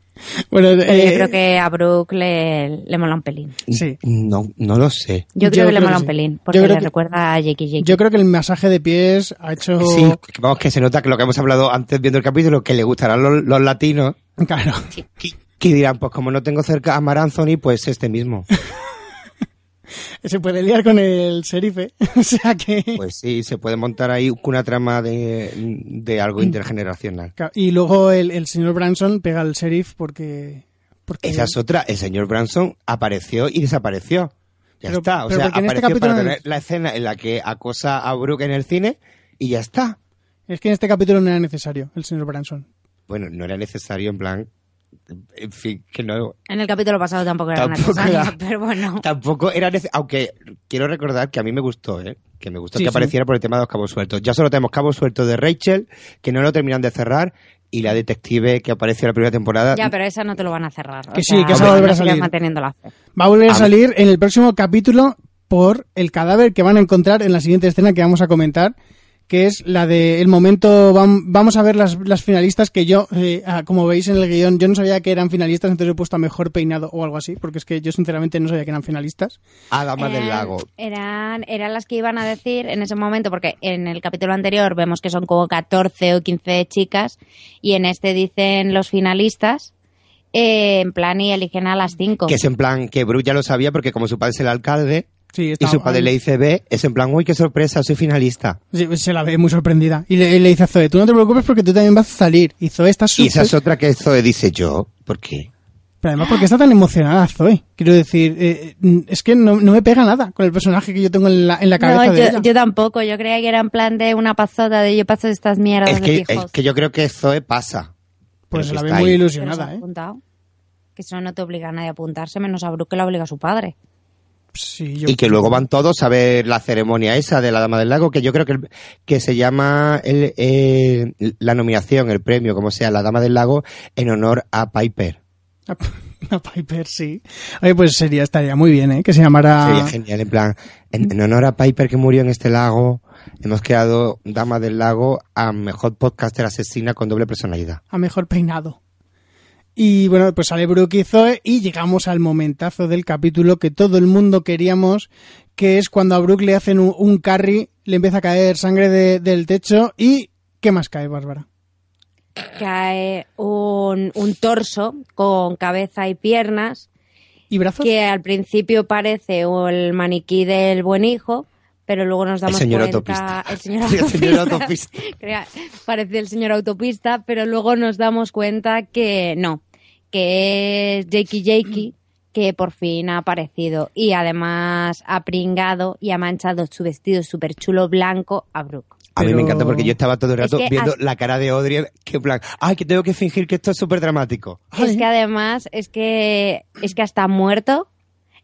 bueno, Pero eh, yo creo que a Brooke le, le mola un pelín. Sí. No, no lo sé. Yo, Yo creo que le mola que un sí. pelín, Yo porque le que- recuerda a Jackie Jackie. Yo creo que el masaje de pies ha hecho... Sí, vamos, que se nota que lo que hemos hablado antes viendo el capítulo, que le gustarán los, los latinos, Claro. que, que dirán, pues como no tengo cerca a Mar Anthony, pues este mismo. Se puede liar con el sheriff, ¿eh? O sea que... Pues sí, se puede montar ahí una trama de, de algo intergeneracional. Claro, Y luego el, el señor Branson pega al sheriff porque... porque Esa es otra. El señor Branson apareció y desapareció. Ya Pero- está. O sea, este apareció para tener la escena en la que acosa a Brooke en el cine y ya está. Es que en este capítulo no era necesario el señor Branson. Bueno, no era necesario en plan... En fin, que no... En el capítulo pasado tampoco era Tampoco necesario, era- pero bueno. Tampoco era necesario... Aunque quiero recordar que a mí me gustó, ¿eh? Que me gustó Sí, que sí. apareciera por el tema de los cabos sueltos. Ya solo tenemos cabos sueltos de Rachel, que no lo terminan de cerrar, y la detective que apareció en la primera temporada. Ya, pero esa no te lo van a cerrar. o Que sí, sea, que esa volverá a seguir salir. manteniendo la fe. Va a volver a A salir en el próximo capítulo por el cadáver que van a encontrar en la siguiente escena que vamos a comentar, que es la de el momento, vam- vamos a ver las, las finalistas que yo, eh, ah, como veis en el guion, yo no sabía que eran finalistas, entonces he puesto a mejor peinado o algo así, porque es que yo sinceramente no sabía que eran finalistas. A Damas del Eran- Lago. Eran, eran las que iban a decir en ese momento, porque en el capítulo anterior vemos que son como 14 o 15 chicas, y en este dicen los finalistas, eh, en plan, y eligen a las 5. Que es en plan que Brooke ya lo sabía porque como su padre es el alcalde Sí, y su padre le dice B, es en plan, uy, qué sorpresa, soy finalista. Sí, se la ve muy sorprendida. Y le, y le dice a Zoe, tú no te preocupes porque tú también vas a salir. Y Zoe está Y súper... esa es otra que Zoe dice yo. ¿Por qué? Pero además, ¿por qué está tan emocionada Zoe? Quiero decir, eh, eh, es que no, no me pega nada con el personaje que yo tengo en la, en la cabeza No, de yo, ella. yo tampoco, yo creía que era en plan de una pasota de yo paso estas mierdas Es de que, es que yo creo que Zoe pasa. pues la que ve muy ahí. Ilusionada, ¿eh? Que eso no te obliga a nadie a apuntarse, menos a Brooke que la obliga a su padre. Sí, yo- Y que luego van todos a ver la ceremonia esa de la Dama del Lago, que yo creo que, el- que se llama el, eh, la nominación, el premio, como sea, la Dama del Lago, en honor a Piper. A Piper, sí. Oye, pues sería, estaría muy bien, ¿eh? Que se llamara... Sería genial, en plan, en, en honor a Piper que murió en este lago, hemos creado Dama del Lago a mejor podcaster asesina con doble personalidad. a mejor peinado. Y bueno, pues sale Brooke y Zoe y llegamos al momentazo del capítulo que todo el mundo queríamos, que es cuando a Brooke le hacen un, un carry, le empieza a caer sangre de- del techo y... ¿Qué más cae, Bárbara? Cae un, un torso con cabeza y piernas ¿Y brazos? que al principio parece el maniquí del buen hijo, pero luego nos damos señor cuenta... autopista. El señor El autopista. señor autopista. Crea- Parece el señor autopista, pero luego nos damos cuenta que no, que es Jakey Jakey que por fin ha aparecido y además ha pringado y ha manchado su vestido súper chulo blanco a Brooke. A mí Pero- me encanta porque yo estaba todo el Es rato que viendo has- la cara de Audrey, que en plan, ay, que tengo que fingir que esto es súper dramático. Es que además es que es que hasta muerto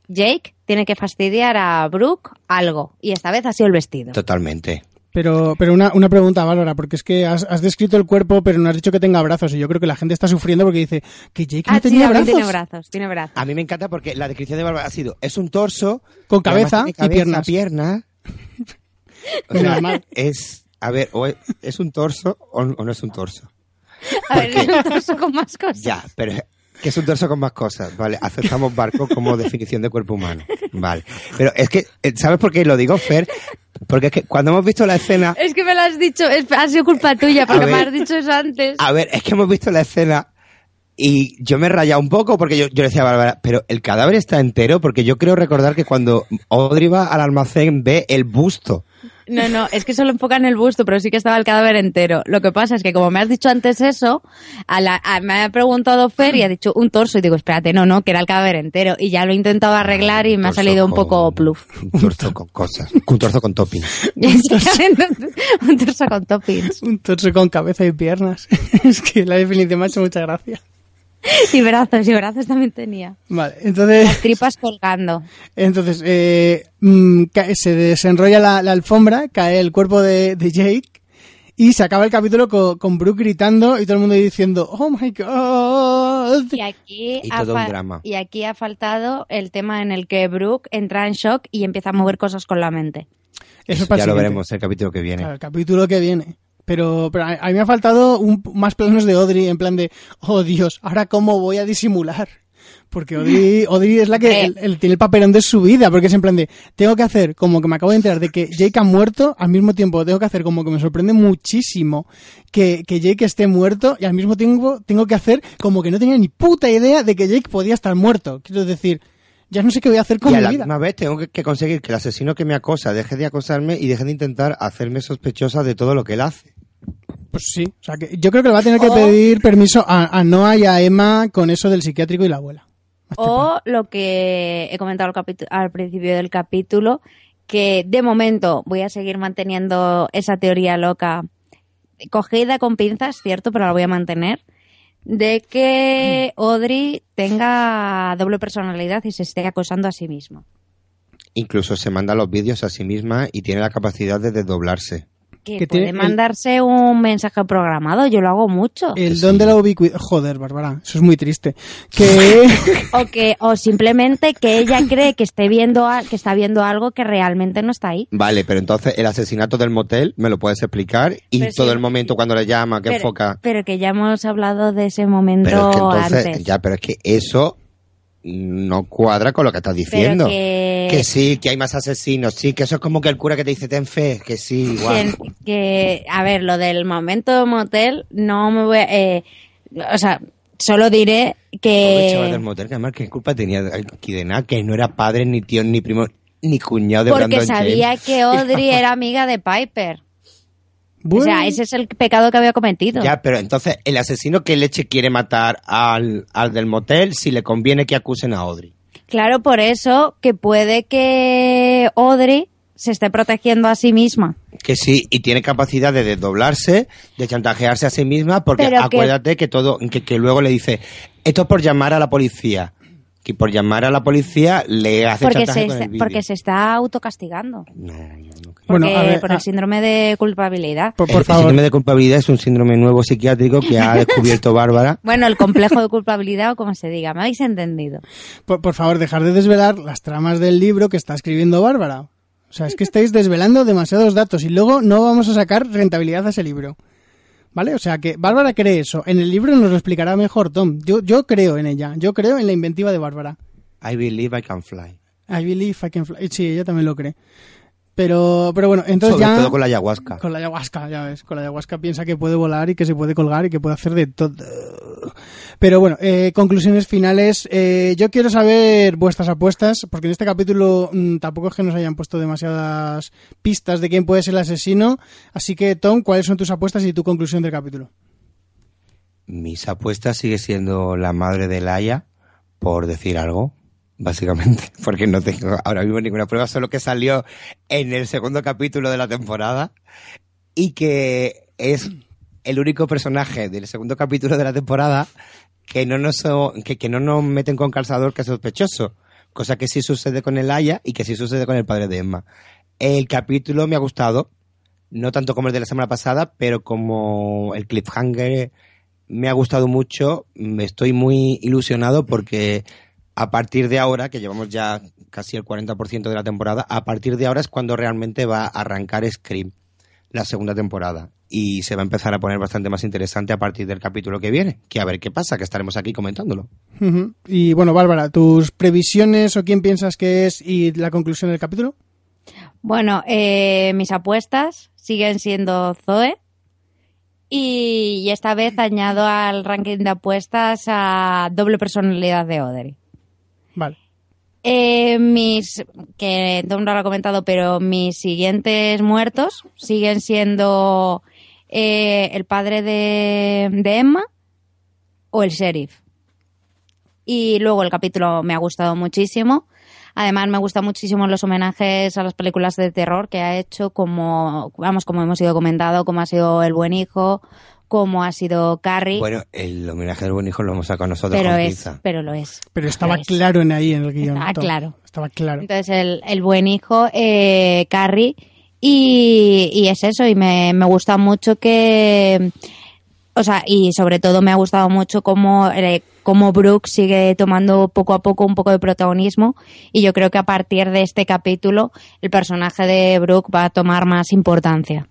Jake tiene que fastidiar a Brooke algo y esta vez ha sido el vestido. Totalmente. Pero, pero una, una pregunta, Bárbara, porque es que has, has descrito el cuerpo, pero no has dicho que tenga brazos. Y yo creo que la gente está sufriendo porque dice que Jake no Ah, sí, tenía también brazos. tiene brazos, tiene brazos. A mí me encanta porque la descripción de Bárbara ha sido, es un torso... Con cabeza y cabeza, piernas. pierna. O sea, Normal. es... A ver, o es, ¿es un torso o, o no es un torso? A ver, es un torso con más cosas. Ya, pero que es un torso con más cosas, ¿vale? Aceptamos barco como definición de cuerpo humano, ¿vale? Pero es que, eh, ¿sabes por qué lo digo, Fer? Porque es que cuando hemos visto la escena... Es que me lo has dicho, es- ha sido culpa tuya porque me has dicho eso antes. A ver, es que hemos visto la escena y yo me he rayado un poco porque yo, yo le decía a Bárbara, pero el cadáver está entero porque yo creo recordar que cuando Audrey va al almacén ve el busto. No, no, es que solo enfocan el busto, pero sí que estaba el cadáver entero. Lo que pasa es que como me has dicho antes eso, a la, a- me ha preguntado Fer y ha dicho un torso y digo, espérate, no, no, que era el cadáver entero. Y ya lo he intentado arreglar y me ha torso salido un poco pluf. Un torso con cosas. Un torso con topping. un torso con toppings. Un torso con cabeza y piernas. es que la definición me ha hecho mucha gracia. Y brazos, y brazos también tenía. Vale, entonces, Las tripas colgando. entonces eh, mm, se desenrolla la, la alfombra, cae el cuerpo de, de Jake y se acaba el capítulo con, con Brooke gritando y todo el mundo diciendo, oh my god. Y aquí, Y ha todo un drama. y aquí ha faltado el tema en el que Brooke entra en shock y empieza a mover cosas con la mente. Eso es para ya lo veremos el capítulo que viene. Claro, el capítulo que viene. Pero, pero a, a mí me ha faltado un, más planos de Audrey en plan de, oh Dios, ahora cómo voy a disimular. Porque Audrey, Audrey es la que Eh. el- el- tiene el papelón de su vida, porque es en plan de, tengo que hacer como que me acabo de enterar de que Jake ha muerto, al mismo tiempo tengo que hacer como que me sorprende muchísimo que, que Jake esté muerto y al mismo tiempo tengo que hacer como que no tenía ni puta idea de que Jake podía estar muerto. Quiero decir, ya no sé qué voy a hacer con y a mi la vida. misma vez tengo que, conseguir que el asesino que me acosa deje de acosarme y deje de intentar hacerme sospechosa de todo lo que él hace. Pues sí, o sea que yo creo que le va a tener que O- pedir permiso a, a Noah y a Emma con eso del psiquiátrico y la abuela. O lo que he comentado al, al principio del capítulo, que de momento voy a seguir manteniendo esa teoría loca, cogida con pinzas, cierto, pero la voy a mantener, de que Audrey tenga doble personalidad y se esté acosando a sí mismo. Incluso se manda los vídeos a sí misma y tiene la capacidad de desdoblarse. Que, Que puede tiene el- mandarse un mensaje programado, yo lo hago mucho. El sí. don de la ubicuidad. Joder, Bárbara, eso es muy triste. Que. O que, o simplemente que ella cree que esté viendo a- que está viendo algo que realmente no está ahí. Vale, pero entonces el asesinato del motel, ¿me lo puedes explicar? Y Pero todo sí. el momento cuando le llama, que pero, enfoca... pero que ya hemos hablado de ese momento Pero es que entonces, antes. ya, pero es que eso no cuadra con lo que estás diciendo. que- Que sí, que hay más asesinos, sí, que eso es como que el cura que te dice ten fe, que sí, igual. que, que, a ver, lo del momento motel, no me voy a- eh, o sea, solo diré Pobre chaval del que motel, que además, ¿qué culpa tenía aquí de nada? Que no era padre, ni tío, ni primo, ni cuñado de porque Brandon sabía James. que Audrey era amiga de Piper. Bueno, O sea, ese es el pecado que había cometido. Ya, pero entonces, el asesino que leche quiere matar al, al del motel si le conviene que acusen a Audrey. Claro, por eso que puede que Audrey se esté protegiendo a sí misma. Que sí, y tiene capacidad de desdoblarse, de chantajearse a sí misma, porque Pero que- acuérdate que... todo, que, que luego le dice, esto es por llamar a la policía. Que por llamar a la policía le hace Porque chantaje se, con el está- vídeo. porque se está autocastigando. No, yo no creo. Bueno, Porque- a ver, por ah. el síndrome de culpabilidad. por, por el favor. síndrome de culpabilidad es un síndrome nuevo psiquiátrico que ha descubierto Bárbara. Bueno, el complejo de culpabilidad o como se diga, me habéis entendido. Por, por favor, dejar de desvelar las tramas del libro que está escribiendo Bárbara. O sea, es que estáis desvelando demasiados datos y luego no vamos a sacar rentabilidad a ese libro. ¿Vale? O sea, que Bárbara cree eso. En el libro nos lo explicará mejor Tom. Yo, yo creo en ella. Yo creo en la inventiva de Bárbara. I believe I can fly. I believe I can fly. Sí, ella también lo cree. Pero, pero bueno, entonces Sobre ya... todo con la ayahuasca. Con la ayahuasca, ya ves. Con la ayahuasca piensa que puede volar y que se puede colgar y que puede hacer de todo. Pero bueno, eh, conclusiones finales. Eh, yo quiero saber vuestras apuestas, porque en este capítulo mm, tampoco es que nos hayan puesto demasiadas pistas de quién puede ser el asesino. Así que, Tom, ¿cuáles son tus apuestas y tu conclusión del capítulo? Mis apuestas sigue siendo la madre de Laia, por decir algo, básicamente, porque no tengo ahora mismo ninguna prueba, solo que salió en el segundo capítulo de la temporada y que es el único personaje del segundo capítulo de la temporada que no nos, que, que no nos meten con calzador que es sospechoso, cosa que sí sucede con el Aya y que sí sucede con el padre de Emma. El capítulo me ha gustado, no tanto como el de la semana pasada, pero como el cliffhanger me ha gustado mucho, me estoy muy ilusionado porque a partir de ahora, que llevamos ya casi el 40% de la temporada, a partir de ahora es cuando realmente va a arrancar Scream, la segunda temporada. Y se va a empezar a poner bastante más interesante a partir del capítulo que viene. Que a ver qué pasa, que estaremos aquí comentándolo. Y bueno, Bárbara, ¿tus previsiones o quién piensas que es y la conclusión del capítulo? Bueno, eh, mis apuestas siguen siendo Zoe. Y, y esta vez añado al ranking de apuestas a doble personalidad de Audrey. Eh, mis, que Tom no lo ha comentado, pero mis siguientes muertos siguen siendo eh, el padre de, de Emma o el sheriff. Y luego el capítulo me ha gustado muchísimo. Además, me gustan muchísimo los homenajes a las películas de terror que ha hecho, como, vamos, como hemos ido comentado, como ha sido El Buen Hijo, como ha sido Carrie. Bueno, el homenaje del buen hijo lo hemos sacado nosotros pero con es, pinza. pero lo es. Pero estaba Lo es. claro en ahí en el guion. Tom. claro. Estaba claro. Entonces, el, el buen hijo, eh, Carrie, y, y es eso, y me, me gusta mucho que. O sea, y sobre todo me ha gustado mucho cómo, eh, cómo Brooke sigue tomando poco a poco un poco de protagonismo. Y yo creo que a partir de este capítulo, el personaje de Brooke va a tomar más importancia.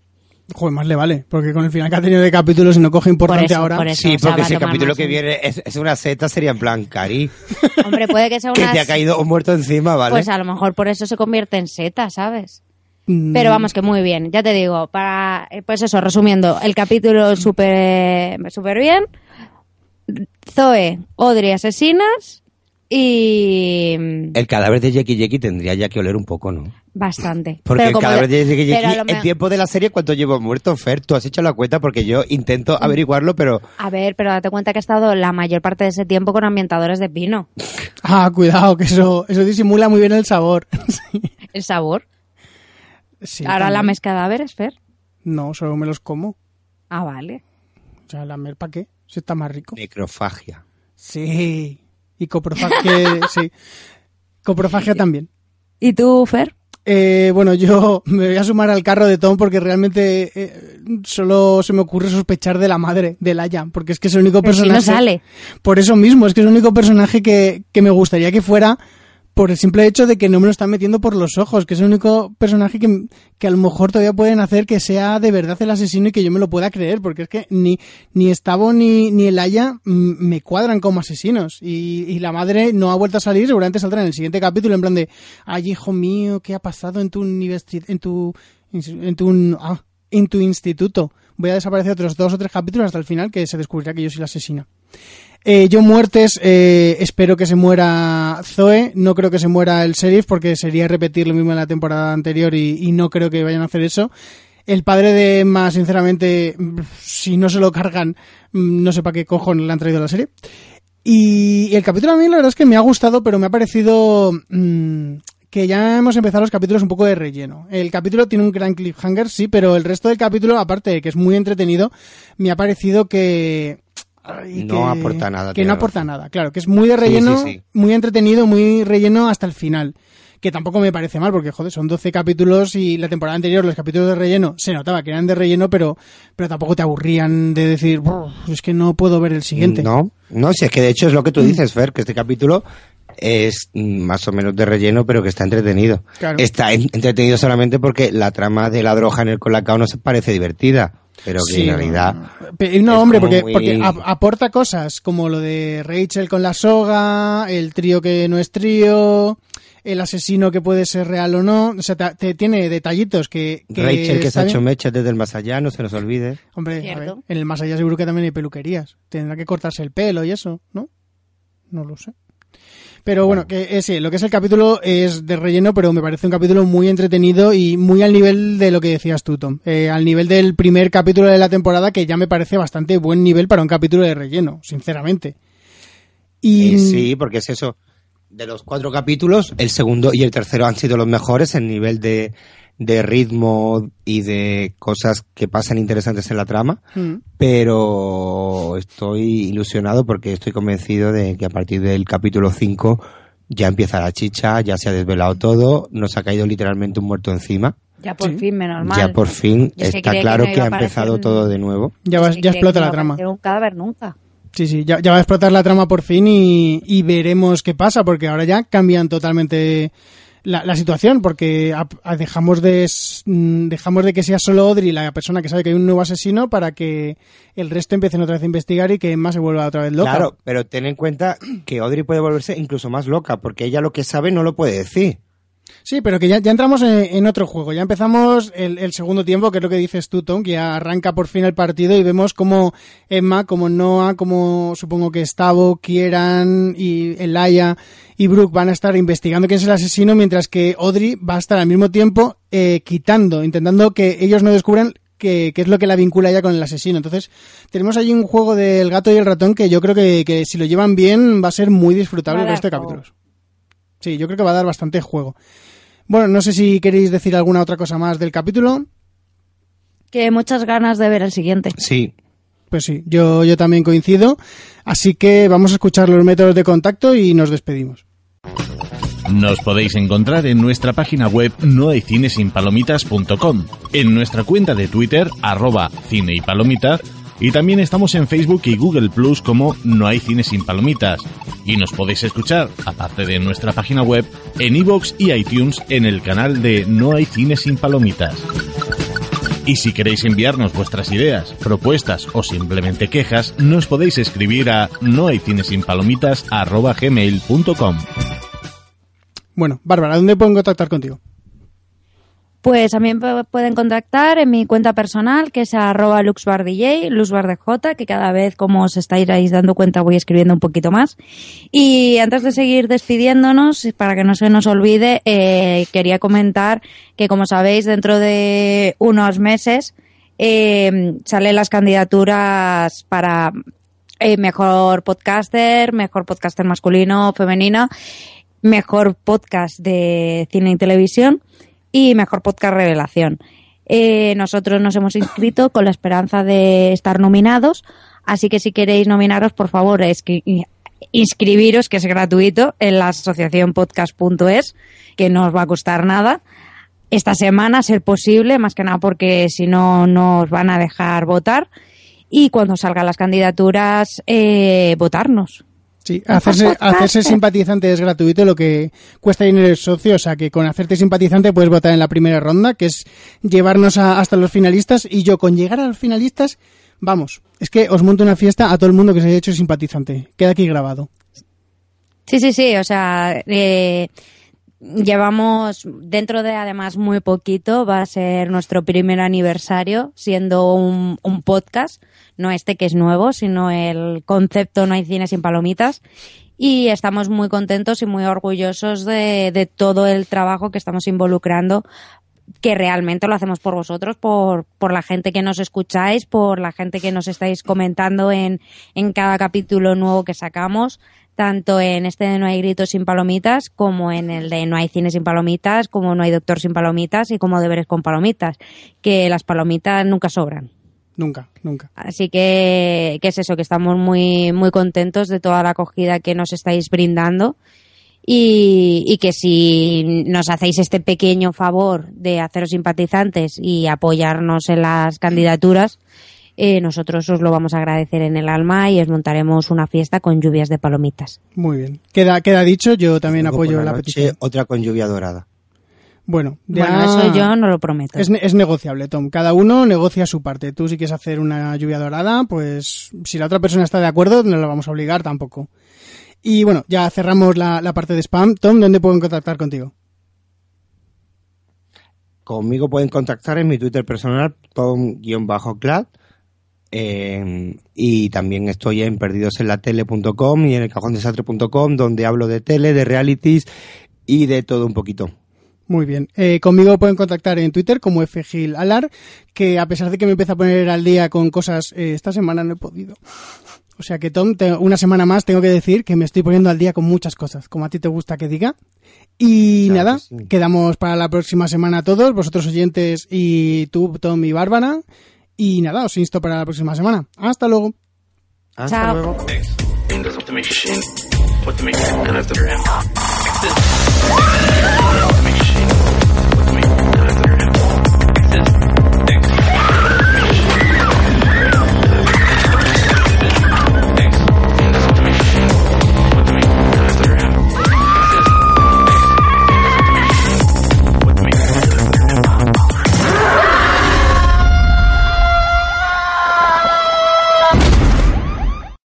Joder, más le vale, porque con el final que ha tenido de capítulo, si no coge importancia eso, ahora. por eso. Sí, o sea, porque a si el capítulo que en- viene es, es una seta, sería en plan, Cari, Hombre, puede que sea que una. te ha caído un muerto encima, ¿vale? Pues a lo mejor por eso se convierte en seta, ¿sabes? Mm, Pero vamos, que muy bien. Ya te digo, para, eh, pues eso, resumiendo, el capítulo súper súper bien. Zoe, Audrey asesinas y El cadáver de Jackie Jackie tendría ya que oler un poco, ¿no? bastante. Porque Pero el cadáver de Jackie Jackie, el me- tiempo de la serie, ¿cuánto llevo muerto, Fer? Tú has hecho la cuenta porque yo intento averiguarlo, pero A ver, pero date cuenta que he estado la mayor parte de ese tiempo con ambientadores de pino. Ah, cuidado, que eso, eso disimula muy bien el sabor. El sabor. Sí, Ahora también. lames cadáveres, Fer. No, solo me los como. Ah, vale. O sea, lamer para qué? Si está más rico. necrofagia. Sí. Y coprofagia, sí. Coprofagia también. ¿Y tú, Fer? Eh, bueno, yo me voy a sumar al carro de Tom porque realmente eh, solo se me ocurre sospechar de la madre, de Laia, porque es que es el único Pero si personaje. no sale. Por eso mismo, es que es el único personaje que, que me gustaría que fuera por el simple hecho de que no me lo están metiendo por los ojos, que es el único personaje que, que a lo mejor todavía pueden hacer que sea de verdad el asesino y que yo me lo pueda creer, porque es que ni, ni Estavo ni, ni el Aya mm, me cuadran como asesinos. Y, y la madre no ha vuelto a salir, seguramente saldrá en el siguiente capítulo en plan de, ay hijo mío, ¿qué ha pasado en tu en tu, en tu, ah, en tu instituto? Voy a desaparecer otros dos o tres capítulos hasta el final que se descubrirá que yo soy la asesina. Eh, yo muertes, eh, espero que se muera Zoe, no creo que se muera el sheriff porque sería repetir lo mismo en la temporada anterior y, no creo que vayan a hacer eso. El padre de Emma, sinceramente, si no se lo cargan, mm, no sé para qué cojones le han traído la serie. Y, el capítulo a mí la verdad es que me ha gustado, pero me ha parecido mm, que ya hemos empezado los capítulos un poco de relleno. El capítulo tiene un gran cliffhanger, sí, pero el resto del capítulo, aparte de que es muy entretenido, me ha parecido que... No aporta nada, Que no aporta razón. nada, claro, que es muy de relleno, sí, sí. muy entretenido, muy relleno hasta el final. Que tampoco me parece mal, porque joder, son 12 capítulos y la temporada anterior los capítulos de relleno se notaba que eran de relleno, pero, pero tampoco te aburrían de decir, "Brr, es que no puedo ver el siguiente. No, no, si es que de hecho es lo que tú dices, Fer, que este capítulo es mm, más o menos de relleno, pero que está entretenido. Claro. Está en- entretenido solamente porque la trama de la droga en el colacao no se parece divertida. Pero que Sí, en realidad No, hombre, porque, muy- porque ap- aporta cosas como lo de Rachel con la soga, el trío que no es trío, el asesino que puede ser real o no. O sea, te, te tiene detallitos que. que Rachel que se ha hecho mechas desde el más allá, no se nos olvide. Hombre, a Cierto. ver, en el más allá seguro que también hay peluquerías. Tendrá que cortarse el pelo y eso, ¿no? No lo sé. Pero bueno, que eh, sí, lo que es el capítulo es de relleno, pero me parece un capítulo muy entretenido y muy al nivel de lo que decías tú, Tom. Eh, al nivel del primer capítulo de la temporada, que ya me parece bastante buen nivel para un capítulo de relleno, sinceramente. Y Eh, sí, porque es eso. De los cuatro capítulos, el segundo y el tercero han sido los mejores en nivel de, de ritmo y de cosas que pasan interesantes en la trama. Mm. Pero estoy ilusionado porque estoy convencido de que a partir del capítulo 5 ya empieza la chicha, ya se ha desvelado todo, nos ha caído literalmente un muerto encima. Ya por Sí. fin, menos mal. Ya por fin Yo está que claro no que, ha empezado un- todo de nuevo. ya, va- ya explota no la a trama. un cadáver nunca. Sí, sí, ya, ya va a explotar la trama por fin y, y veremos qué pasa, porque ahora ya cambian totalmente la, la situación, porque a- dejamos de mm, dejamos de que sea solo Audrey la persona que sabe que hay un nuevo asesino para que el resto empiecen otra vez a investigar y que Emma se vuelva otra vez loca. Claro, pero ten en cuenta que Audrey puede volverse incluso más loca, porque ella lo que sabe no lo puede decir. Sí, pero que ya, ya entramos en, en otro juego. Ya empezamos el, el segundo tiempo, que es lo que dices tú, Tom, que ya arranca por fin el partido y vemos como Emma, como Noah, como supongo que Stavo, Kieran y Elaya y Brooke van a estar investigando quién es el asesino, mientras que Audrey va a estar al mismo tiempo eh, quitando, intentando que ellos no descubran qué qué es lo que la vincula ya con el asesino. Entonces, tenemos ahí un juego del gato y el ratón que yo creo que, que si lo llevan bien va a ser muy disfrutable el resto de capítulos. Sí, yo creo que va a dar bastante juego. Bueno, no sé si queréis decir alguna otra cosa más del capítulo. Que muchas ganas de ver el siguiente. Sí, Pues sí, yo, yo también coincido. Así que vamos a escuchar los métodos de contacto y nos despedimos. Nos podéis encontrar en nuestra página web nohaycinesinpalomitas.com, en nuestra cuenta de Twitter, arroba cine y palomitas, y también estamos en Facebook y Google Plus como No hay cine sin palomitas. Y nos podéis escuchar, aparte de nuestra página web, en iVoox y iTunes en el canal de No hay cine sin palomitas. Y si queréis enviarnos vuestras ideas, propuestas o simplemente quejas, nos podéis escribir a nohaycinesinpalomitas.gmail.com. Bueno, Bárbara, ¿dónde pueden contactar contigo? Pues también pu- pueden contactar en mi cuenta personal, que es arroba luxbardj, luxbardj, que cada vez, como os estáis dando cuenta, voy escribiendo un poquito más. Y antes de seguir despidiéndonos, para que no se nos olvide, eh, quería comentar que, como sabéis, dentro de unos meses eh, salen las candidaturas para eh, mejor podcaster, mejor podcaster masculino o femenino, mejor podcast de cine y televisión y mejor podcast revelación. Eh, nosotros nos hemos inscrito con la esperanza de estar nominados, así que si queréis nominaros, por favor, inscribiros, que es gratuito, en la asociación podcast.es, que no os va a costar nada. Esta semana, ser posible, más que nada porque si no, no os van a dejar votar. Y cuando salgan las candidaturas, eh, votarnos. Sí, hacerse, hacerse simpatizante es gratuito, lo que cuesta dinero es socio, o sea que con hacerte simpatizante puedes votar en la primera ronda, que es llevarnos a- hasta los finalistas, y yo con llegar a los finalistas, vamos, es que os monto una fiesta a todo el mundo que se haya hecho simpatizante. Queda aquí grabado. Sí, sí, sí, o sea, eh, llevamos dentro de además muy poquito, va a ser nuestro primer aniversario siendo un, un podcast, no este que es nuevo, sino el concepto No hay cine sin palomitas. Y estamos muy contentos y muy orgullosos de, todo el trabajo que estamos involucrando que realmente lo hacemos por vosotros, por, por la gente que nos escucháis, por la gente que nos estáis comentando en, en cada capítulo nuevo que sacamos, tanto en este de No hay gritos sin palomitas, como en el de No hay cine sin palomitas, como No hay doctor sin palomitas y como deberes con palomitas, que las palomitas nunca sobran. Nunca, nunca. Así que, que es eso, que estamos muy, muy contentos de toda la acogida que nos estáis brindando y, y que si nos hacéis este pequeño favor de haceros simpatizantes y apoyarnos en las candidaturas, eh, nosotros os lo vamos a agradecer en el alma y os montaremos una fiesta con lluvias de palomitas. Muy bien. Queda, queda dicho, yo también Luego apoyo por la noche, petición. Otra con lluvia dorada. Bueno, ya Bueno, eso yo no lo prometo. es, ne- es negociable, Tom. Cada uno negocia su parte. Tú si quieres hacer una lluvia dorada, pues si la otra persona está de acuerdo, no la vamos a obligar tampoco. Y bueno, ya cerramos la, la parte de spam. Tom, ¿dónde pueden contactar contigo? Conmigo pueden contactar en mi Twitter personal, tom-clad. eh, y también estoy en perdidosenlatele.com y en el cajondesastre.com, donde hablo de tele, de realities y de todo un poquito. Muy bien. Eh, conmigo pueden contactar en Twitter como FGilAlar, que a pesar de que me empieza a poner al día con cosas, eh, esta semana no he podido. O sea que Tom, te- una semana más tengo que decir que me estoy poniendo al día con muchas cosas, como a ti te gusta que diga. Y Claro nada, que sí. quedamos para la próxima semana todos, vosotros oyentes y tú, Tom y Bárbara. Y nada, os insto para la próxima semana. Hasta luego. Hasta Chao. luego. What to make connect to your end. To make